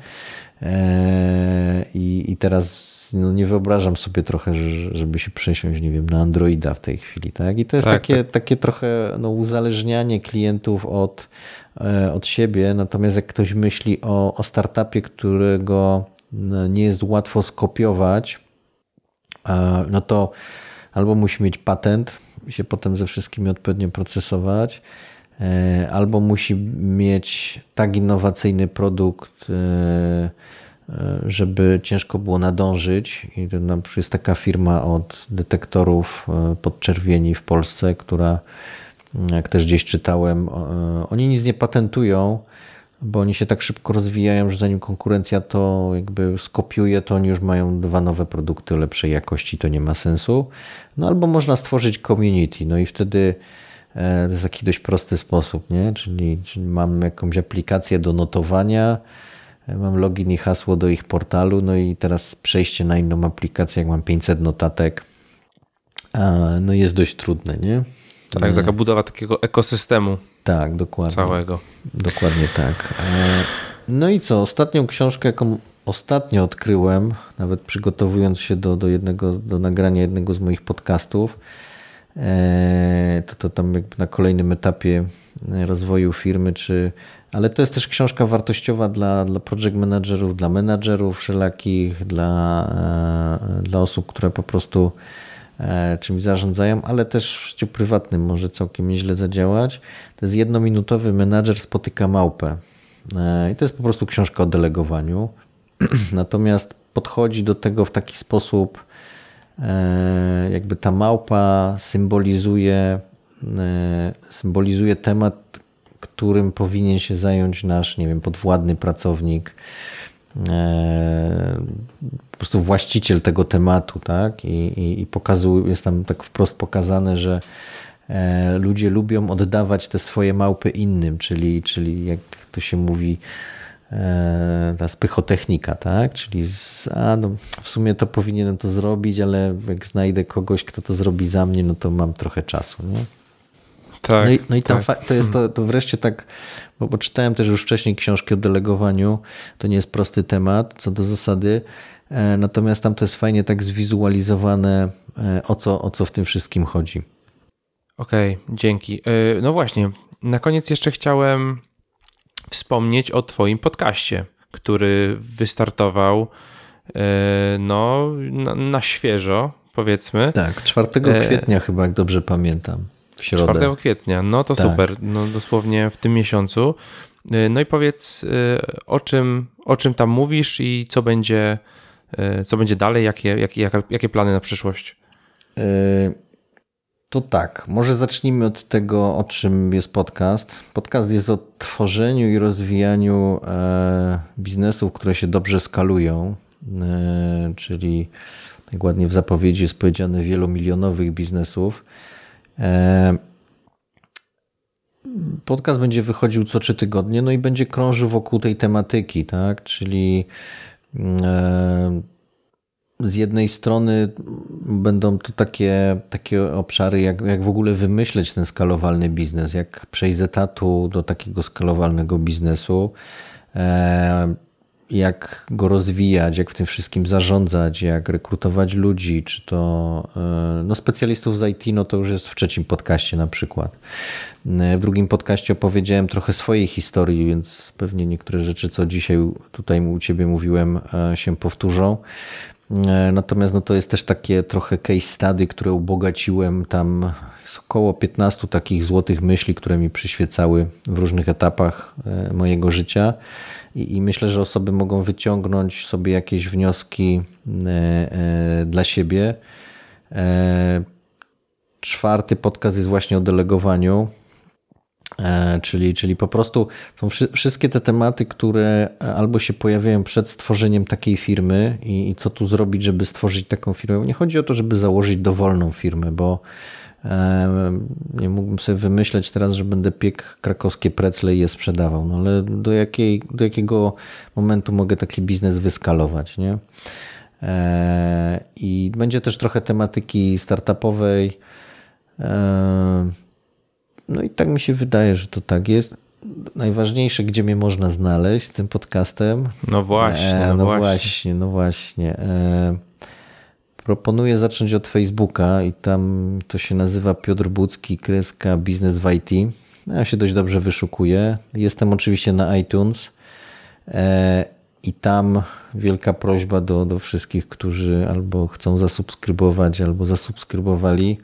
E, I, I teraz no nie wyobrażam sobie trochę, żeby się przesiąść, nie wiem, na Androida w tej chwili. Tak? I to jest tak, takie, tak. takie trochę no, uzależnianie klientów od, e, od siebie. Natomiast jak ktoś myśli o, o startupie, którego no, nie jest łatwo skopiować, no to albo musi mieć patent się potem ze wszystkimi odpowiednio procesować, e, albo musi mieć tak innowacyjny produkt, e, żeby ciężko było nadążyć. I jest taka firma od detektorów e, podczerwieni w Polsce, która, jak też gdzieś czytałem, e, oni nic nie patentują, bo oni się tak szybko rozwijają, że zanim konkurencja to jakby skopiuje, to oni już mają dwa nowe produkty lepszej jakości, to nie ma sensu. No albo można stworzyć community, no i wtedy e, to jest taki dość prosty sposób, nie? Czyli, czyli mam jakąś aplikację do notowania, Mam login i hasło do ich portalu, no i teraz przejście na inną aplikację, jak mam 500 notatek, no jest dość trudne, nie? Tak, taka budowa takiego ekosystemu. Tak, dokładnie. Całego. Dokładnie tak. E, no i co? Ostatnią książkę, jaką ostatnio odkryłem, nawet przygotowując się do, do, jednego, do nagrania jednego z moich podcastów, e, to, to tam jakby na kolejnym etapie rozwoju firmy, czy ale to jest też książka wartościowa dla, dla project managerów, dla menadżerów wszelakich, dla, e, dla osób, które po prostu e, czymś zarządzają, ale też w życiu prywatnym może całkiem nieźle zadziałać. To jest jednominutowy menadżer spotyka małpę. I to jest po prostu książka o delegowaniu. Natomiast podchodzi do tego w taki sposób, jakby ta małpa symbolizuje, symbolizuje temat, którym powinien się zająć nasz, nie wiem, podwładny pracownik, e, po prostu właściciel tego tematu, tak? I, i, i jest tam tak wprost pokazane, że e, ludzie lubią oddawać te swoje małpy innym, czyli, czyli jak to się mówi, e, ta spychotechnika, tak? Czyli z, a no, w sumie to powinienem to zrobić, ale jak znajdę kogoś, kto to zrobi za mnie, no to mam trochę czasu, nie? Tak, no i, no i tam tak. to jest to, to wreszcie tak, bo, bo czytałem też już wcześniej książki o delegowaniu, to nie jest prosty temat co do zasady, e, natomiast tam to jest fajnie tak zwizualizowane, e, o co, o co w tym wszystkim chodzi. Okej, okay, dzięki. E, no właśnie, na koniec jeszcze chciałem wspomnieć o Twoim podcaście, który wystartował no, na, na świeżo, powiedzmy. Tak, 4 kwietnia chyba, jak dobrze pamiętam w środę. 4 kwietnia, no to tak. super, no dosłownie w tym miesiącu. Y, no i powiedz, y, o czym, o czym tam mówisz i co będzie, y, co będzie dalej, jakie, jakie, jakie plany na przyszłość? To tak, może zacznijmy od tego, o czym jest podcast. Podcast jest o tworzeniu i rozwijaniu e, biznesów, które się dobrze skalują, e, czyli jak ładnie w zapowiedzi jest powiedziane, wielomilionowych biznesów. E, podcast będzie wychodził co trzy tygodnie, no i będzie krążył wokół tej tematyki, tak? Czyli e, z jednej strony będą to takie, takie obszary, jak, jak w ogóle wymyśleć ten skalowalny biznes, jak przejść z etatu do takiego skalowalnego biznesu e, jak go rozwijać, jak w tym wszystkim zarządzać, jak rekrutować ludzi, czy to e, no specjalistów z IT, no to już jest w trzecim podcaście na przykład. E, w drugim podcaście opowiedziałem trochę swojej historii, więc pewnie niektóre rzeczy, co dzisiaj tutaj u Ciebie mówiłem, e, się powtórzą. Natomiast no to jest też takie trochę case study, które ubogaciłem. Tam jest około 15 takich złotych myśli, które mi przyświecały w różnych etapach mojego życia i, i myślę, że osoby mogą wyciągnąć sobie jakieś wnioski e, e, dla siebie. E, czwarty podcast jest właśnie o delegowaniu. Czyli, czyli po prostu są wszystkie te tematy, które albo się pojawiają przed stworzeniem takiej firmy i, i co tu zrobić, żeby stworzyć taką firmę. Nie chodzi o to, żeby założyć dowolną firmę, bo nie mógłbym sobie wymyśleć teraz, że będę piekł krakowskie precle i je sprzedawał. No ale do, jakiej, do jakiego momentu mogę taki biznes wyskalować, nie? E, I będzie też trochę tematyki startupowej. E, no i tak mi się wydaje, że to tak jest. Najważniejsze, gdzie mnie można znaleźć z tym podcastem. No właśnie, e, no, no właśnie. właśnie. No właśnie, Proponuję zacząć od Facebooka i tam to się nazywa Piotr Budzki, kreska Biznes w IT. Ja się dość dobrze wyszukuję. Jestem oczywiście na iTunes e, i tam wielka prośba do, do wszystkich, którzy albo chcą zasubskrybować, albo zasubskrybowali,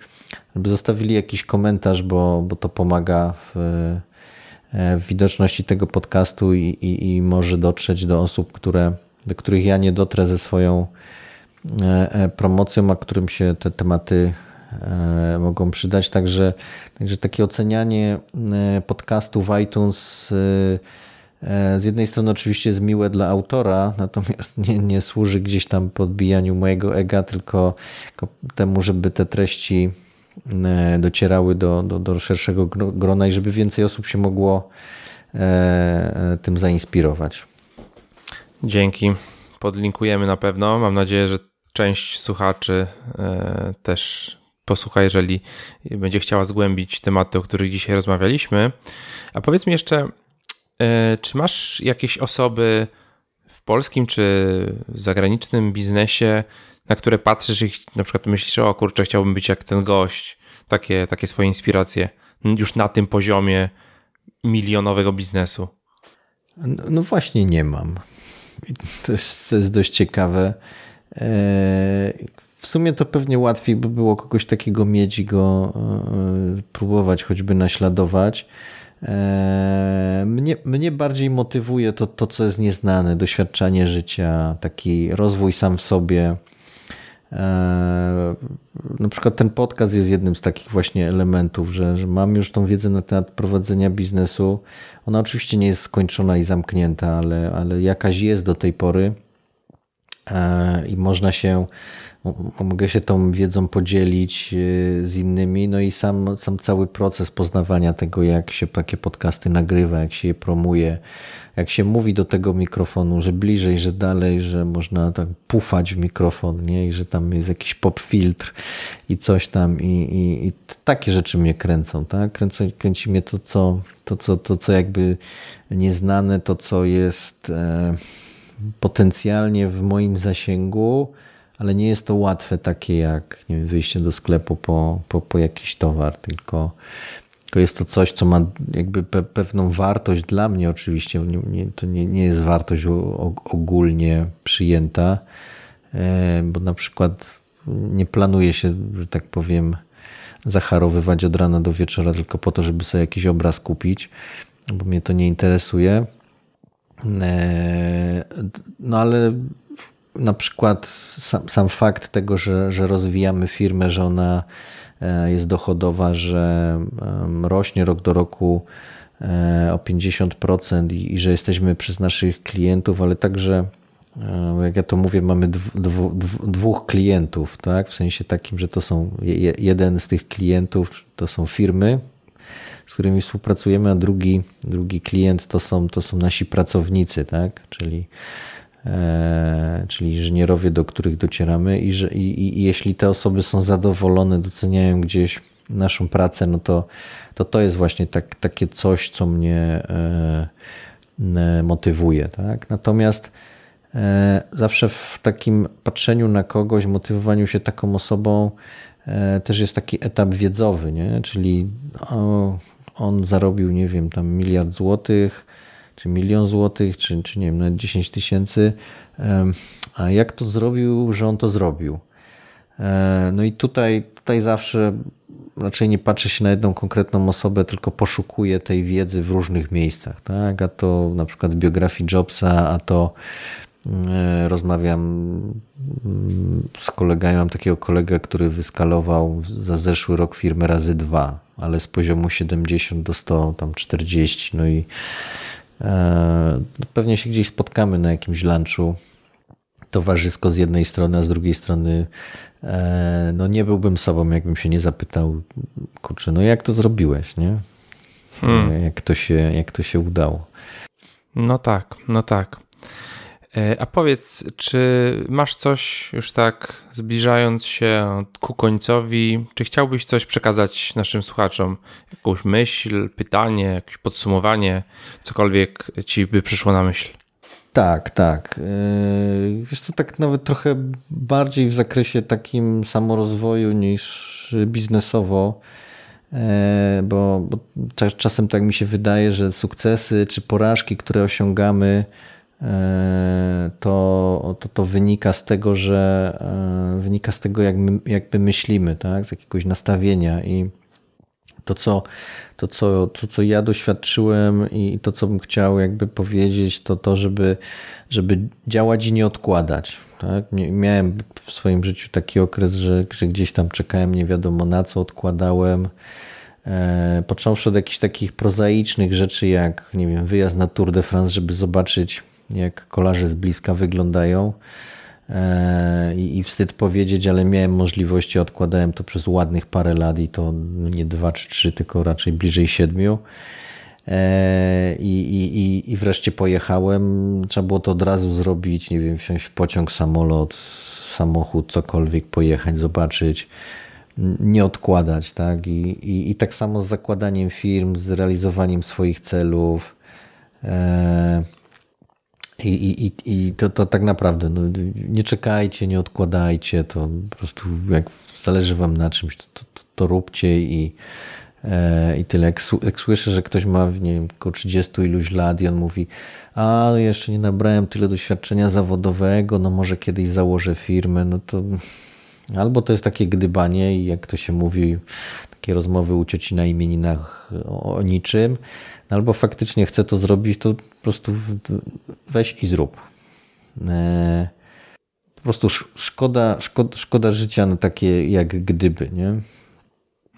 albo zostawili jakiś komentarz, bo, bo to pomaga w, e, w widoczności tego podcastu i, i, i może dotrzeć do osób, które, do których ja nie dotrę ze swoją E, e, promocją, a którym się te tematy e, mogą przydać. Także, także takie ocenianie podcastu w iTunes z jednej strony oczywiście jest miłe dla autora, natomiast nie, nie służy gdzieś tam podbijaniu mojego ega, tylko, tylko temu, żeby te treści docierały do, do, do szerszego grona i żeby więcej osób się mogło tym zainspirować. Dzięki. Podlinkujemy na pewno. Mam nadzieję, że część słuchaczy e, też posłucha, jeżeli będzie chciała zgłębić tematy, o których dzisiaj rozmawialiśmy. A powiedz mi jeszcze, e, czy masz jakieś osoby w polskim czy zagranicznym biznesie, na które patrzysz i na przykład myślisz, o kurczę, chciałbym być jak ten gość, takie, takie swoje inspiracje już na tym poziomie milionowego biznesu? No właśnie nie mam. To jest, to jest dość ciekawe. E, w sumie to pewnie łatwiej by było kogoś takiego mieć i go e, próbować choćby naśladować. E, mnie, mnie bardziej motywuje to, to, co jest nieznane, doświadczanie życia, taki rozwój sam w sobie. Na przykład ten podcast jest jednym z takich właśnie elementów, że, że mam już tą wiedzę na temat prowadzenia biznesu. Ona oczywiście nie jest skończona i zamknięta, ale, ale jakaś jest do tej pory i można się mogę się tą wiedzą podzielić e, z innymi, no i sam, sam cały proces poznawania tego, jak się takie podcasty nagrywa, jak się je promuje, jak się mówi do tego mikrofonu, że bliżej, że dalej, że można tak pufać w mikrofon, nie? I że tam jest jakiś pop filtr i coś tam i, i, i takie rzeczy mnie kręcą, tak? Kręcą, kręci mnie to co, to, co, to, co jakby nieznane, to, co jest e, potencjalnie w moim zasięgu, ale nie jest to łatwe takie jak nie wiem, wyjście do sklepu po, po, po jakiś towar, tylko, tylko jest to coś, co ma jakby pe, pewną wartość dla mnie oczywiście. Nie, nie, to nie, nie jest wartość ogólnie przyjęta, e, bo na przykład nie planuje się, że tak powiem, zacharowywać od rana do wieczora tylko po to, żeby sobie jakiś obraz kupić, bo mnie to nie interesuje. E, no ale na przykład sam, sam fakt tego, że, że rozwijamy firmę, że ona jest dochodowa, że rośnie rok do roku e, o 50% i, że jesteśmy przez naszych klientów, ale także e, jak ja to mówię, mamy dw, dwóch klientów, tak? W sensie takim, że to są jeden z tych klientów to są firmy, z którymi współpracujemy, a drugi, drugi klient to są, to są nasi pracownicy, tak? Czyli E, czyli inżynierowie, do których docieramy, i, że, i, i jeśli te osoby są zadowolone, doceniają gdzieś naszą pracę, no to to, to jest właśnie tak, takie coś, co mnie e, e, motywuje. Tak? Natomiast zawsze w takim patrzeniu na kogoś, motywowaniu się taką osobą, też jest taki etap wiedzowy, nie? czyli o, on zarobił, nie wiem, tam miliard złotych, czy milion złotych, czy, czy nie wiem, nawet 10 tysięcy. A jak to zrobił, że on to zrobił? E, no i tutaj, tutaj zawsze raczej nie patrzę się na jedną konkretną osobę, tylko poszukuję tej wiedzy w różnych miejscach. Tak? A to na przykład biografii Jobsa, a to e, rozmawiam mm, z kolegami. Mam takiego kolegę, który wyskalował za zeszły rok firmę razy dwa, ale z poziomu 70 do 100, tam 40. No i pewnie się gdzieś spotkamy na jakimś lunchu towarzysko z jednej strony, a z drugiej strony e, no nie byłbym sobą, jakbym się nie zapytał, kurczę, no jak to zrobiłeś, nie? Hmm. Jak, to się, jak to się udało. No tak, no tak. E, a powiedz, czy masz coś już tak zbliżając się ku końcowi, czy chciałbyś coś przekazać naszym słuchaczom? Jakąś myśl, pytanie, jakieś podsumowanie, cokolwiek ci by przyszło na myśl? Tak, tak. Jest to tak nawet trochę bardziej w zakresie takim samorozwoju niż biznesowo, e, bo, bo czasem tak mi się wydaje, że sukcesy czy porażki, które osiągamy, E, to, to, to wynika z tego, że e, wynika z tego, jak my, myślimy, tak? z jakiegoś nastawienia i to co, to, co, to, co ja doświadczyłem i to, co bym chciał jakby powiedzieć, to to, żeby, żeby działać i nie odkładać. Tak? Miałem w swoim życiu taki okres, że, że gdzieś tam czekałem nie wiadomo na co, odkładałem. E, począwszy od jakichś takich prozaicznych rzeczy, jak nie wiem, wyjazd na Tour de France, żeby zobaczyć jak kolarze z bliska wyglądają. E, I, wstyd powiedzieć, ale miałem możliwości, odkładałem to przez ładnych parę lat i to nie dwa czy trzy, tylko raczej bliżej siedmiu. E, I, i, I wreszcie pojechałem. Trzeba było to od razu zrobić, nie wiem, wsiąść w pociąg, samolot, samochód, cokolwiek, pojechać, zobaczyć, nie odkładać, tak? I, i, i tak samo z zakładaniem firm, z realizowaniem swoich celów. E, i, i, i to, to tak naprawdę no, nie czekajcie, nie odkładajcie, to po prostu jak zależy wam na czymś, to, to, to róbcie i, E, I tyle, jak, jak słyszę, że ktoś ma, nie wiem, około 30 iluś lat i on mówi, a jeszcze nie nabrałem tyle doświadczenia zawodowego, no może kiedyś założę firmę, no to albo to jest takie gdybanie i jak to się mówi, takie rozmowy u cioci na imieninach o, o niczym, no albo faktycznie chce to zrobić, to po prostu weź i zrób. E, po prostu szkoda, szkoda, szkoda życia na takie jak gdyby, nie?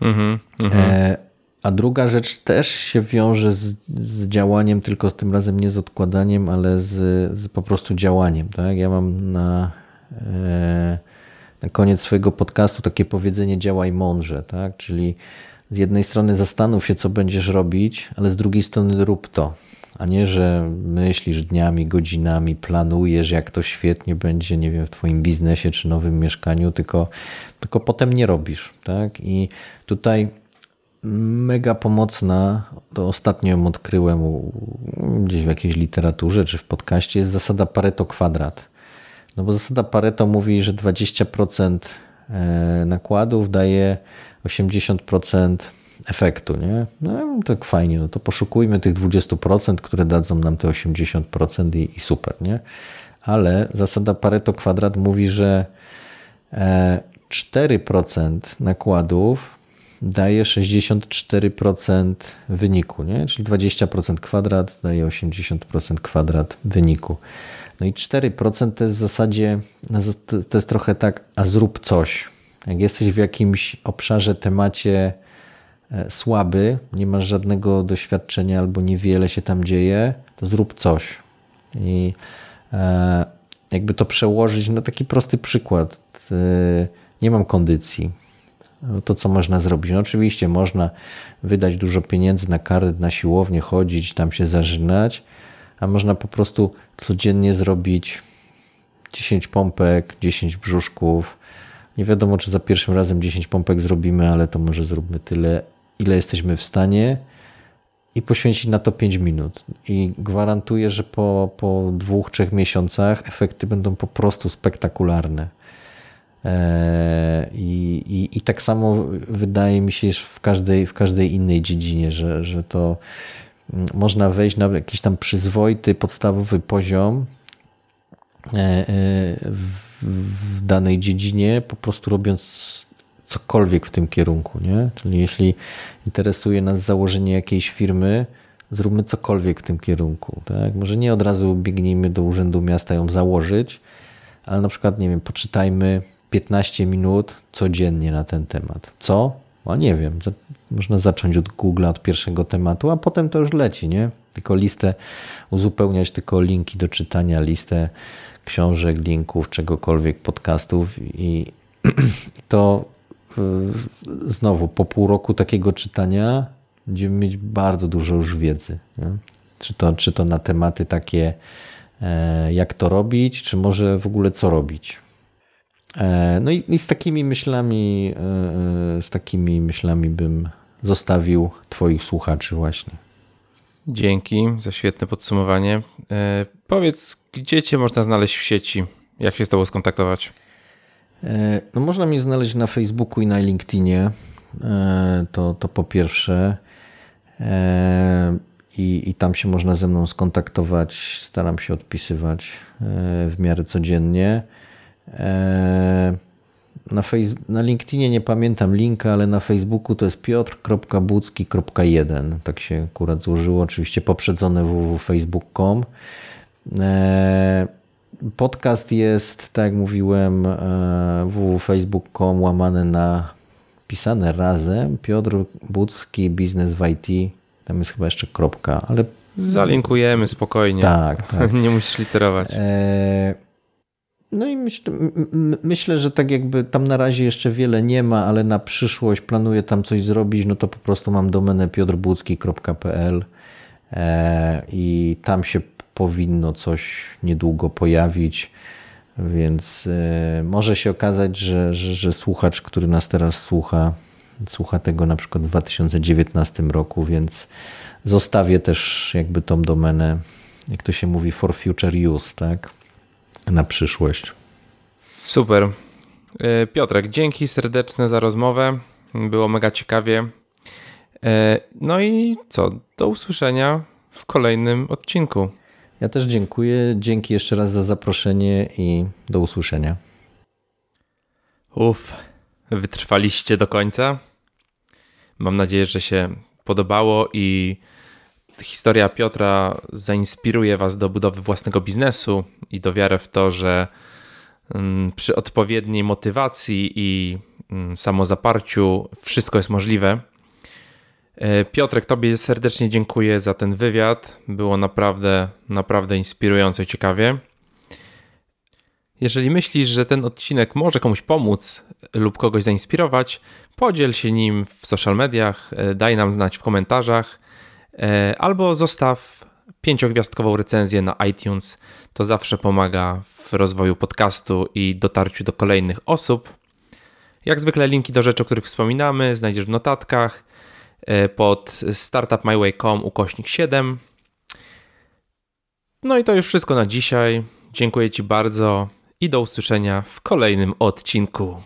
Mm -hmm, e, a druga rzecz też się wiąże z, z, działaniem, tylko tym razem nie z odkładaniem, ale z, z po prostu działaniem. Tak? Ja mam na, e, na koniec swojego podcastu takie powiedzenie działaj mądrze, tak? czyli z jednej strony zastanów się, co będziesz robić, ale z drugiej strony rób to a nie, że myślisz dniami, godzinami, planujesz, jak to świetnie będzie, nie wiem, w Twoim biznesie czy nowym mieszkaniu, tylko, tylko potem nie robisz. Tak? I tutaj mega pomocna, to ostatnio ją odkryłem gdzieś w jakiejś literaturze czy w podcaście, jest zasada Pareto kwadrat. No bo zasada Pareto mówi, że 20% e, nakładów daje 80% efektu, nie? No tak fajnie, no to poszukujmy tych 20%, które dadzą nam te 80% i, i super, nie? Ale zasada Pareto kwadrat mówi, że 4% e, nakładów daje 64% wyniku, nie? Czyli 20% kwadrat daje 80% kwadrat wyniku. No i 4% to jest w zasadzie, to jest trochę tak, a zrób coś. Jak jesteś w jakimś obszarze, temacie, słaby, nie masz żadnego doświadczenia albo niewiele się tam dzieje, to zrób coś. I e, jakby to przełożyć na taki prosty przykład. E, nie mam kondycji. No to co można zrobić? No oczywiście można wydać dużo pieniędzy na kary, na siłownię, chodzić, tam się zażynać, a można po prostu codziennie zrobić 10 pompek, 10 brzuszków. Nie wiadomo, czy za pierwszym razem 10 pompek zrobimy, ale to może zróbmy tyle ile jesteśmy w stanie i poświęcić na to 5 minut. I gwarantuję, że po, po dwóch, trzech miesiącach efekty będą po prostu spektakularne. E, I, i, I tak samo wydaje mi się w każdej, w każdej innej dziedzinie, że, że to mm, można wejść na jakiś tam przyzwoity, podstawowy poziom e, e, w, w danej dziedzinie, po prostu robiąc cokolwiek w tym kierunku, nie? Czyli jeśli interesuje nas założenie jakiejś firmy, zróbmy cokolwiek w tym kierunku, tak? Może nie od razu biegnijmy do Urzędu Miasta ją założyć, ale na przykład, nie wiem, poczytajmy 15 minut codziennie na ten temat. Co? No nie wiem. Można zacząć od Google, od pierwszego tematu, a potem to już leci, nie? Tylko listę uzupełniać, tylko linki do czytania, listę książek, linków, czegokolwiek, podcastów i to znowu po pół roku takiego czytania będziemy mieć bardzo dużo już wiedzy. Nie? Czy, to, czy to na tematy takie, e, jak to robić, czy może w ogóle co robić. E, no i, i z takimi myślami, e, z takimi myślami bym zostawił Twoich słuchaczy właśnie. Dzięki za świetne podsumowanie. Powiedz, gdzie Cię można znaleźć w sieci? Jak się z Tobą skontaktować? E, no można mnie znaleźć na Facebooku i na LinkedInie. E, to, to po pierwsze. E, I, I tam się można ze mną skontaktować. Staram się odpisywać w miarę codziennie. Na, face, na LinkedInie nie pamiętam linka, ale na Facebooku to jest piotr.bucki.1. Tak się akurat złożyło. Oczywiście poprzedzone www.facebook.com. Podcast jest, tak jak mówiłem, e, www.facebook.com łamane na pisane razem Piotr Budzki Biznes w IT. Tam jest chyba jeszcze kropka, ale... Zalinkujemy spokojnie. Tak, tak. Nie musisz literować. E... No i myśl, myślę, że tak jakby tam na razie jeszcze wiele nie ma, ale na przyszłość planuję tam coś zrobić, no to po prostu mam domenę piotrbucki.pl e, i tam się powinno coś niedługo pojawić, więc e, może się okazać, że, że, że słuchacz, który nas teraz słucha, słucha tego na przykład w 2019 roku, więc zostawię też jakby tą domenę, jak to się mówi, for future use, tak? Na przyszłość. Super. E, Piotrek, dzięki serdeczne za rozmowę. Było mega ciekawie. E, no i co? Do usłyszenia w kolejnym odcinku. Ja też dziękuję. Dzięki jeszcze raz za zaproszenie i do usłyszenia. Uff, wytrwaliście do końca. Mam nadzieję, że się podobało i historia Piotra zainspiruje Was do budowy własnego biznesu i do wiary w to, że mm, przy odpowiedniej motywacji i mm, samozaparciu wszystko jest możliwe. E, Piotrek, Tobie serdecznie dziękuję za ten wywiad. Było naprawdę, naprawdę inspirująco i ciekawie. Jeżeli myślisz, że ten odcinek może komuś pomóc lub kogoś zainspirować, podziel się nim w social mediach, e, daj nam znać w komentarzach e, albo zostaw pięciogwiazdkową recenzję na iTunes. To zawsze pomaga w rozwoju podcastu i dotarciu do kolejnych osób. Jak zwykle linki do rzeczy, o których wspominamy, znajdziesz w notatkach pod startupmyway.com ukośnik 7. No i to już wszystko na dzisiaj. Dziękuję Ci bardzo i do usłyszenia w kolejnym odcinku.